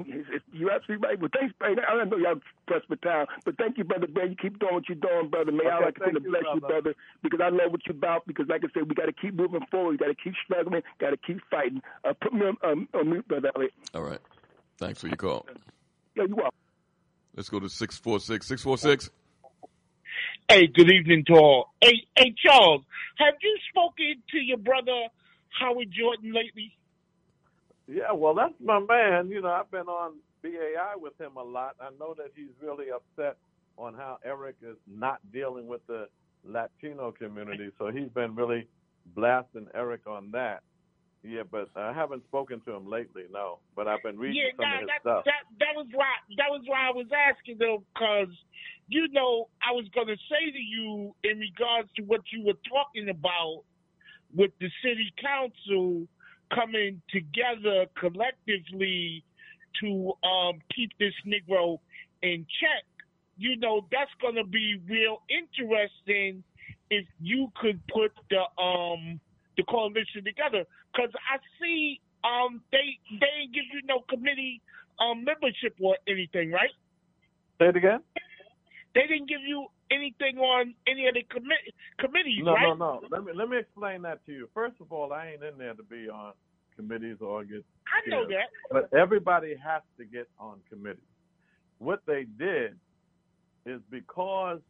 It's- it's- You're absolutely right. Well, thanks, man. I know y'all pressed for time, but thank you, brother. Ben, you keep doing what you're doing, brother. May I Okay, like to thank you, bless you, brother. brother, because I know what you're about. Because, like I said, we got to keep moving forward. We got to keep struggling. Got to keep fighting. Uh, put me on, um, on mute, brother. All right. Thanks for your call. Yeah, you are. Let's go to 646. 646. Hey, good evening to all. Hey, hey, Charles, have you spoken to your brother Howard Jordan lately? Yeah, well, that's my man. You know, I've been on BAI with him a lot. I know that he's really upset on how Eric is not dealing with the Latino community. So he's been really blasting Eric on that. Yeah, but I haven't spoken to him lately, no. But I've been reading yeah, some nah, of his that, stuff. that that was why that was why I was asking though, because you know I was gonna say to you in regards to what you were talking about with the city council coming together collectively to um, keep this Negro in check. You know that's gonna be real interesting if you could put the um the coalition together because I see um they they give you no committee um membership or anything, right? Say it again? They didn't give you anything on any of the commi- committees, No, right? no, no. Let me let me explain that to you. First of all, I ain't in there to be on committees or get. I know you that. But everybody has to get on committees. What they did is because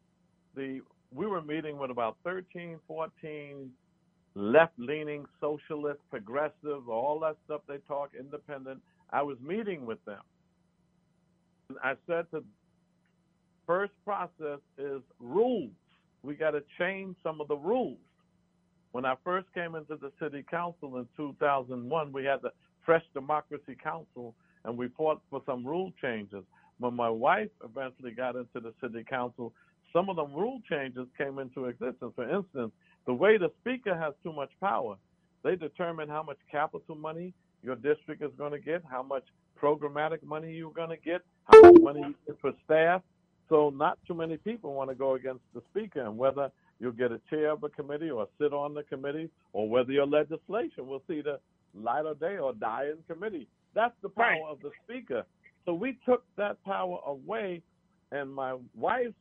the we were meeting with about 13, 14 left-leaning socialist, progressive, all that stuff they talk, independent. I was meeting with them. I said to first process is rules. We got to change some of the rules. When I first came into the city council in 2001, we had the Fresh Democracy Council, and we fought for some rule changes. When my wife eventually got into the city council, some of the rule changes came into existence. For instance, the way the speaker has too much power, they determine how much capital money your district is going to get, how much programmatic money you're going to get, how much money you get for staff. So not too many people want to go against the speaker, and whether you'll get a chair of a committee or sit on the committee, or whether your legislation will see the light of day or die in committee. That's the power of the speaker. So we took that power away, and my wife's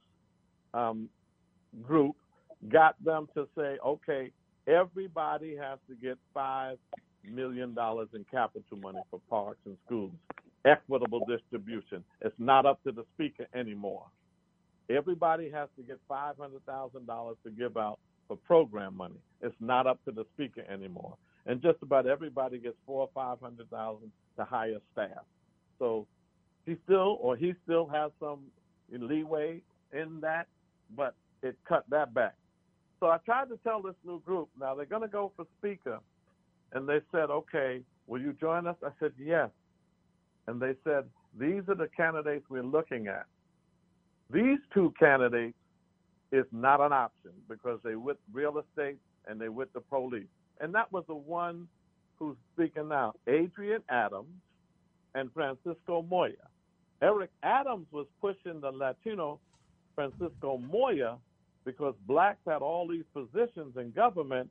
um, group got them to say, okay, everybody has to get five million dollars in capital money for parks and schools. Equitable distribution. It's not up to the speaker anymore. Everybody has to get five hundred thousand dollars to give out for program money. It's not up to the speaker anymore. And just about everybody gets four or five hundred thousand to hire staff. So he still or he still has some leeway in that, but it cut that back. So I tried to tell this new group, now they're going to go for speaker. And they said, okay, will you join us? I said, yes. And they said, these are the candidates we're looking at. These two candidates is not an option because they with real estate and they with the police. And that was the one who's speaking now, Adrienne Adams and Francisco Moya. Eric Adams was pushing the Latino Francisco Moya because blacks had all these positions in government,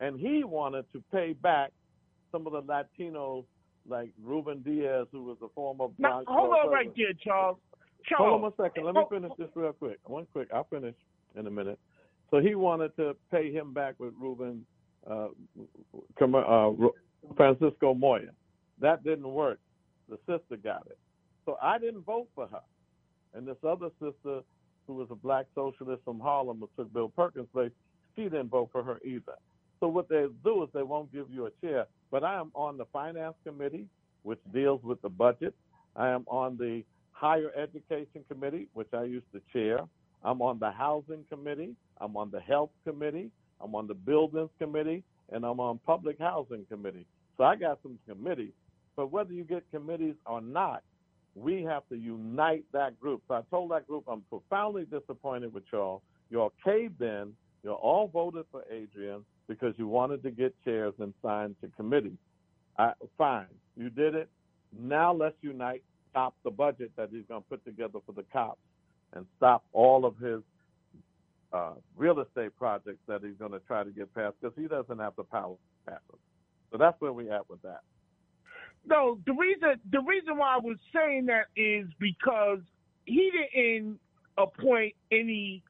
and he wanted to pay back some of the Latinos, like Ruben Diaz, who was a former. Now, hold on right there, Charles. Charles. Hold on a second. Let me finish this real quick. One quick. I'll finish in a minute. So he wanted to pay him back with Ruben uh, uh, Francisco Moya. That didn't work. The sister got it. So I didn't vote for her. And this other sister who was a black socialist from Harlem who took Bill Perkins' place, she didn't vote for her either. So what they do is they won't give you a chair. But I am on the finance committee, which deals with the budget. I am on the higher education committee, which I used to chair. I'm on the housing committee. I'm on the health committee. I'm on the buildings committee, and I'm on public housing committee. So I got some committees. But whether you get committees or not, we have to unite that group. So I told that group, I'm profoundly disappointed with y'all. Y'all caved in. You all voted for Adrienne because you wanted to get chairs and signed to committee. I, fine, you did it. Now let's unite. Stop the budget that he's going to put together for the cops, and stop all of his uh, real estate projects that he's going to try to get passed because he doesn't have the power to pass them. So that's where we're at with that. No, the reason the reason why I was saying that is because he didn't appoint any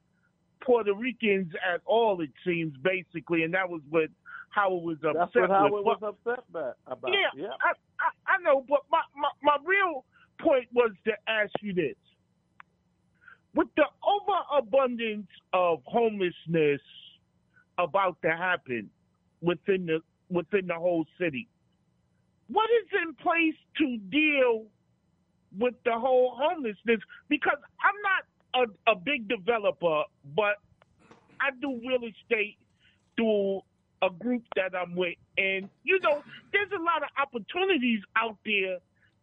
Puerto Ricans at all. It seems basically, and that was what Howard was upset. That's what Howard with. was upset about. about. Yeah, yeah. I, I, I know, but my, my my real point was to ask you this: with the overabundance of homelessness about to happen within the within the whole city, what is in place to deal with the whole homelessness? Because I'm not a, a big developer, but I do real estate through a group that I'm with. And, you know, there's a lot of opportunities out there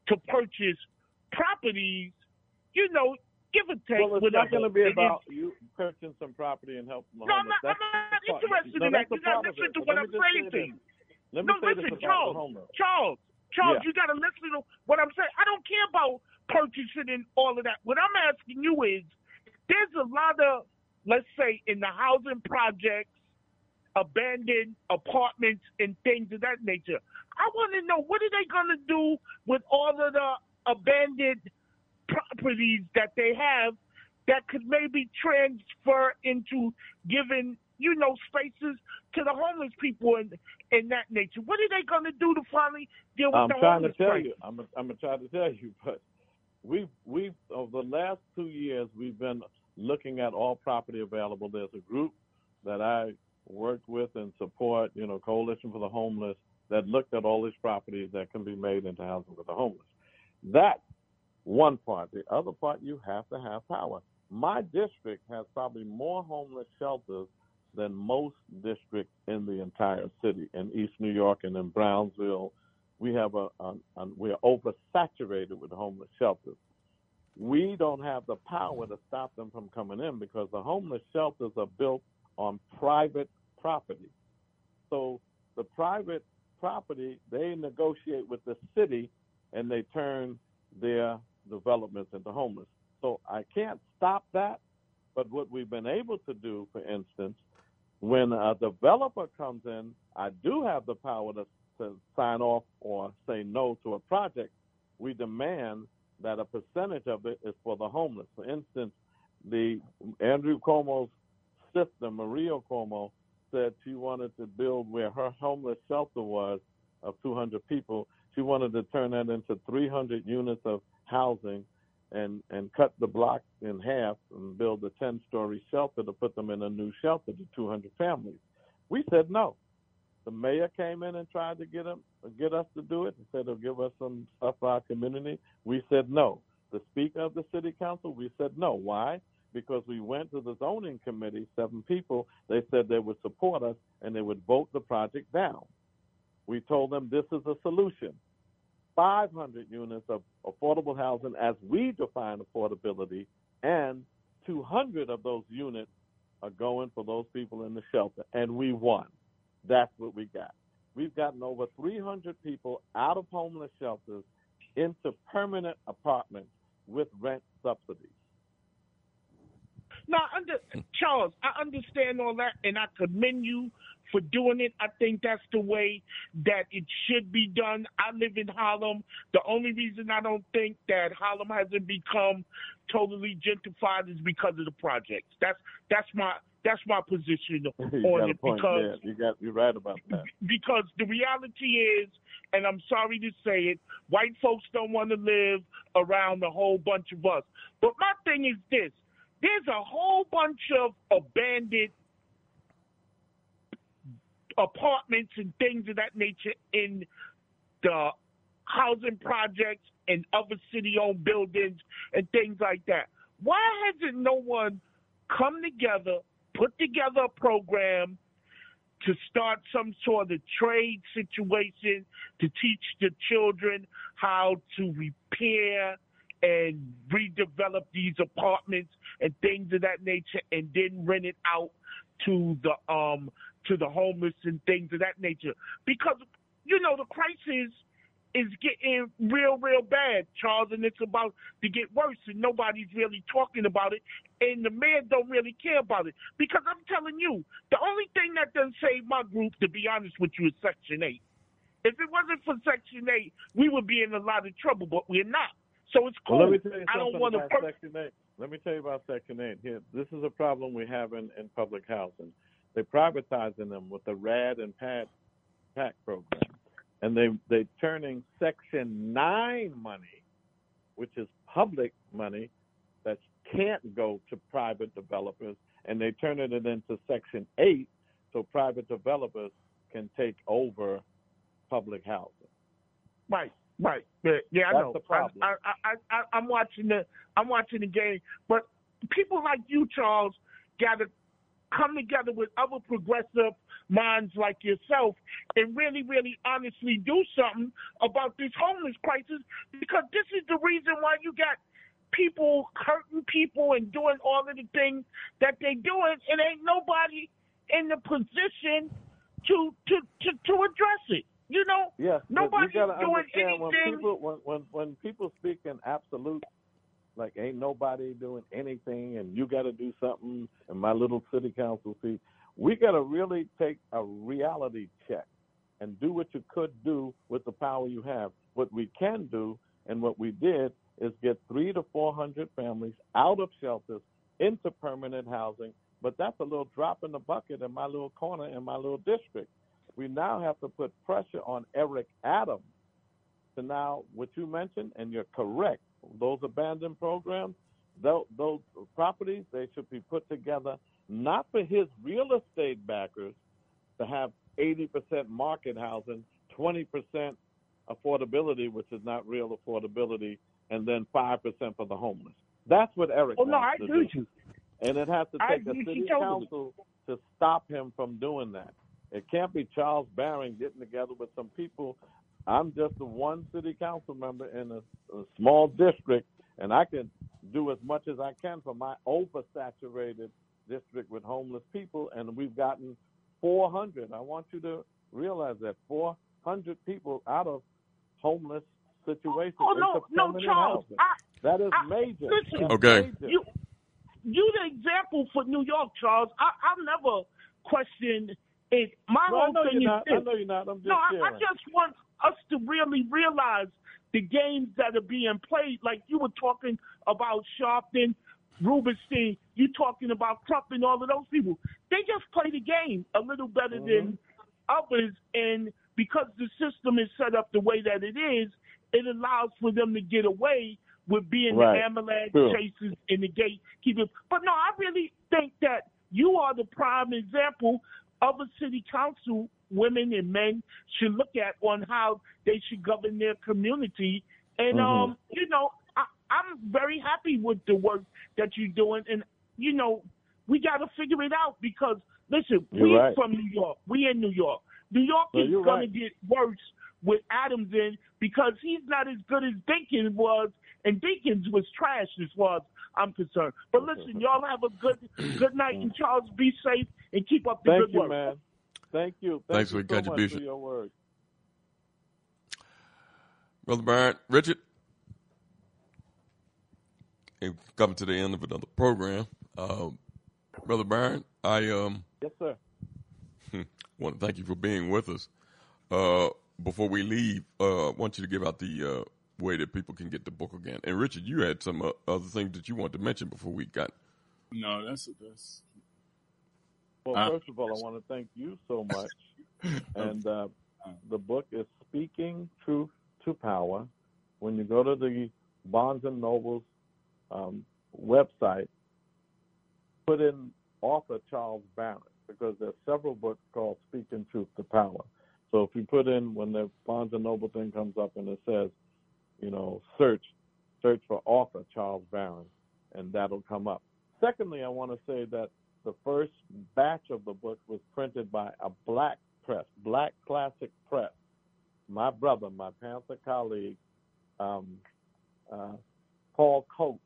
to purchase properties, you know, give or take. Well, it's whatever. not going to be about is- you purchasing some property and helping No, I'm not, I'm not interested No, in that. You got to listen to what I'm me just say saying to this. you. Let me no, say listen, this about Charles. Charles, Charles, Yeah. you got to listen to what I'm saying. I don't care about purchasing and all of that. What I'm asking you is, there's a lot of, let's say, in the housing projects, abandoned apartments and things of that nature. I want to know what are they going to do with all of the abandoned properties that they have that could maybe transfer into giving you know spaces to the homeless people and in that nature. What are they going to do to finally deal with I'm the trying to tell crisis? you. I'm I'm gonna try to tell you, *laughs* but we've we've over the last two years we've been looking at all property available. There's a group that I work with and support, you know, Coalition for the Homeless, that looked at all these properties that can be made into housing for the homeless. That's one part. The other part, you have to have power. My district has probably more homeless shelters than most districts in the entire city. In East New York and in Brownsville, we have a, a, a we're oversaturated with homeless shelters. We don't have the power to stop them from coming in because the homeless shelters are built on private property. So the private property, they negotiate with the city and they turn their developments into homeless. So I can't stop that. But what we've been able to do, for instance, when a developer comes in, I do have the power to, to sign off or say no to a project. We demand that a percentage of it is for the homeless. For instance, the Andrew Cuomo's sister, Maria Cuomo, said she wanted to build where her homeless shelter was of 200 people. She wanted to turn that into 300 units of housing and and cut the block in half and build a 10 story shelter to put them in a new shelter to 200 families. We said no. The mayor came in and tried to get them get us to do it and said they'll give us some stuff for our community. We said no. The speaker of the city council, we said no. Why? Because we went to the zoning committee, seven people, they said they would support us and they would vote the project down. We told them this is a solution. 500 units of affordable housing as we define affordability, and 200 of those units are going for those people in the shelter. And we won. That's what we got. We've gotten over 300 people out of homeless shelters into permanent apartments with rent subsidies. Now, under, Charles, I understand all that, and I commend you for doing it. I think that's the way that it should be done. I live in Harlem. The only reason I don't think that Harlem hasn't become totally gentrified is because of the projects. That's that's my that's my position *laughs* on it because there. You got you're right about that. because the reality is, and I'm sorry to say it, white folks don't want to live around a whole bunch of us. But my thing is this there's a whole bunch of abandoned apartments and things of that nature in the housing projects and other city owned buildings and things like that. Why hasn't no one come together, put together a program to start some sort of trade situation to teach the children how to repair and redevelop these apartments and things of that nature and then rent it out to the um to the homeless and things of that nature. Because you know the crisis is getting real real bad charles and it's about to get worse and nobody's really talking about it and the mayor don't really care about it. Because i'm telling you the only thing that doesn't save my group to be honest with you is section 8 if it wasn't for section 8 we would be in a lot of trouble but we're not so it's cool Well, let me tell you i don't want to Section 8. Let me tell you about Section 8. Here, this is a problem we have in, in public housing. They're privatizing them with the RAD and PAD PAC program. And they, they're turning Section 9 money, which is public money that can't go to private developers, and they're turning it into Section 8 so private developers can take over public housing. Right, right. Yeah, yeah I That's know. the problem. I, I, I, I, I'm watching the, I'm watching the game. But people like you, Charles, got to come together with other progressive minds like yourself and really, really honestly do something about this homeless crisis because this is the reason why you got people hurting people and doing all of the things that they doing and ain't nobody in the position to to to, to address it. You know, but nobody's you gotta doing understand when people when, when when people speak in absolute, like ain't nobody doing anything, and you got to do something, and my little city council seat, we got to really take a reality check and do what you could do with the power you have. What we can do, and what we did, is get three to four hundred families out of shelters into permanent housing. But that's a little drop in the bucket in my little corner in my little district we now have to put pressure on Eric Adams to now what you mentioned, and you're correct. Those abandoned programs, those, those properties, they should be put together not for his real estate backers to have 80% market housing, 20% affordability, which is not real affordability, and then 5% for the homeless. That's what Eric Oh no, I wants agree with do. you. And it has to take a agree with city council to stop him from doing that. It can't be Charles Barron getting together with some people. I'm just a one city council member in a, a small district, and I can do as much as I can for my oversaturated district with homeless people, and we've gotten 400. I want you to realize that 400 people out of homeless situations. Oh into no, no, Charles. I, that is I- major. Listen, Okay. major. You, you the example for New York, Charles. I, I'll never question it my I whole thing is not. this. I know you're not. I'm just no, I, I just want us to really realize the games that are being played. Like you were talking about Sharpton, Rubenstein. You talking about Crump and all of those people. They just play the game a little better than mm-hmm. others, and because the system is set up the way that it is, it allows for them to get away with being Right. the ambulance True. chasers in the gatekeepers. But no, I really think that you are the prime example a city council women and men should look at on how they should govern their community. And Mhm. um, you know, I, I'm very happy with the work that you're doing. And you know, we got to figure it out because listen, You're we right. from New York. We in New York. New York No, is going right. to get worse with Adams in because he's not as good as Dinkins was, and Dinkins was trash as far as I'm concerned. But listen, y'all have a good good night, and *clears throat* Charles, be safe and keep up the Thank good you, work. man. Thank you. Thank Thanks you for your so much contribution. for your work. Brother Barron, Richard, we've come to the end of another program. Um, Brother Barron, I um, Yes, sir. want to thank you for being with us. Uh, before we leave, uh, I want you to give out the uh, way that people can get the book again. And Richard, you had some uh, other things that you wanted to mention before we got. No, that's that's. Well, Uh, first of all, I want to thank you so *laughs* much. and uh, the book is Speaking Truth to Power. When you go to the Barnes and Nobles um, website, put in author Charles Barron because there's several books called Speaking Truth to Power. So if you put in when the Barnes and Noble thing comes up and it says, you know, search, search for author Charles Barron, and that'll come up. Secondly, I want to say that the first batch of the book was printed by a black press, Black Classic Press. My brother, my Panther colleague, um, uh, Paul Coates.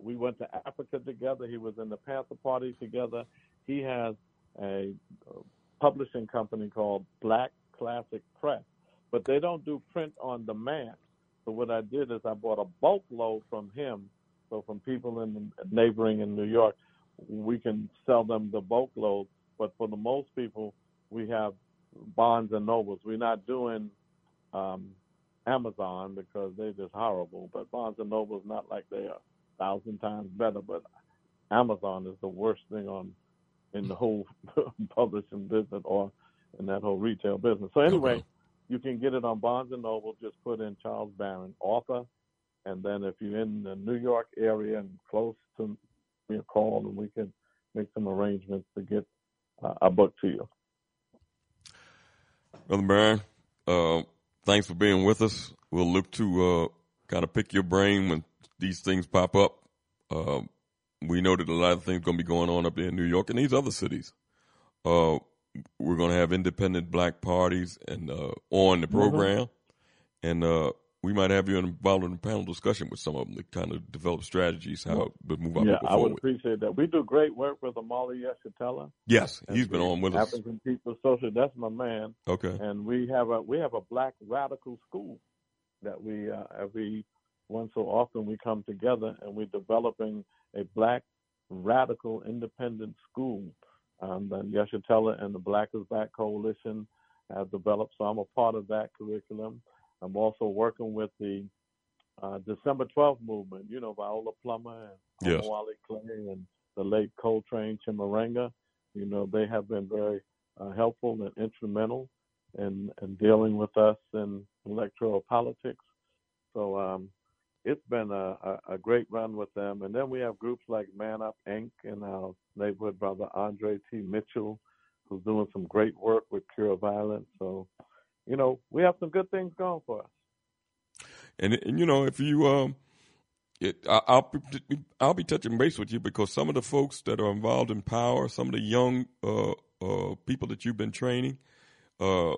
We went to Africa together. He was in the Panther Party together. He has a uh, publishing company called Black Classic Press, but they don't do print on demand. So what I did is I bought a bulk load from him. So from people in neighboring in New York, we can sell them the bulk load. But for the most people, we have Barnes and Nobles. We're not doing um, Amazon because they're just horrible. But Barnes and Nobles, not like they are a thousand times better. But Amazon is the worst thing on in the whole *laughs* publishing business or in that whole retail business. So anyway, you can get it on Barnes and Noble. Just put in Charles Barron, author, and then if you're in the New York area and close to me, call and we can make some arrangements to get uh, a book to you. Brother Barron, uh, thanks for being with us. We'll look to uh, kind of pick your brain when these things pop up. Uh, we know that a lot of things going to be going on up there in New York and these other cities. We're going to have independent black parties and uh, on the program, and uh, we might have you involved in a panel discussion with some of them to kind of develop strategies how to move our yeah, people I would appreciate that. We do great work with Omali Yeshitela. Yes, and he's been on with us. African People Social. That's my man. Okay. And we have a we have a black radical school that we uh, every once so often we come together and we're developing a black radical independent school. Um, the Yeshitela and the Black is Back Coalition have developed, so I'm a part of that curriculum. I'm also working with the uh, December 12th movement. You know, Viola Plummer and Yes. Wally Clay and the late Coltrane Chimurenga. You know, they have been very uh, helpful and instrumental in, in dealing with us in electoral politics. So um, it's been a, a, a great run with them. And then we have groups like Man Up Inc. and our neighborhood brother Andre T. Mitchell, who's doing some great work with Cure Violence. So, you know, we have some good things going for us. And, and you know, if you um, it, I, I'll be- I'll be touching base with you because some of the folks that are involved in power, some of the young uh, uh, people that you've been training, uh,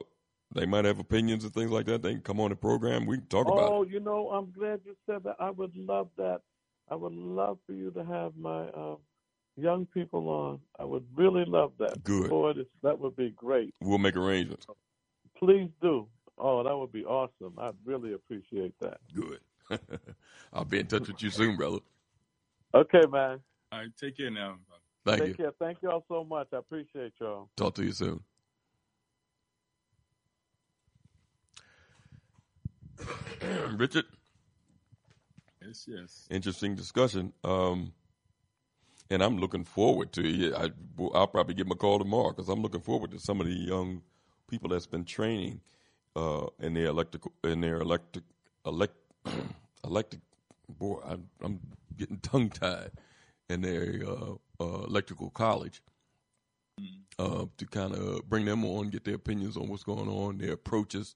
they might have opinions and things like that. They can come on the program. We can talk about it. Oh, you know, I'm glad you said that. I would love that. I would love for you to have my uh, young people on. I would really love that. Good. Boy, this, that would be great. We'll make arrangements. Please do. Oh, that would be awesome. I'd really appreciate that. Good. *laughs* I'll be in touch with you soon, brother. Okay, man. All right, take care now. Thank Take you. care. Thank y'all so much. I appreciate y'all. Talk to you soon. *clears throat* Richard. Yes, yes. Interesting discussion. Um, and I'm looking forward to it. I, I'll probably give him a call tomorrow because I'm looking forward to some of the young people that's been training uh, in their electrical in their electric elect *clears throat* electric boy. I'm, I'm getting *laughs* tongue tied in their uh, uh, electrical college uh, to kind of bring them on, get their opinions on what's going on, their approaches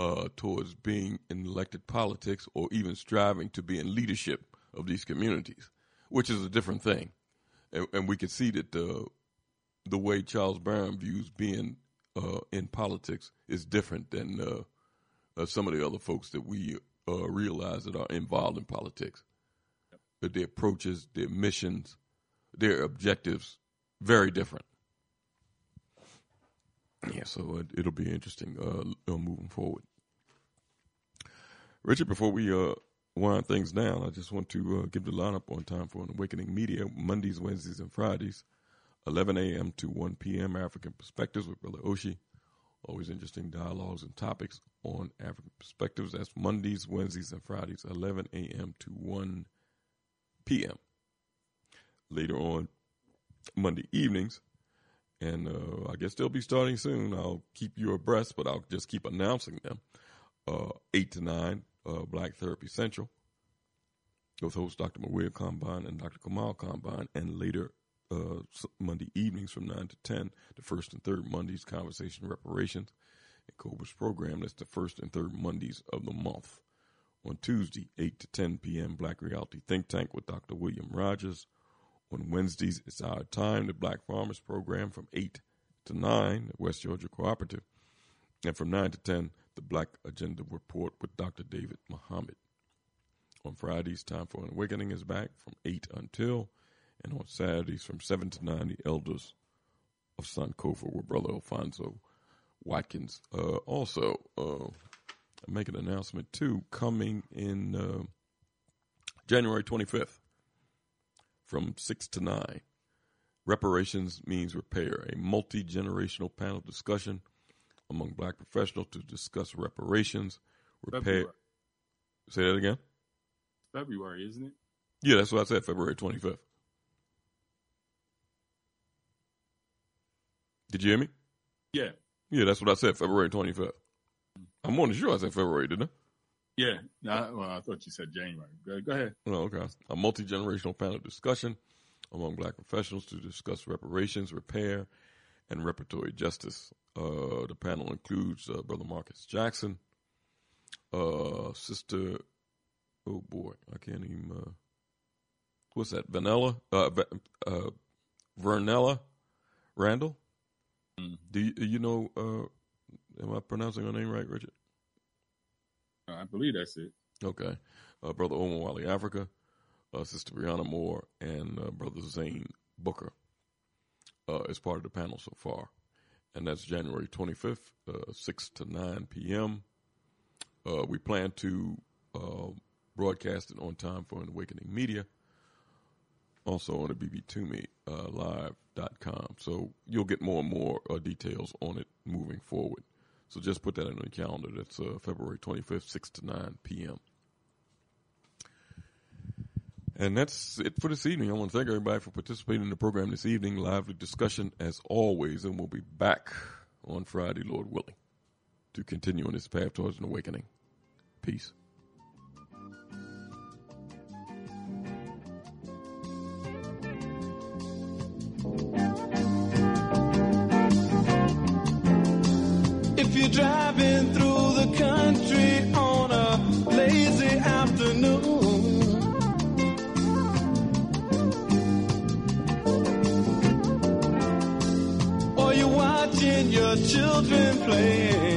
uh, towards being in elected politics, or even striving to be in leadership of these communities, which is a different thing. And, and we can see that the the way Charles Barron views being uh, in politics is different than uh, uh, some of the other folks that we uh, realize that are involved in politics. That their approaches, their missions, their objectives, very different. Yeah, so it, it'll be interesting uh, uh, moving forward. Richard, before we uh, wind things down, I just want to uh, give the lineup on time for an Awakening Media Mondays, Wednesdays, and Fridays, 11 a.m. to 1 p.m. African Perspectives with Brother Oshi. Always interesting dialogues and topics on African Perspectives. That's Mondays, Wednesdays, and Fridays, 11 a.m. to 1 p.m. Later on, Monday evenings, and uh, I guess they'll be starting soon. I'll keep you abreast, but I'll just keep announcing them. Uh, 8 to 9, uh, Black Therapy Central, with host Dr. Maria Combine and Dr. Kamal Combine, and later uh, Monday evenings from 9 to 10, the first and third Mondays, Conversation Reparations. And Cobra's program, that's the first and third Mondays of the month. On Tuesday, 8 to 10 p.m., Black Reality Think Tank with Dr. William Rogers. On Wednesdays, it's our time, the Black Farmers Program from 8 to 9 at West Georgia Cooperative. And from 9 to 10, the Black Agenda Report with Dr. David Muhammad. On Fridays, Time for an Awakening is back from 8 until, and on Saturdays from 7 to 9, the Elders of Sankofa with Brother Alfonso Watkins. Uh, also, uh, I make an announcement too, coming in uh, January 25th from 6 to 9. Reparations means repair, a multi generational panel discussion among black professionals to discuss reparations, repair. February. Say that again? February, isn't it? Yeah, that's what I said, February 25th. Did you hear me? Yeah. Yeah, that's what I said, February 25th. Mm-hmm. I'm more than sure I said February, didn't I? Yeah. No, well, I thought you said January. Go, go ahead. Oh, okay. A multi generational panel discussion among black professionals to discuss reparations, repair, and reparatory justice. Uh, the panel includes uh, Brother Marcus Jackson, uh, Sister, oh boy, I can't even, uh, what's that, Vanilla? Uh, uh, Vernella Randall? Mm-hmm. Do you, you know, uh, am I pronouncing her name right, Richard? I believe that's it. Okay. Uh, Brother Omar Wally Africa, uh, Sister Brianna Moore, and uh, Brother Zane Booker uh, as part of the panel so far. And that's January 25th, uh, 6 to 9 p.m. Uh, we plan to broadcast it on time for an Awakening Media, also on the Abibitumi live.com. So you'll get more and more details on it moving forward. So just put that in the calendar. That's uh, February 25th, 6 to 9 p.m. And that's it for this evening. I want to thank everybody for participating in the program this evening. Lively discussion as always, and we'll be back on Friday, Lord willing, to continue on this path towards an awakening. Peace. Children playing